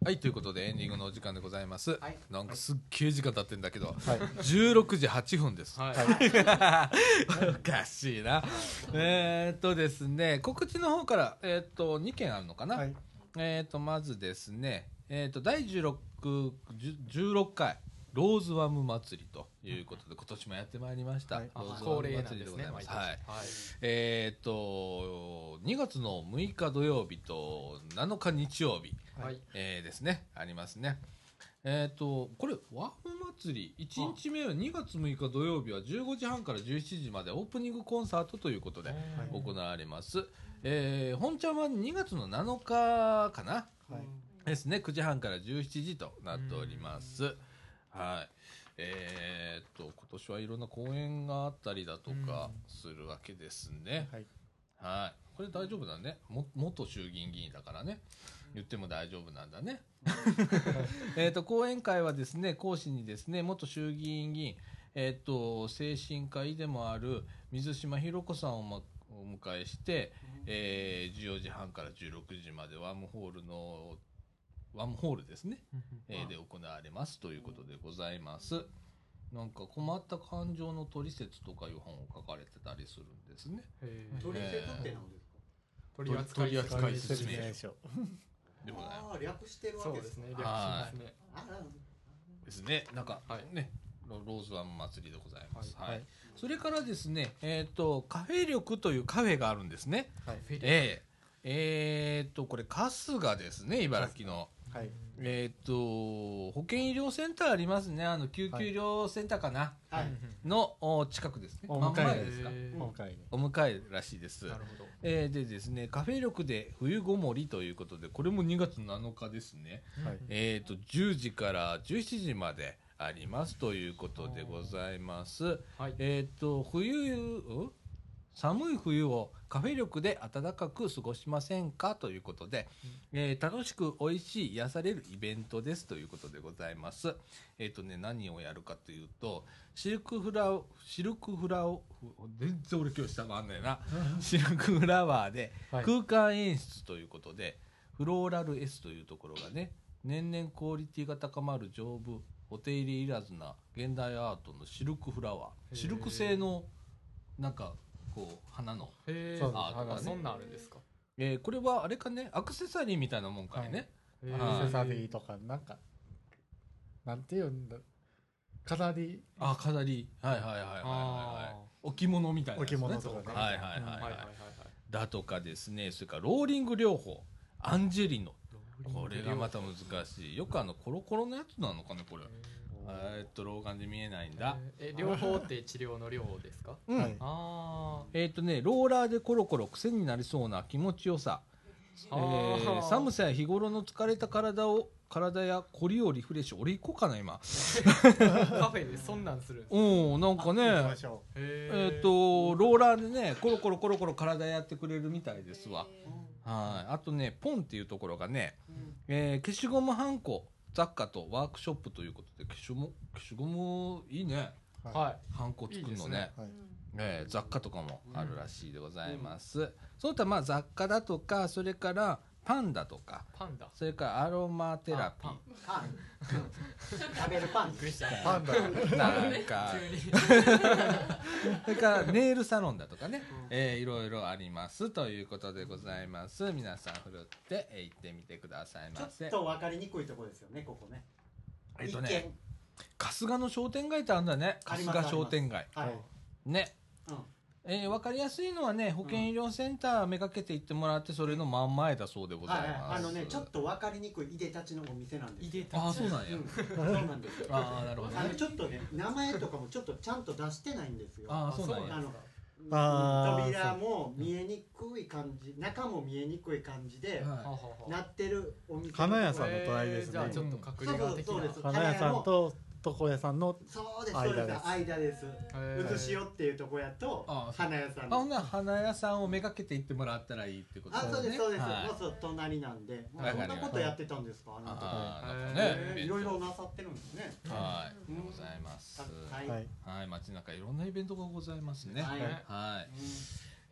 Speaker 1: はい、ということでエンディングのお時間でございます。
Speaker 3: はい
Speaker 1: なんかすっげえ時間経ってんだけど、
Speaker 2: はい
Speaker 1: 16時8分です。
Speaker 5: はい
Speaker 1: おかしいな。えーっとですね、告知の方から、えーっと、2件あるのかな？
Speaker 2: はい
Speaker 1: えーっと、まずですね、えーっと、第16、16回、ローズワム祭りということで、今年もやってまいりました。
Speaker 2: はい。
Speaker 1: ローズワ
Speaker 5: 恒
Speaker 1: ム祭りでございま
Speaker 5: ね毎年はい
Speaker 1: すはい。えーっと、2月の6日土曜日と7日日曜日、
Speaker 5: はい。
Speaker 1: えーですね、ありますね。えっ、と、これ、ワーム祭り、1日目は2月6日土曜日は15時半から17時までオープニングコンサートということで
Speaker 2: はい。
Speaker 1: 行われます。えー本ちゃんは2月の7日かな？
Speaker 2: はい。
Speaker 1: ですね、9時半から17時となっております。はい。えっ、と、今年はいろんな公演があったりだとかするわけですね。
Speaker 2: はい
Speaker 1: はい。これ大丈夫だね。も元衆議院議員だからね。言っても大丈夫なんだね。えっと、講演会はですね、講師にですね、元衆議院議員、えっ、と、精神科医でもある水島ひろ子さんを、ま、お迎えして、えー14時半から16時までワームホールの、ワームホールですね、えーで行われますということでございます。なんか困った感情の取説とかいう本を書かれてたりするんですね。
Speaker 5: へー
Speaker 3: 取説って何ですか？
Speaker 5: 取扱
Speaker 1: 取扱
Speaker 5: 説
Speaker 1: 説明
Speaker 2: 説明書
Speaker 1: でございます
Speaker 3: ああ略してるわけ
Speaker 5: ですね略し
Speaker 1: は
Speaker 5: ますね
Speaker 1: ですね。なんか、
Speaker 5: はい
Speaker 1: ね、ロローズワン祭りでございます。はい。
Speaker 2: はい
Speaker 1: それからですね、えっ、と、カフェ力というカフェがあるんですね。
Speaker 2: はい
Speaker 1: えええーと、これ、春日ですね、茨城の。
Speaker 2: はい
Speaker 1: えっ、と、保健医療センターありますね。あの、救急医療センターかな、
Speaker 3: はい
Speaker 1: のお近くですね。
Speaker 2: お
Speaker 1: 真ん
Speaker 2: 向かい
Speaker 1: 前ですか。
Speaker 5: へー
Speaker 2: 今回に
Speaker 1: お迎えらしいです。
Speaker 5: なるほど
Speaker 1: えーでですね、カフェ力で冬ごもりということで、これも2月7日ですね。
Speaker 2: はい
Speaker 1: えー、と10時から17時までありますということでございます。
Speaker 5: はい
Speaker 1: えっ、と冬ん寒い冬をカフェ力で暖かく過ごしませんか？ということで、えー楽しく美味しい癒されるイベントですということでございます。えっ、とね何をやるかというとシルクフラウシルクフラウ全然俺今日下回んねえな。シルクフラワーで
Speaker 2: はい。
Speaker 1: 空間演出ということで、フローラル S というところがね年々クオリティが高まる丈夫お手入れいらずな現代アートのシルクフラワー。シルク製のなんかこう花の、
Speaker 5: へえ
Speaker 2: そう
Speaker 1: あとかね
Speaker 5: そんなんあるんですか？
Speaker 1: えーこれはあれかね？アクセサリーみたいなもんかいね、はい。
Speaker 2: アクセサリーとかなんかなんていうんだ？飾り。
Speaker 1: あ飾り。はいはいはいはいはいはい。
Speaker 5: あ
Speaker 1: 置物みたいなやつ、
Speaker 2: 置物とかね。
Speaker 1: はいはいはいはい、
Speaker 5: ーはいはいはいはい。
Speaker 1: だとかですねそれからローリング療法。アンジェリノ。これがまた難しい。よくあのコロコロのやつなのかねこれえーっと老眼で見えないんだ。
Speaker 5: え両方って治療の両方ですか？
Speaker 1: うん、
Speaker 2: はい。
Speaker 5: あ
Speaker 1: えーっとねローラーでコロコロ癖になりそうな気持ちよさ、え
Speaker 5: あー。
Speaker 1: ー寒さや日頃の疲れた体を体や凝りをリフレッシュ。俺行こうかな今。
Speaker 5: カフェでそんなんするんですか
Speaker 1: うんなんか
Speaker 2: 行き
Speaker 1: ね
Speaker 2: ましょ
Speaker 5: え
Speaker 1: えーっとローラーでねコロコロコロコロ体やってくれるみたいですわ。はい。あとねポンっていうところがね、えー消しゴムはんこ雑貨とワークショップということで消しゴム消しゴムいいね。
Speaker 2: う
Speaker 5: は
Speaker 1: はんこ作るのね。
Speaker 5: いいですね。
Speaker 2: はい。
Speaker 1: えー雑貨とかもあるらしいでございます、そういったまあ雑貨だとかそれからパンだとか
Speaker 5: いパンダ。
Speaker 1: それからアロマテラピ
Speaker 5: あ
Speaker 3: パン。食べるパン
Speaker 2: パンダ。
Speaker 1: ーなんかそれからネイルサロンだとかね、えーいろいろありますということでございます。皆さんふるってえー行ってみてください
Speaker 3: ちょ
Speaker 1: ませ
Speaker 3: っと分かりにくいところですよねここね。
Speaker 1: えっとね春日の商店街ってあるんだね。春日商店街。
Speaker 3: はい、
Speaker 1: ね。
Speaker 3: うん
Speaker 1: えー、分かりやすいのはね保健医療センターめがけて行ってもらってそれの真ん前だそうでござい
Speaker 3: はい
Speaker 1: ます、
Speaker 3: はい、あのねちょっと分かりにくいいでたちのお店なんです
Speaker 5: いでた
Speaker 1: ああそうなんや、
Speaker 3: うん、そうなんですよ。
Speaker 1: ああなるほどね。
Speaker 3: あのちょっとね名前とかもちょっっとちゃんと出してないんですよ。
Speaker 1: ああそうなんや。
Speaker 3: あの扉も見えにくい感じ中も見えにくい感じで
Speaker 5: は
Speaker 1: は
Speaker 5: はは
Speaker 3: なってるお店
Speaker 2: 花屋さんの隣ですね。
Speaker 5: えーじゃあちょっと隠れ家的な
Speaker 3: そうそうそうです
Speaker 2: 花屋さんと床屋さんの
Speaker 3: そうですそうです。間です。うずしおっていうとこやと花屋さん。
Speaker 1: い、あほんなら花屋さんをめがけて行ってもらったらいいってこと
Speaker 3: あそうですそうです、
Speaker 1: はい。
Speaker 3: もうそう隣なんで、
Speaker 1: わかりました
Speaker 3: そんなことやってたんですかあ
Speaker 1: なんか
Speaker 5: へ
Speaker 1: ね。
Speaker 3: えー。いろいろなさってるんですね。
Speaker 1: はい、
Speaker 3: うん。
Speaker 1: でございます。
Speaker 3: はい、
Speaker 2: はい。
Speaker 1: はい。街中いろんなイベントがございますね。
Speaker 3: はい。
Speaker 1: はい。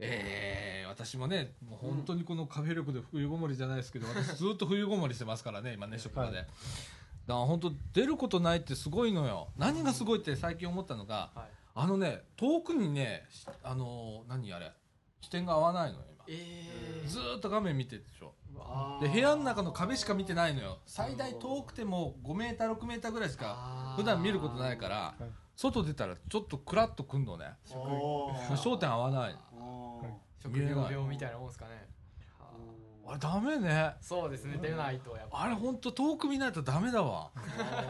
Speaker 1: えー、私もねもう本当にこのカフェ力で冬ごもりじゃないですけど 私ずっと冬ごもりしてますからね今ね職場で、
Speaker 2: はい
Speaker 1: だから本当出ることないってすごいのよ。何がすごいって最近思ったのが
Speaker 5: はい。
Speaker 1: あのね遠くにねしあの何あれ視点が合わないのよ今。
Speaker 5: えー。
Speaker 1: ずーっと画面見てるでしょ。で部屋の中の壁しか見てないのよ。最大遠くても5メーター6メーターぐらいしか普段見ることないから外出たらちょっとクラッとくんのね。焦点合わない。
Speaker 5: 職業病みたいなもんですかね。はあ
Speaker 1: ダメね。
Speaker 5: そうですね。出ないとやっぱ。
Speaker 1: あれほんと遠く見ないとダメだわ。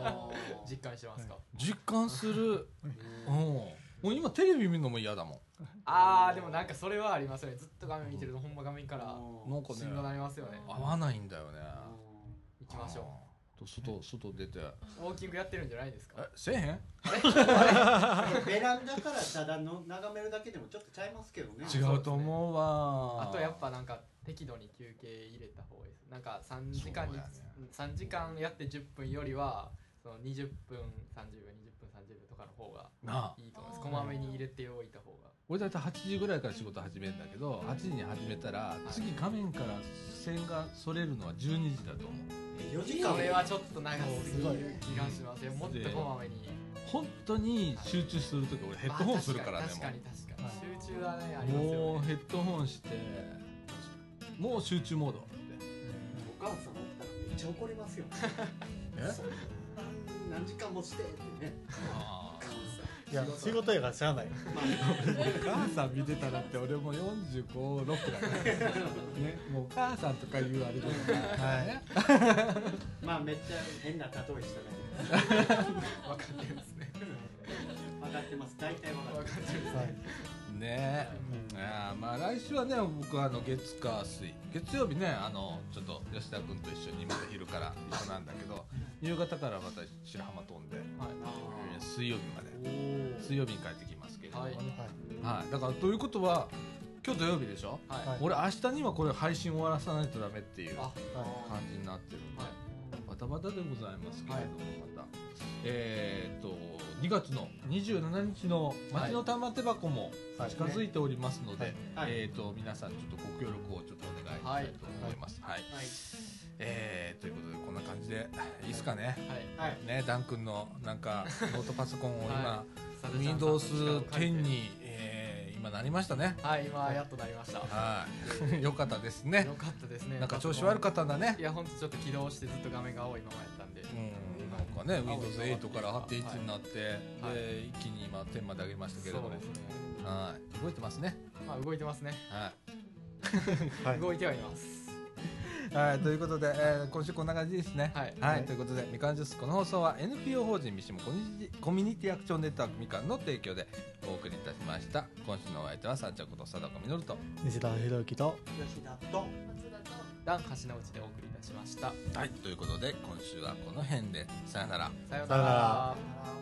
Speaker 5: 実感してますか？
Speaker 1: 実感する。うん。もう今テレビ見るのも嫌だもん。
Speaker 5: ああでもなんかそれはありますよね。ずっと画面見てるとほんま画面から
Speaker 1: なんかね。
Speaker 5: しんどなりますよね。
Speaker 1: 合わないんだよね。
Speaker 5: 行きましょ
Speaker 1: う。外外出て。
Speaker 5: うウォーキングやってるんじゃないですか？
Speaker 1: えせえへん？
Speaker 3: ベランダからただの眺めるだけでもちょっとちゃいますけどね。
Speaker 1: 違うと思うわ
Speaker 5: あとやっぱなんか適度に休憩入れた方がいいです。なんか3時間に、
Speaker 1: ね。
Speaker 5: 3時間やって10分よりはその20分30秒20分30秒とかの方がいいと思います。こまめに入れておいた方が。
Speaker 1: 俺大体8時ぐらいから仕事始めるんだけど8時に始めたら次画面から線がそれるのは12時だと思う。
Speaker 3: 4時間？
Speaker 5: それはちょっと長すぎ
Speaker 2: すごい
Speaker 5: る気がします。よもっとこまめに。
Speaker 1: 本当に集中する時俺ヘッドホンするからね
Speaker 5: まあ確かに確かに
Speaker 2: はい
Speaker 5: 確かに。集中はねあります
Speaker 1: も
Speaker 5: よね。
Speaker 1: うヘッドホンしてもう集中モードって
Speaker 3: お母さんおったらめっちゃ怒りますよ。
Speaker 1: え？
Speaker 3: そんな何時間もしてってね。
Speaker 1: あ
Speaker 3: お母さん
Speaker 2: いや仕事やからしゃあない。
Speaker 3: まあ
Speaker 1: お母さん見てたらって俺も456だから ね。もうお母さんとか言うあれだから。
Speaker 2: はい。
Speaker 1: ね
Speaker 3: まあめっちゃ変な例えしただけで
Speaker 5: 分かってるんですね。
Speaker 3: 分かってます。大体分かってます
Speaker 5: ね。
Speaker 1: ねあーまあ来週はね僕はあの月火水。月曜日ねあのちょっと吉田君と一緒にまた昼から一緒なんだけど夕方からまた白浜飛んで、
Speaker 5: はい。
Speaker 1: えー水曜日まで。
Speaker 5: お
Speaker 1: 水曜日に帰ってきますけれどもね、
Speaker 5: はい。
Speaker 1: はい。だからということは今日土曜日でしょ？
Speaker 5: はい。
Speaker 2: はい
Speaker 1: 俺明日にはこれ配信終わらさないとダメっていう
Speaker 5: あ
Speaker 1: 感じになってるんで、
Speaker 5: はい。
Speaker 1: バタバタでございますけれども、また。えーっと2月の27日の町の玉手箱も
Speaker 2: はい。
Speaker 1: 近づいておりますので、
Speaker 3: はい。
Speaker 1: えーっと皆さんちょっとご協力をちょっとお願いしたいと思います。はい、
Speaker 3: はい。
Speaker 1: えーということでこんな感じでいいですかね。
Speaker 5: はい。
Speaker 3: はい。
Speaker 1: ねダン君のなんかノートパソコンを今、
Speaker 5: はい。
Speaker 1: Windows 10に、えー今今なりましたね。
Speaker 5: はい今やっとなりました。
Speaker 1: はい。よかったですね。
Speaker 5: よかったですね。
Speaker 1: なんか調子悪かったんだね。
Speaker 5: いや本当ちょっと起動してずっと画面が青いままやったんで。
Speaker 1: うんなんかね Windows8 から8.1になって、
Speaker 5: はい。
Speaker 1: で一気に今10まで上げましたけれども。
Speaker 5: ね。
Speaker 1: はい。動いてますね。
Speaker 5: まあ動いてますね。
Speaker 1: はい
Speaker 2: はい。
Speaker 5: 動いてはいます
Speaker 1: はい、ということで、えー今週こんな感じですね。
Speaker 5: はい
Speaker 1: はい、ということで、みかんジュース、この放送は NPO 法人三島コミュニティコミュニティアクションネットワークみかんの提供でお送りいたしました。今週のお相手は、さんちゃんこと貞子みのると。
Speaker 2: 西田博之と
Speaker 3: 吉田と
Speaker 4: 松田と
Speaker 5: ダン橋の内でお送りいたしました
Speaker 1: はい、ということで、今週はこの辺で、さよなら。
Speaker 5: さよ
Speaker 2: なら